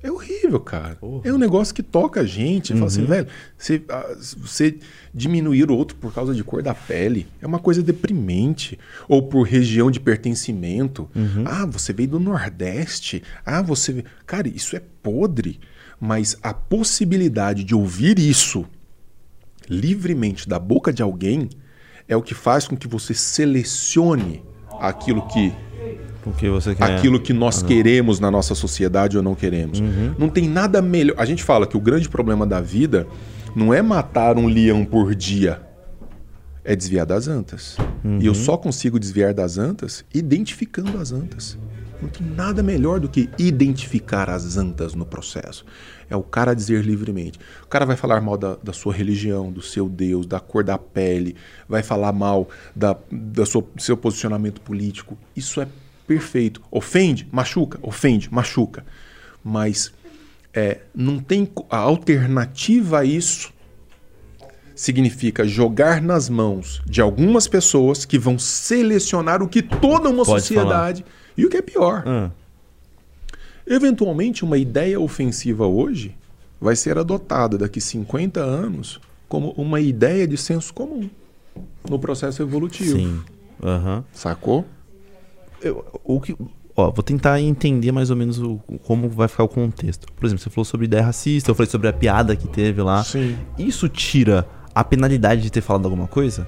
É horrível, cara. Porra. É um negócio que toca a gente. Fala assim, velho, você, ah, você diminuir o outro por causa de cor da pele é uma coisa deprimente. Ou por região de pertencimento. Ah, você veio do Nordeste. Ah, você. Cara, isso é podre. Mas a possibilidade de ouvir isso livremente da boca de alguém é o que faz com que você selecione aquilo que Porque você quer. aquilo que nós queremos na nossa sociedade ou não queremos. Não tem nada melhor. A gente fala que o grande problema da vida não é matar um leão por dia, é desviar das antas. E eu só consigo desviar das antas identificando as antas. Não tem nada melhor do que identificar as antas no processo. É o cara dizer livremente. O cara vai falar mal da, da sua religião, do seu Deus, da cor da pele, vai falar mal da, da sua, do seu posicionamento político. Isso é perfeito. Ofende? Machuca? Ofende, machuca. Mas é, não tem a alternativa a isso significa jogar nas mãos de algumas pessoas que vão selecionar o que toda uma Pode sociedade e o que é pior. Ah, Eventualmente, uma ideia ofensiva hoje vai ser adotada daqui 50 anos como uma ideia de senso comum no processo evolutivo. sim. Aham. Sacou? Eu- o que, ó, vou tentar entender mais ou menos o, como vai ficar o contexto. Por exemplo, você falou sobre ideia racista, eu falei sobre a piada que teve lá. Sim. Isso tira a penalidade de ter falado alguma coisa?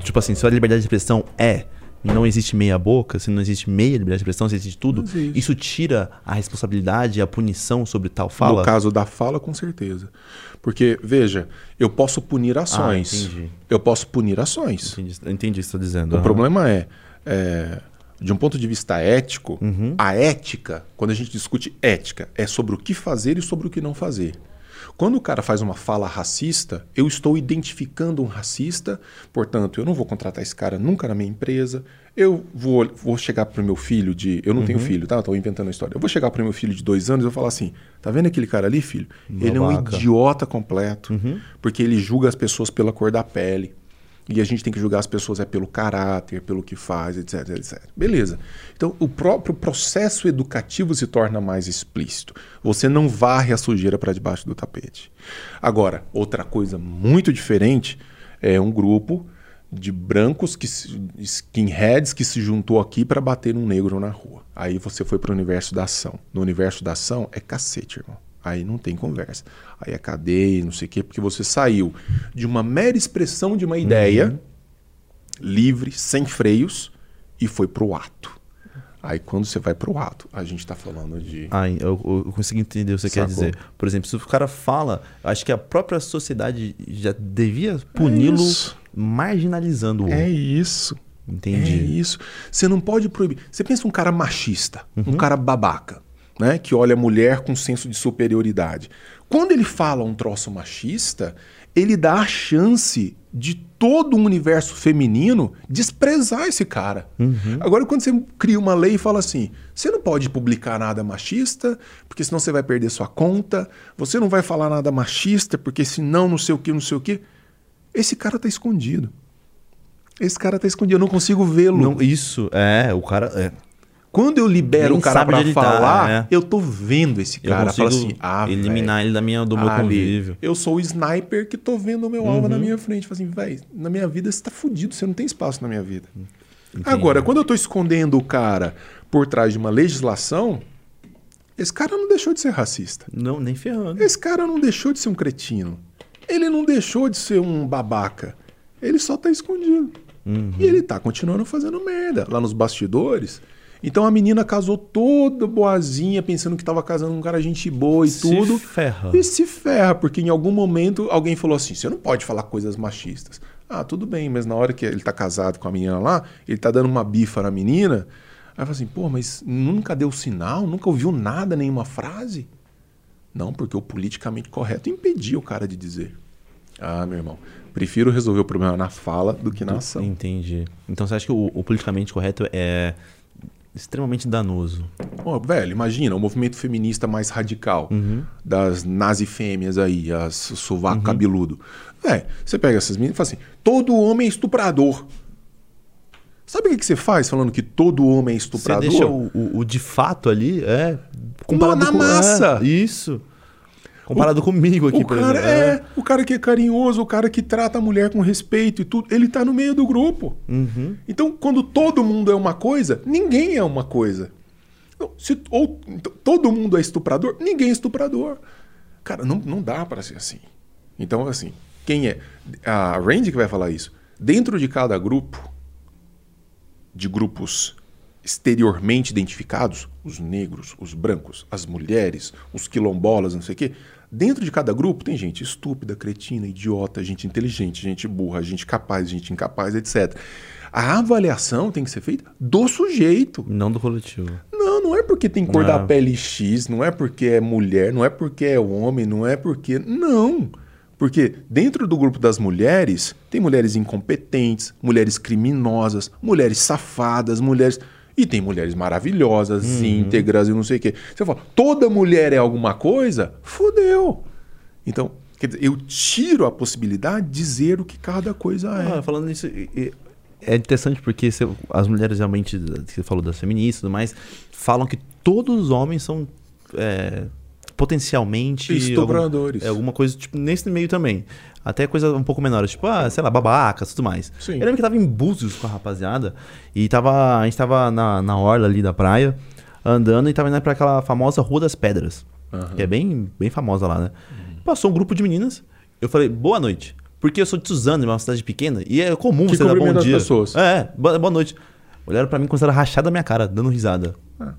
Tipo assim, se a liberdade de expressão é e não existe meia boca, se não existe meia liberdade de expressão, se existe tudo, existe. isso tira a responsabilidade e a punição sobre tal fala? No caso da fala, com certeza. Porque, veja, eu posso punir ações. Ah, eu posso punir ações. Entendi, entendi o que você está dizendo. O aham. problema é, é, de um ponto de vista ético, Uhum. a ética, quando a gente discute ética, é sobre o que fazer e sobre o que não fazer. Quando o cara faz uma fala racista, eu estou identificando um racista, portanto, eu não vou contratar esse cara nunca na minha empresa. Eu vou, vou chegar para o meu filho de. Eu não Uhum. tenho filho, tá? Estou inventando a história. Eu vou chegar para o meu filho de dois anos e vou falar assim: tá vendo aquele cara ali, filho? Ele é um idiota completo, Uhum. porque ele julga as pessoas pela cor da pele. E a gente tem que julgar as pessoas é pelo caráter, pelo que faz, etc, etc. Beleza. Então, o próprio processo educativo se torna mais explícito. Você não varre a sujeira para debaixo do tapete. Agora, outra coisa muito diferente é um grupo de brancos, que skinheads que se juntou aqui para bater num negro na rua. Aí você foi para o universo da ação. No universo da ação é cacete, irmão. Aí não tem conversa. Aí é cadeia, não sei o quê, porque você saiu de uma mera expressão de uma ideia livre, sem freios, e foi pro ato. Aí quando você vai pro ato, a gente tá falando de. Ah, eu, eu consegui entender o que você quer Sacou. dizer. Por exemplo, se o cara fala, acho que a própria sociedade já devia puni-lo isso. marginalizando-o. É isso. Entendi. É isso. Você não pode proibir. Você pensa um cara machista, Uhum. um cara babaca, né? Que olha a mulher com senso de superioridade. Quando ele fala um troço machista, ele dá a chance de todo o universo feminino desprezar esse cara. Uhum. Agora, quando você cria uma lei e fala assim: você não pode publicar nada machista, porque senão você vai perder sua conta, você não vai falar nada machista, porque senão não sei o que, não sei o que. Esse cara tá escondido. Esse cara tá escondido, eu não consigo vê-lo. Isso, é, o cara. É, Quando eu libero Nem o cara ele tá, falar, é. eu tô vendo esse eu cara. Fala consigo assim, ah, eliminar velho, ele da minha, do meu Ali, convívio. Eu sou o sniper que tô vendo o meu alvo Uhum. na minha frente. Fala assim, velho, na minha vida você tá fudido, você não tem espaço na minha vida. Entendi. Agora, quando eu tô escondendo o cara por trás de uma legislação, esse cara não deixou de ser racista. Não, nem ferrando. Esse cara não deixou de ser um cretino. Ele não deixou de ser um babaca. Ele só tá escondido. Uhum. E ele tá continuando fazendo merda lá nos bastidores. Então a menina casou toda boazinha, pensando que tava casando com um cara gente boa e Se tudo. ferra. E se ferra, porque em algum momento alguém falou assim: você não pode falar coisas machistas. Ah, tudo bem, mas na hora que ele tá casado com a menina lá, ele tá dando uma bifa na menina. Aí fala assim: pô, mas nunca deu sinal, nunca ouviu nada, nenhuma frase? Não, porque o politicamente correto impedia o cara de dizer. Ah, meu irmão, prefiro resolver o problema na fala do que na ação. Entendi. Então você acha que o, o politicamente correto é extremamente danoso? Ó, velho, imagina, o movimento feminista mais radical Uhum. das nazi fêmeas aí, as sovaco cabeludo. Velho, você pega essas meninas e fala assim: todo homem é estuprador. Sabe o que, que você faz falando que todo homem é Você estuprador? deixa o, o- o de fato ali, é. na com, massa. é, isso. Comparado comigo aqui, o por cara exemplo. é, o cara que é carinhoso, o cara que trata a mulher com respeito e tudo, ele tá no meio do grupo. Uhum. Então, quando todo mundo é uma coisa, ninguém é uma coisa. Não, Se, ou t- todo mundo é estuprador, ninguém é estuprador. Cara, não, não dá para ser assim. Então, assim, quem é? A Randy que vai falar isso. Dentro de cada grupo, de grupos exteriormente identificados, os negros, os brancos, as mulheres, os quilombolas, não sei o quê. Dentro de cada grupo tem gente estúpida, cretina, idiota, gente inteligente, gente burra, gente capaz, gente incapaz, etc. A avaliação tem que ser feita do sujeito. Não do coletivo. Não, não é porque tem cor da Não. pele X, não é porque é mulher, não é porque é homem, não é porque. Não! Porque dentro do grupo das mulheres, tem mulheres incompetentes, mulheres criminosas, mulheres safadas, mulheres. E tem mulheres maravilhosas, íntegras e não sei o quê. Você fala, toda mulher é alguma coisa? Fudeu! Então, quer dizer, eu tiro a possibilidade de dizer o que cada coisa é. Ah, falando nisso, é interessante porque você- as mulheres realmente, que você falou das feministas e tudo mais, falam que todos os homens são é, potencialmente Estupradores. Algum, é, alguma coisa tipo, nesse meio também. Até coisa um pouco menor, tipo, ah, sei lá, babacas e tudo mais. Sim. Eu lembro que tava em Búzios com a rapaziada e tava, a gente tava na, na orla ali da praia, andando e tava indo pra aquela famosa Rua das Pedras, Aham. que é bem, bem famosa lá, né? Passou um grupo de meninas, eu falei, boa noite. Porque eu sou de Suzano, uma cidade pequena, e é comum Que você dar bom dia. pessoas. É, boa, boa noite. Olharam pra mim com a rachada da minha cara, dando risada. Ah.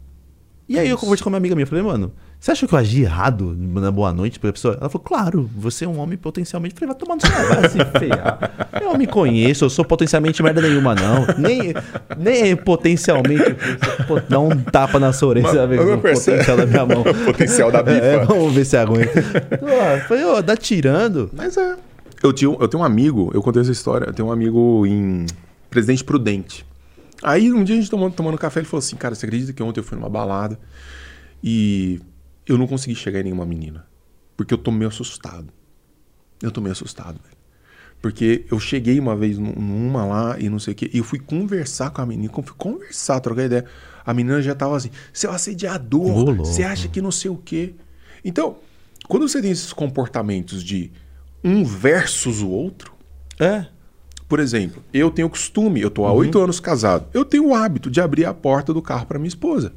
E aí eu conversei com uma amiga minha, falei, mano, você acha que eu agi errado na boa noite pra pessoa? Ela falou, claro, você é um homem potencialmente. Eu falei, vai tomar no seu vai se fear. Eu me conheço, eu sou potencialmente merda nenhuma, não. Nem, nem potencialmente. Pô, dá um tapa na sua orelha, Mas- você vai ver mas o eu percebo- potencial da minha mão. O potencial da bifa. É, vamos ver se aguenta. Pô, Falei, ô, tá tirando. Mas é. Eu, tinha, eu tenho um amigo, eu contei essa história, eu tenho um amigo em Presidente Prudente. Aí um dia a gente tomando, tomando café, ele falou assim, cara, você acredita que ontem eu fui numa balada e eu não consegui chegar em nenhuma menina. Porque eu tô meio assustado. Eu tô meio assustado, velho. Porque eu cheguei uma vez num- numa lá e não sei o quê, e eu fui conversar com a menina, fui conversar, trocar ideia. A menina já tava assim, você é assediador, você acha que não sei o quê. Então, quando você tem esses comportamentos de um versus o outro, É. por exemplo, eu tenho costume, eu tô há oito anos casado, eu tenho o hábito de abrir a porta do carro para minha esposa.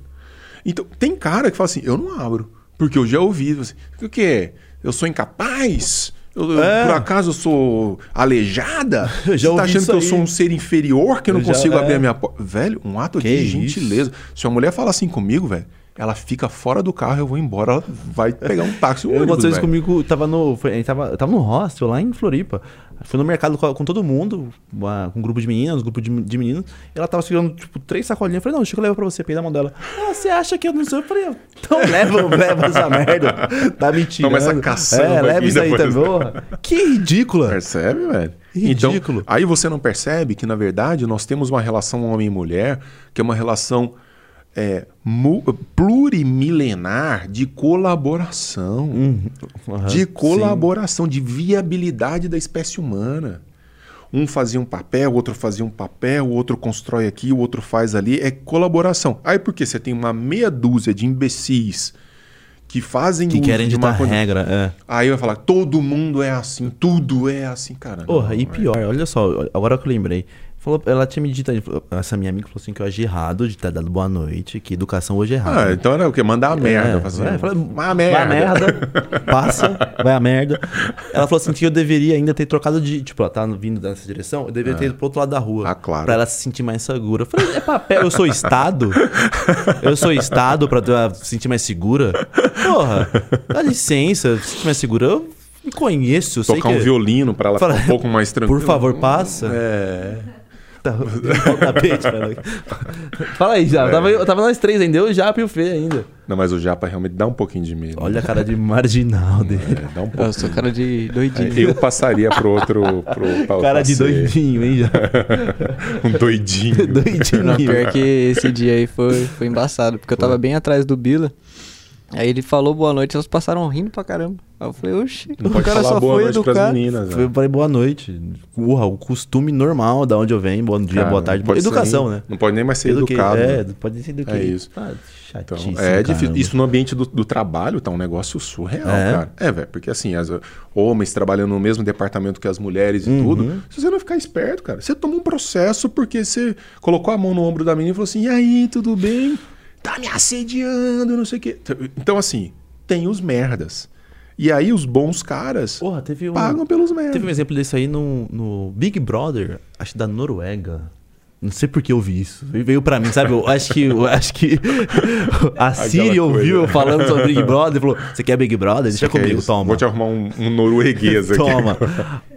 Então, tem cara que fala assim, eu não abro, porque eu já ouvi, assim, o que é? Eu sou incapaz? Eu, eu, É. por acaso eu sou aleijada? Eu já Você tá achando isso que eu aí. sou um ser inferior que eu não Eu já- consigo abrir é. a minha porta? Velho, um ato Que de isso? gentileza. Se uma mulher fala assim comigo, velho, ela fica fora do carro, eu vou embora, ela vai pegar um táxi, um Aconteceu isso comigo, tava no. Foi, tava, eu tava no hostel lá em Floripa. Fui no mercado com, com todo mundo, uma- com um grupo de meninas, um grupo de, de meninos. E ela tava segurando, tipo, três sacolinhas. Eu falei, não, eu levo pra você, peguei na mão dela. Ah, você acha que eu não sou? Eu falei, então leva, leva essa merda. Tá mentindo. Toma essa caçamba É, leva isso aí depois. também. porra. Que ridícula. Percebe, velho? Ridículo. Então, aí você não percebe que, na verdade, nós temos uma relação homem e mulher que é uma relação é, plurimilenar de colaboração. Aham, de sim. colaboração, de viabilidade da espécie humana. Um fazia um papel, o outro fazia um papel, o outro constrói aqui, o outro faz ali. É colaboração. Aí porque você tem uma meia dúzia de imbecis que fazem Que querem de uma ditar condi- regra, é. Aí vai falar, todo mundo é assim, tudo é assim, cara. Porra, não, e é. pior, olha só, agora que eu lembrei. Falou, ela tinha me dito, essa minha amiga falou assim que eu agi errado de ter dado boa noite, que educação hoje é errada. Ah, então era o quê? Mandar a merda. É, fazer, vai, fala, Vai a Vai a merda. merda, passa, vai a merda. Ela falou assim que eu deveria ainda ter trocado de. Tipo, ela tá vindo nessa direção, eu deveria ter ido pro outro lado da rua. Ah, claro. Pra ela se sentir mais segura. Eu falei, é papel, eu sou Estado? Eu sou Estado pra ela se sentir mais segura? Porra, dá licença, se sentir mais segura. Eu me conheço, eu sei Tocar que... um violino pra ela Fala, ficar um pouco mais tranquila. Por favor, passa. É. Tá, tapete pra ela. Fala aí, já. Eu tava, eu tava nós três ainda, eu, o Japa e o Fê ainda. Não, mas o Japa realmente dá um pouquinho de medo. Olha a cara de marginal dele. É, dá um pouco. Eu sou cara de doidinho. Eu passaria pro outro. Pro, pra Cara de doidinho, hein, já. Um doidinho. doidinho. Não, pior que esse dia aí foi, foi embaçado, porque eu tava bem atrás do Bila. Aí ele falou boa noite, elas passaram rindo pra caramba. Aí eu falei, oxi, Não o pode cara falar só boa foi noite pras educar. meninas. Foi, eu falei boa noite. Urra, o costume normal da onde eu venho. Bom dia, Cara, boa tarde. Educação, ser- né? Não pode nem mais ser Eduquei- educado. É, né? pode ser do que. É isso. Ah, Então, chatíssimo, é difícil. caramba. Isso no ambiente do, do trabalho tá um negócio surreal, É? cara. É, velho, porque assim, as homens trabalhando no mesmo departamento que as mulheres e Uhum. tudo, se você não ficar esperto, cara, você toma um processo porque você colocou a mão no ombro da menina e falou assim: e aí, tudo bem? Tá me assediando, não sei o quê. Então, assim, tem os merdas. E aí os bons caras Porra, um. pagam pelos merdas. Teve um exemplo desse aí no, no Big Brother, acho que da Noruega. Não sei por que eu vi isso. Veio pra mim, sabe? Eu acho que, eu acho que a Siri ouviu eu falando sobre Big Brother e falou: Você quer Big Brother? Deixa comigo, isso? toma. Vou te arrumar um, um norueguês aqui. Toma.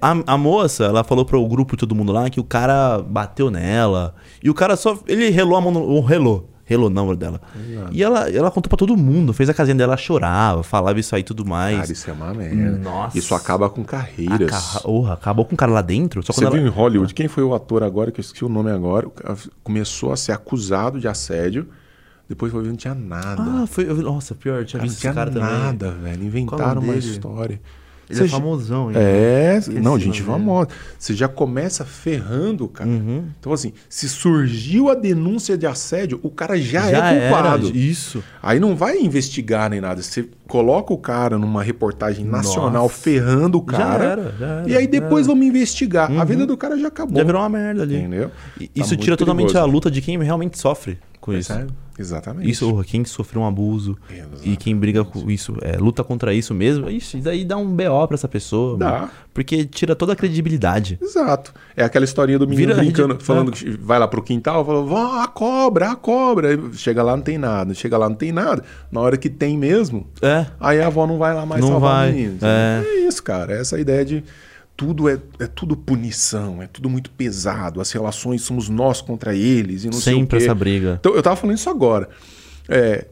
A, a moça, ela falou pro grupo todo mundo lá que o cara bateu nela. E o cara só. Ele relou a mão no. Relou. Relou não dela. E ela, ela contou pra todo mundo. Fez a casinha dela, ela chorava, falava isso aí e tudo mais. Cara, isso é uma merda. Nossa. Isso acaba com carreiras. ca- Porra, acabou com o cara lá dentro. Você viu ela... em Hollywood, quem foi o ator agora, que eu esqueci o nome agora, começou a ser acusado de assédio, depois foi ver não tinha nada. Ah, foi. Nossa, pior, tinha Cara, não visto tinha esse cara também. nada, velho. É Inventaram uma dele? história. Ele é famosão, hein? É, Esqueci não, o gente famosa. Você já começa ferrando, cara. Uhum. Então, assim, se surgiu a denúncia de assédio, o cara já, Já é culpado. era, isso. Aí não vai investigar nem nada. Você coloca o cara numa reportagem nacional Nossa. ferrando o cara. Já era, já era. E aí depois vamos investigar. A vida do cara já acabou. já virou uma merda ali. Entendeu? E Tá Isso tira totalmente perigoso. a luta de quem realmente sofre com isso. Percebe? Exatamente. Isso, porra, quem sofreu um abuso Exatamente. e quem briga com isso, é, luta contra isso mesmo, isso daí dá um BO pra essa pessoa. Dá. mano. porque tira toda a credibilidade. Exato. É aquela historinha do menino Vira brincando, rede- falando é. que vai lá pro quintal, fala, vá, a cobra, a cobra. Chega lá, não tem nada. Chega lá, não tem nada. Na hora que tem mesmo, É. aí a avó não vai lá mais Não salvar vai, o menino. é. é isso, cara. Essa ideia de tudo é, é tudo punição, é tudo muito pesado. As relações somos nós contra eles e não sei o Sempre quê. essa briga. Então, eu tava falando isso agora. É,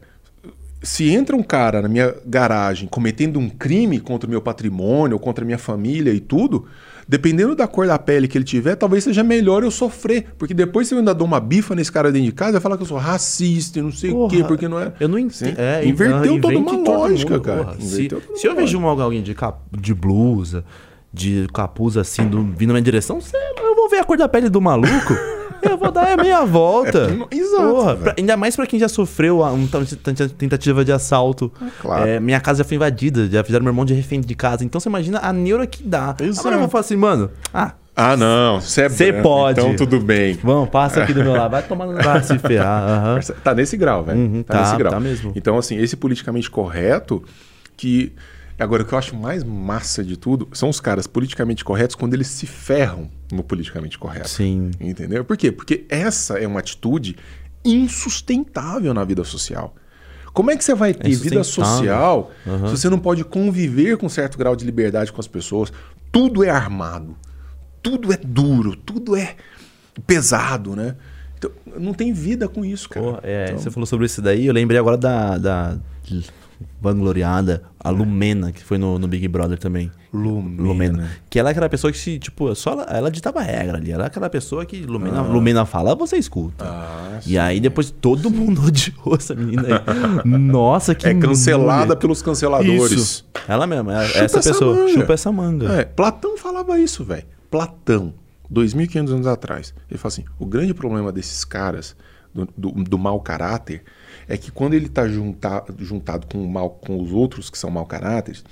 se entra um cara na minha garagem cometendo um crime contra o meu patrimônio, contra a minha família e tudo, dependendo da cor da pele que ele tiver, talvez seja melhor eu sofrer. Porque depois se eu ainda dou uma bifa nesse cara dentro de casa, vai falar que eu sou racista e não sei o Porra, quê, porque não é. Eu não entendo. É, Inverteu toda uma todo lógica, mundo, cara. porra. Se, se eu vejo alguém de, cap, de blusa, de capuz assim, do- vindo na minha direção, lá, eu vou ver a cor da pele do maluco. eu vou dar a meia volta. É, exato, Porra, pra- ainda mais pra quem já sofreu uma tentativa de assalto. claro. É, minha casa já foi invadida, já fizeram meu irmão de refém de casa. Então você imagina a neura que dá. Exato. Agora eu vou falar assim, mano, ah, Ah, não. Você é pode. Então tudo bem. Vamos, passa aqui do meu lado. Vai tomar no vai se ferrar. aham. Tá nesse grau, velho. Uhum, tá, tá, nesse grau. tá mesmo. Então, assim, esse politicamente correto, que. Agora, o que eu acho mais massa de tudo são os caras politicamente corretos quando eles se ferram no politicamente correto. Sim. Entendeu? Por quê? Porque essa é uma atitude insustentável na vida social. Como é que você vai ter vida Insustentável. social Aham. se você não pode conviver com certo grau de liberdade com as pessoas? Tudo é armado, tudo é duro, tudo é pesado, né? Então, não tem vida com isso, cara. Pô, é, Então, Você falou sobre isso daí, eu lembrei agora da, da vangloriada, a Lumena, que foi no, no Big Brother também. Lumena. Lumena. Que ela é aquela pessoa que se, tipo, só ela, ela ditava regra ali. Ela é aquela pessoa que Lumena, Lumena fala, você escuta. Ah, e aí depois todo mundo odiou essa menina aí. Nossa, que é cancelada mulher. pelos canceladores. Isso. Ela mesma, é, essa essa pessoa. manga. Chupa essa manga. É, Platão falava isso, velho. Platão, 2.500 anos atrás. Ele fala assim: o grande problema desses caras, do, do, do mau caráter, é que quando ele está junta, juntado com, mal, com os outros que são mau caráteres,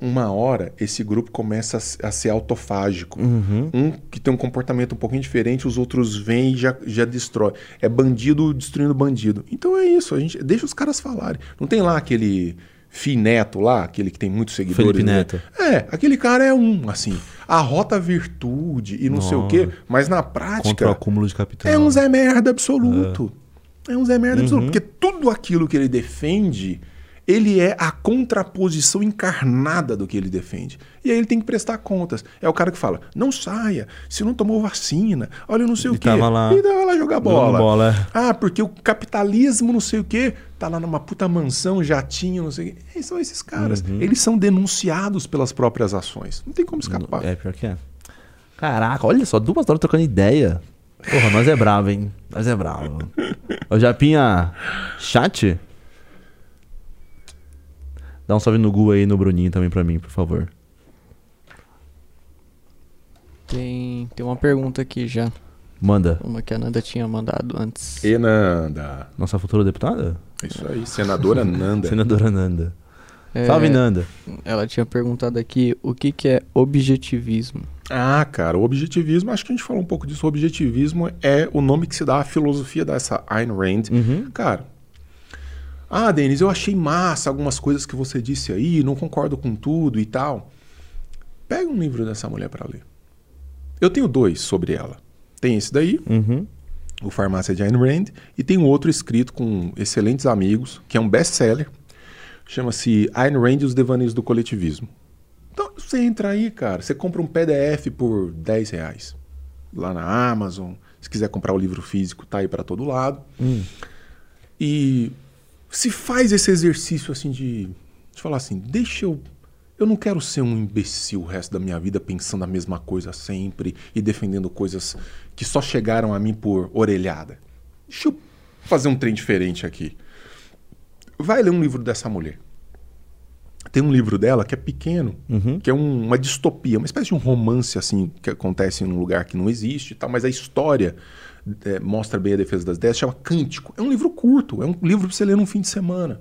uma hora esse grupo começa a, a ser autofágico. Um que tem um comportamento um pouquinho diferente, os outros vêm e já, já destrói. É bandido destruindo bandido. Então é isso, a gente deixa os caras falarem. Não tem lá aquele Fineto lá, aquele que tem muitos seguidores. Felipe né? Neto. É, aquele cara é um, assim, arrota a virtude e não sei o quê, mas na prática Contra o acúmulo de capital. é um Zé Merda absoluto. É, um Zé Merda absoluto. Porque tudo aquilo que ele defende, ele é a contraposição encarnada do que ele defende. E aí ele tem que prestar contas. É o cara que fala, não saia, se não tomou vacina, olha não sei E o quê. tava lá. E tava lá jogar bola. bola, é. Ah, porque o capitalismo não sei o quê, tá lá numa puta mansão, jatinho, não sei o quê. E são esses caras. Uhum. Eles são denunciados pelas próprias ações. Não tem como escapar. É, pior que é. Caraca, olha só, duas horas trocando ideia. Porra, nós é bravo, hein? Nós é bravo. Ô, Japinha, chat? Dá um salve no Gu aí no Bruninho também pra mim, por favor. Tem, tem uma pergunta aqui já. Manda. Uma que a Nanda tinha mandado antes. E Nanda. Nossa futura deputada? Isso aí, senadora Nanda. Senadora Nanda. É, Salve, Nanda. Ela tinha perguntado aqui o que, que é objetivismo. Ah, cara, o objetivismo, acho que a gente falou um pouco disso. O objetivismo é o nome que se dá à filosofia dessa Ayn Rand. Uhum. Cara, ah, Denis, eu achei massa algumas coisas que você disse aí, não concordo com tudo e tal. Pega um livro dessa mulher pra ler. Eu tenho dois sobre ela. Tem esse daí, Uhum. o Farmácia de Ayn Rand, e tem outro escrito com excelentes amigos, que é um best-seller, chama-se Ayn Rand e os Devaneios do Coletivismo. Você entra aí, cara, você compra um PDF por 10 reais, lá na Amazon, se quiser comprar o livro físico, tá aí para todo lado. E se faz esse exercício assim de, de falar assim, deixa eu eu não quero ser um imbecil o resto da minha vida pensando a mesma coisa sempre e defendendo coisas que só chegaram a mim por orelhada. Deixa eu fazer um trem diferente aqui. Vai ler um livro dessa mulher. Tem um livro dela que é pequeno, que é um- uma distopia, uma espécie de um romance assim que acontece num lugar que não existe e tal, mas a história é, mostra bem a defesa das ideias, chama Cântico. É um livro curto, é um livro para você ler num fim de semana.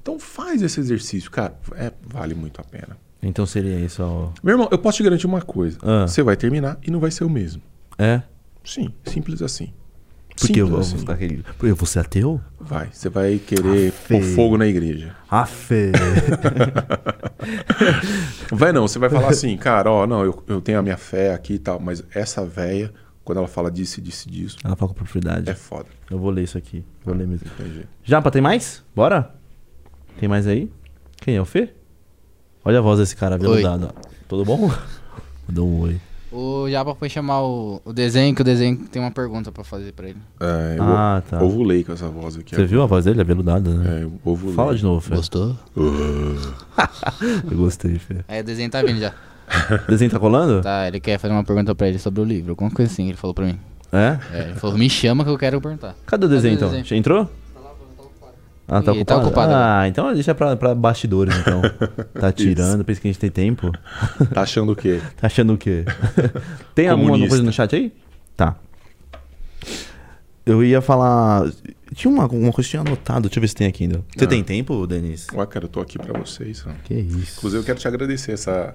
Então faz esse exercício, cara, é, vale muito a pena. Então seria isso. Meu irmão, eu posso te garantir uma coisa: Ah. você vai terminar e não vai ser o mesmo. É? Sim, simples assim. Porque eu, assim. ficar aquele... Porque eu vou ser ateu? Vai, você vai querer Afe. pôr fogo na igreja. Afe. Vai não, você vai falar assim, cara, ó, não, eu, eu tenho a minha fé aqui e tal, mas essa véia, quando ela fala disso e disso disso, Ela fala com propriedade. é foda. Eu vou ler isso aqui. Vou ler mesmo. Jeito. Japa, tem mais? Bora? Tem mais aí? Quem é o Fê? Olha a voz desse cara veludado. Tudo bom? Mandou um oi. O Japa foi chamar o, o desenho, que o desenho tem uma pergunta pra fazer pra ele. É, eu Ah, tá. ovulei com essa voz aqui. Você viu a voz dele? É veludada, né? É, eu ovulei. Fala de novo, Fê. Gostou? Eu gostei, Fê. Aí o desenho tá vindo já. O desenho tá colando? Tá, ele quer fazer uma pergunta pra ele sobre o livro, alguma coisa assim, ele falou pra mim. É? É, ele falou, me chama que eu quero perguntar. Cadê o desenho, Cadê o então? desenho? Já entrou? Ah, tá ocupado? tá ocupado ah, então deixa pra, pra bastidores, então. Tá tirando, pensa que a gente tem tempo. Tá achando o quê? Tá achando o quê? Tem alguma Comunista. coisa no chat aí? Tá. Eu ia falar. Tinha uma, uma coisa que eu tinha anotado. Deixa eu ver se tem aqui ainda. Você Ah. tem tempo, Denis? Ué, cara, eu tô aqui pra vocês. ó. Que isso. Inclusive, eu quero te agradecer essa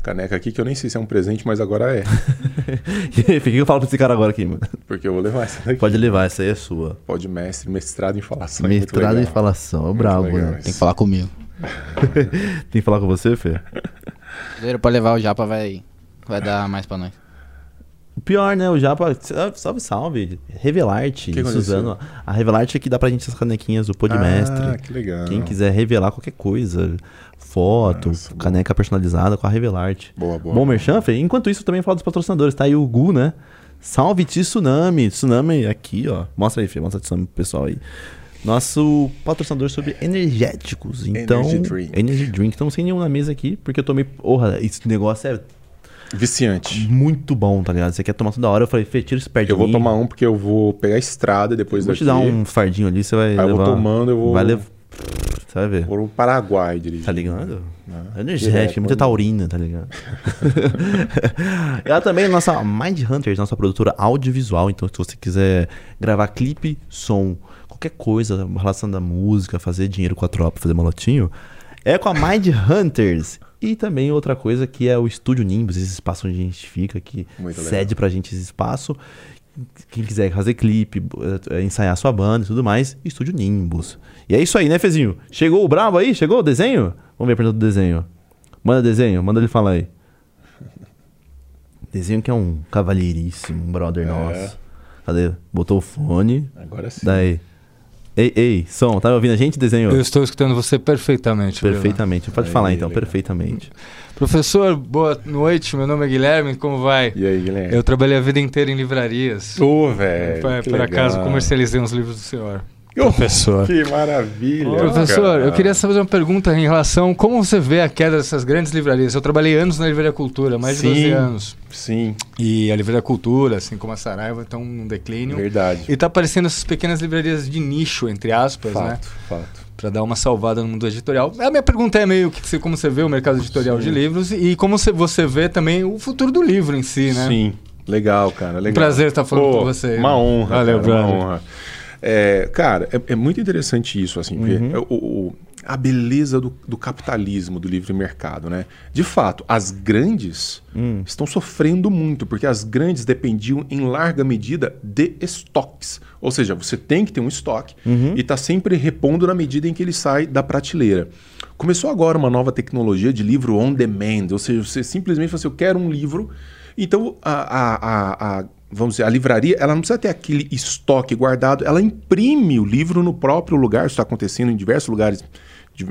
caneca aqui que eu nem sei se é um presente, mas agora é. O que eu falo pra esse cara agora aqui, mano? Porque eu vou levar essa daqui. Pode levar, essa aí é sua. Pode mestre, mestrado em falação. é Mestrado em legal. falação. É Muito legal né? Tem que falar comigo. Tem que falar com você, Fê? Zoeira pra levar o japa vai, vai dar mais pra nós. O pior, né? O Japa. Salve, salve. Revelarte? Suzano. A Revelarte é que dá pra gente as canequinhas do Podmestre. Ah, que legal. Quem quiser revelar qualquer coisa, foto, Nossa, caneca personalizada com a Revelarte. Boa, boa. Bom, Merchan, Fê? Enquanto isso, eu também falo dos patrocinadores. Tá aí o Gu, né? Salve Tsunami. Tsunami aqui, ó. Mostra aí, Fê. Mostra Tsunami pro pessoal aí. Nosso patrocinador sobre energéticos. Então, Energy Drink. Energy Drink. Então, sem nenhum na mesa aqui, porque eu tomei. Porra, esse negócio é Viciante. muito bom, tá ligado? Você quer tomar toda hora. Eu falei, Fê, tira isso perto Eu vou mim. tomar um porque eu vou pegar a estrada depois Vou daqui. te dar um fardinho ali, você vai Aí eu levar. vou tomando, eu vou- Vai levar. Você vai ver. Vou pro Paraguai, dirigir. Tá ligado? Ah, Energética, direto, muita taurina, tá ligado? Ela também é nossa Mind Hunters, nossa produtora audiovisual. Então, se você quiser gravar clipe, som, qualquer coisa relacionada à música, fazer dinheiro com a tropa, fazer malotinho, é com a Mind Hunters. E também outra coisa que é o Estúdio Nimbus, esse espaço onde a gente fica, que Muito legal. cede pra gente esse espaço. Quem quiser fazer clipe, eh, ensaiar sua banda e tudo mais, Estúdio Nimbus. E é isso aí, né, Fezinho? Chegou o brabo aí? Chegou o desenho? Vamos ver a pergunta do desenho. Manda desenho, manda ele falar aí. Desenho que é um cavalheiríssimo, um brother É. nosso. Cadê? Botou o fone. Agora sim. Daí. Ei, ei, som, tá me ouvindo a gente, desenho? Eu estou escutando você perfeitamente. Bruno. Perfeitamente. Pode Aí, falar então, legal. perfeitamente. Professor, boa noite. Meu nome é Guilherme. Como vai? E aí, Guilherme? Eu trabalhei a vida inteira em livrarias. Ô, velho. Por, por acaso legal. comercializei uns livros do senhor. Professor. Que maravilha. Professor, cara. eu queria fazer uma pergunta em relação como você vê a queda dessas grandes livrarias. Eu trabalhei anos na Livraria Cultura, mais de Sim. 12 anos. Sim, E a Livraria Cultura, assim como a Saraiva, estão num declínio. verdade. E tá aparecendo essas pequenas livrarias de nicho, entre aspas, né? Fato, fato. Pra dar uma salvada no mundo editorial. A minha pergunta é meio que como você vê o mercado editorial de livros e como você- você vê também o futuro do livro em si, né? Sim, legal, cara. Legal. prazer estar falando Pô, com você. Uma honra. Valeu, cara, uma honra. É, cara, é, é muito interessante isso, assim, Uhum. o- o- a beleza do, do capitalismo, do livre mercado, né? De fato, as grandes Hum. estão sofrendo muito, porque as grandes dependiam em larga medida de estoques. Ou seja, você tem que ter um estoque Uhum. e está sempre repondo na medida em que ele sai da prateleira. Começou agora uma nova tecnologia de livro on demand, ou seja, você simplesmente fala assim, eu quero um livro, então a, a- a- a- vamos dizer, a livraria, ela não precisa ter aquele estoque guardado, ela imprime o livro no próprio lugar, isso está acontecendo em diversos lugares,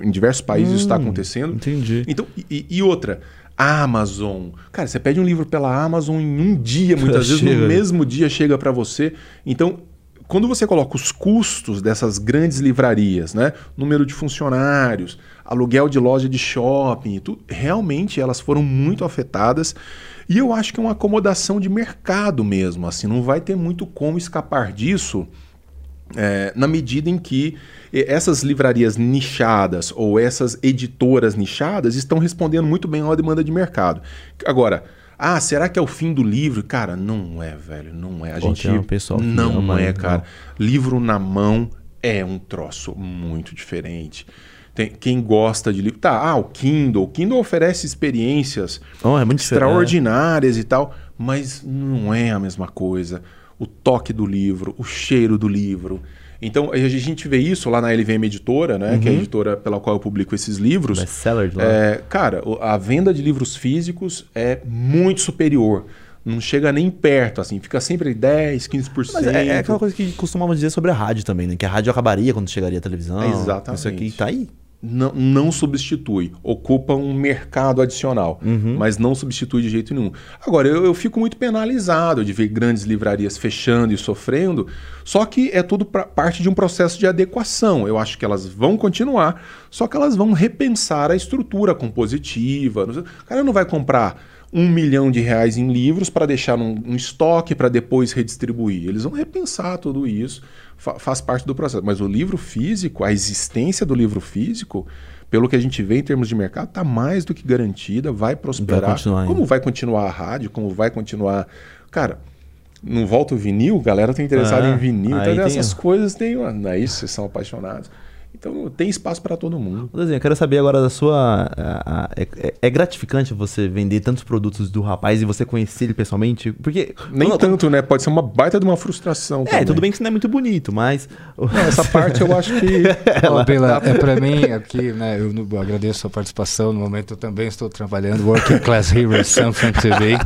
em diversos países isso está acontecendo. Entendi. Então, e, e outra, a Amazon. Cara, você pede um livro pela Amazon em um dia, muitas vezes no mesmo dia chega para você. Então, quando você coloca os custos dessas grandes livrarias, né, número de funcionários, aluguel de loja de shopping, tudo, realmente elas foram muito afetadas. E eu acho que é uma acomodação de mercado mesmo, assim, não vai ter muito como escapar disso. É, na medida em que essas livrarias nichadas ou essas editoras nichadas estão respondendo muito bem à demanda de mercado. Agora, ah, será que é o fim do livro? Cara, não é, velho, não é. A Pô, gente tem um pessoal não ama, é, né? cara. Livro na mão é um troço muito diferente. Tem, quem gosta de livro, tá? Ah, o Kindle, o Kindle oferece experiências Oh, é muito diferente. extraordinárias e tal, mas não é a mesma coisa. O toque do livro, o cheiro do livro. Então, a gente vê isso lá na LVM Editora, né? Que é a editora pela qual eu publico esses livros. Best-seller de lá. É, cara, a venda de livros físicos é muito superior. Não chega nem perto, assim. Fica sempre 10, 15%. Mas é, é aquela coisa que costumamos dizer sobre a rádio também, né? Que a rádio acabaria quando chegaria a televisão. Exatamente. Isso aqui tá aí. não, não substitui, ocupa um mercado adicional, mas não substitui de jeito nenhum. Agora, eu, eu fico muito penalizado de ver grandes livrarias fechando e sofrendo, só que é tudo pra- parte de um processo de adequação. Eu acho que elas vão continuar, só que elas vão repensar a estrutura compositiva. O cara não vai comprar um milhão de reais em livros para deixar num, num estoque para depois redistribuir. Eles vão repensar tudo isso, fa- faz parte do processo. Mas o livro físico, a existência do livro físico, pelo que a gente vê em termos de mercado, está mais do que garantida, vai prosperar. Vai como vai continuar a rádio, como vai continuar. Cara, não volta o vinil, galera tá interessada É, em vinil. Então, essas coisas tem. uma- Não é isso? Vocês são apaixonados. Então tem espaço para todo mundo. Desenho, eu quero saber agora da sua. a- a- é, é- é gratificante você vender tantos produtos do rapaz e você conhecer ele pessoalmente? Porque. Nem quando- tanto, né? Pode ser uma baita de uma frustração. É, tudo bem que isso não é muito bonito, mas. Não, essa parte eu acho que. Ó, Bela, é pra mim aqui, né? Eu, agradeço a sua participação. No momento eu também estou trabalhando Working Class Heroes Something TV.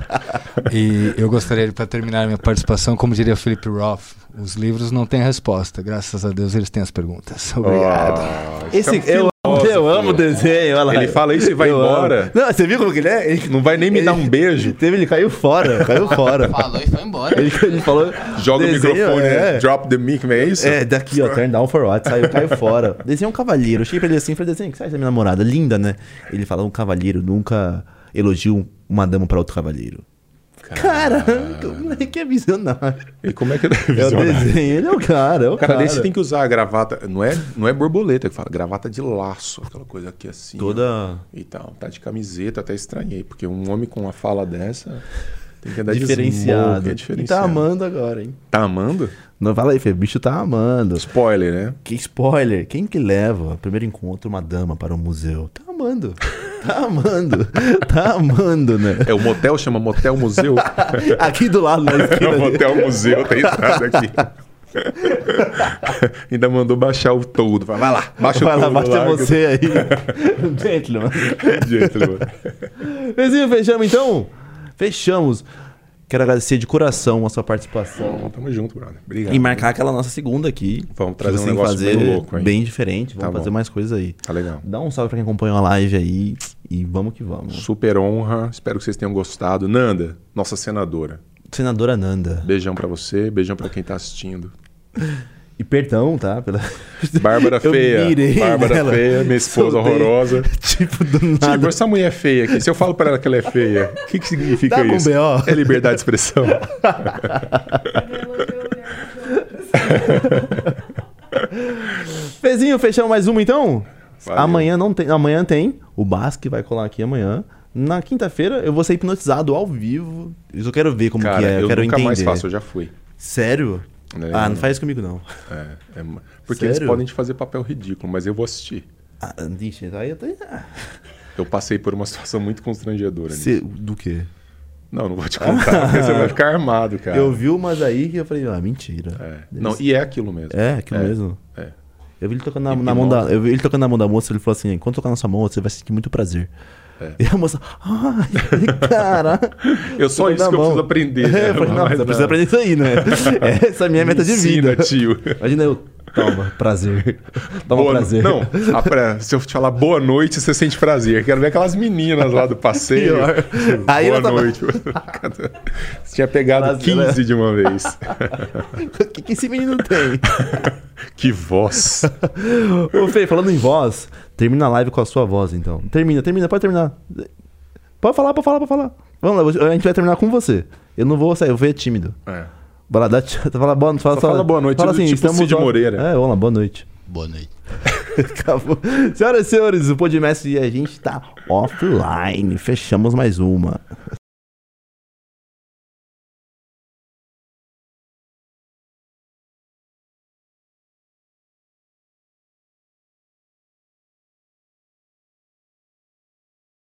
E eu gostaria, para terminar minha participação, como diria Felipe Roth, os livros não têm resposta. Graças a Deus eles têm as perguntas. Obrigado. Ah, Esse, é um eu, filósofo. eu amo o desenho. olha lá. Ele fala isso e vai Eu amo. embora. Não, você viu como que ele é? Ele, Não vai nem me dar um beijo. teve, ele caiu fora, caiu fora. Falou e foi embora. Ele, ele falou. Joga desenho, o microfone, é. né? drop the mic, não é isso? É, daqui, ó, turn down for what? Saiu, caiu fora. Desenho é um cavalheiro. Eu cheguei pra ele assim, falei, desenho, o que você acha da minha namorada? Linda, né? Ele fala, um cavalheiro nunca elogia uma dama pra outro cavalheiro. Caraca, o moleque é visionário. E como é que É o desenho, ele é o cara, é o O cara cara. desse tem que usar a gravata. Não é, não é borboleta que fala, gravata de laço. Aquela coisa aqui assim. ó. Toda E tal. Tá de camiseta, até estranhei. Porque um homem com uma fala dessa tem que andar de diferenciado. smoke, é E tá amando agora, hein? Tá amando? Não fala aí, Fê, bicho tá amando. Spoiler, né? Que spoiler, quem que leva, primeiro encontro, uma dama para um museu? Tá amando. Tá amando. Tá amando, né? É o motel, chama Motel Museu. Aqui do lado, na É esquina. o ali. Motel Museu, tem entrada aqui. Ainda mandou baixar o todo. Vai lá, baixa Vai o lá, todo. baixa lá, você aí. Gentleman. Gentleman. Fezinho, fechamos então? Fechamos. Quero agradecer de coração a sua participação. Bom, tamo junto, brother. Obrigado. E marcar aquela nossa segunda aqui. Vamos trazer um negócio fazer bem louco, bem diferente. Vamos Tá fazer bom. mais coisas aí. Tá legal. Dá um salve pra quem acompanhou a live aí. E vamos que vamos. Super honra. Espero que vocês tenham gostado. Nanda, nossa senadora. Senadora Nanda. Beijão pra você, beijão pra quem tá assistindo. E perdão, tá? Pela... Bárbara Eu Feia. Bárbara nela. Feia, minha esposa Soltei. horrorosa. tipo, do Tipo, nada. essa mulher feia aqui. Se eu falo pra ela que ela é feia, o que, que significa Tá isso? É liberdade de expressão. Fezinho, fechamos mais uma então? Valeu. Amanhã não tem. Amanhã tem. O Basque vai colar aqui amanhã. Na quinta-feira eu vou ser hipnotizado ao vivo. Isso eu quero ver como Cara, que é. Eu, eu quero nunca entender. mais faço, eu já fui. Sério? É, ah, não faz isso comigo não. É, é porque eles Sério? podem te fazer papel ridículo, mas eu vou assistir. Ah, Ixi, aí eu tô... Eu passei por uma situação muito constrangedora. Cê- Do quê? Não, não vou te contar, você vai ficar armado, cara. Eu vi umas aí que eu falei, ah, mentira. É. Não, e é aquilo mesmo. É, aquilo É, mesmo. é. Eu vi ele tocando na, na mão da. Eu vi ele tocando na mão da moça, ele falou assim: quando tocar na sua mão, você vai sentir muito prazer. É. E a moça, ai, cara. Eu só isso que eu preciso aprender. É, né? eu falei, não, Mas você precisa aprender isso aí, né? Essa é a minha meta de Ensina, vida. tio. Imagina eu, toma, prazer. Toma Boa- prazer. Não, pra- se eu te falar boa noite, você sente prazer. Quero ver aquelas meninas lá do passeio. Aí boa tava- noite. Você tinha pegado Prazer, né? 15 de uma vez. O que, que esse menino tem? Que voz. Ô, Fê, falando em voz, termina a live com a sua voz, então. Termina, termina, pode terminar. Pode falar, pode falar, pode falar. Vamos lá, a gente vai terminar com você. Eu não vou sair, eu vou ser tímido. É. Lá, dá tchau, fala boa, fala, Só fala boa noite, Fala assim, tipo estamos Cid Moreira. É, vamos lá, boa noite. Boa noite. Acabou. Senhoras e senhores, o Podmestre e a gente tá offline. Fechamos mais uma.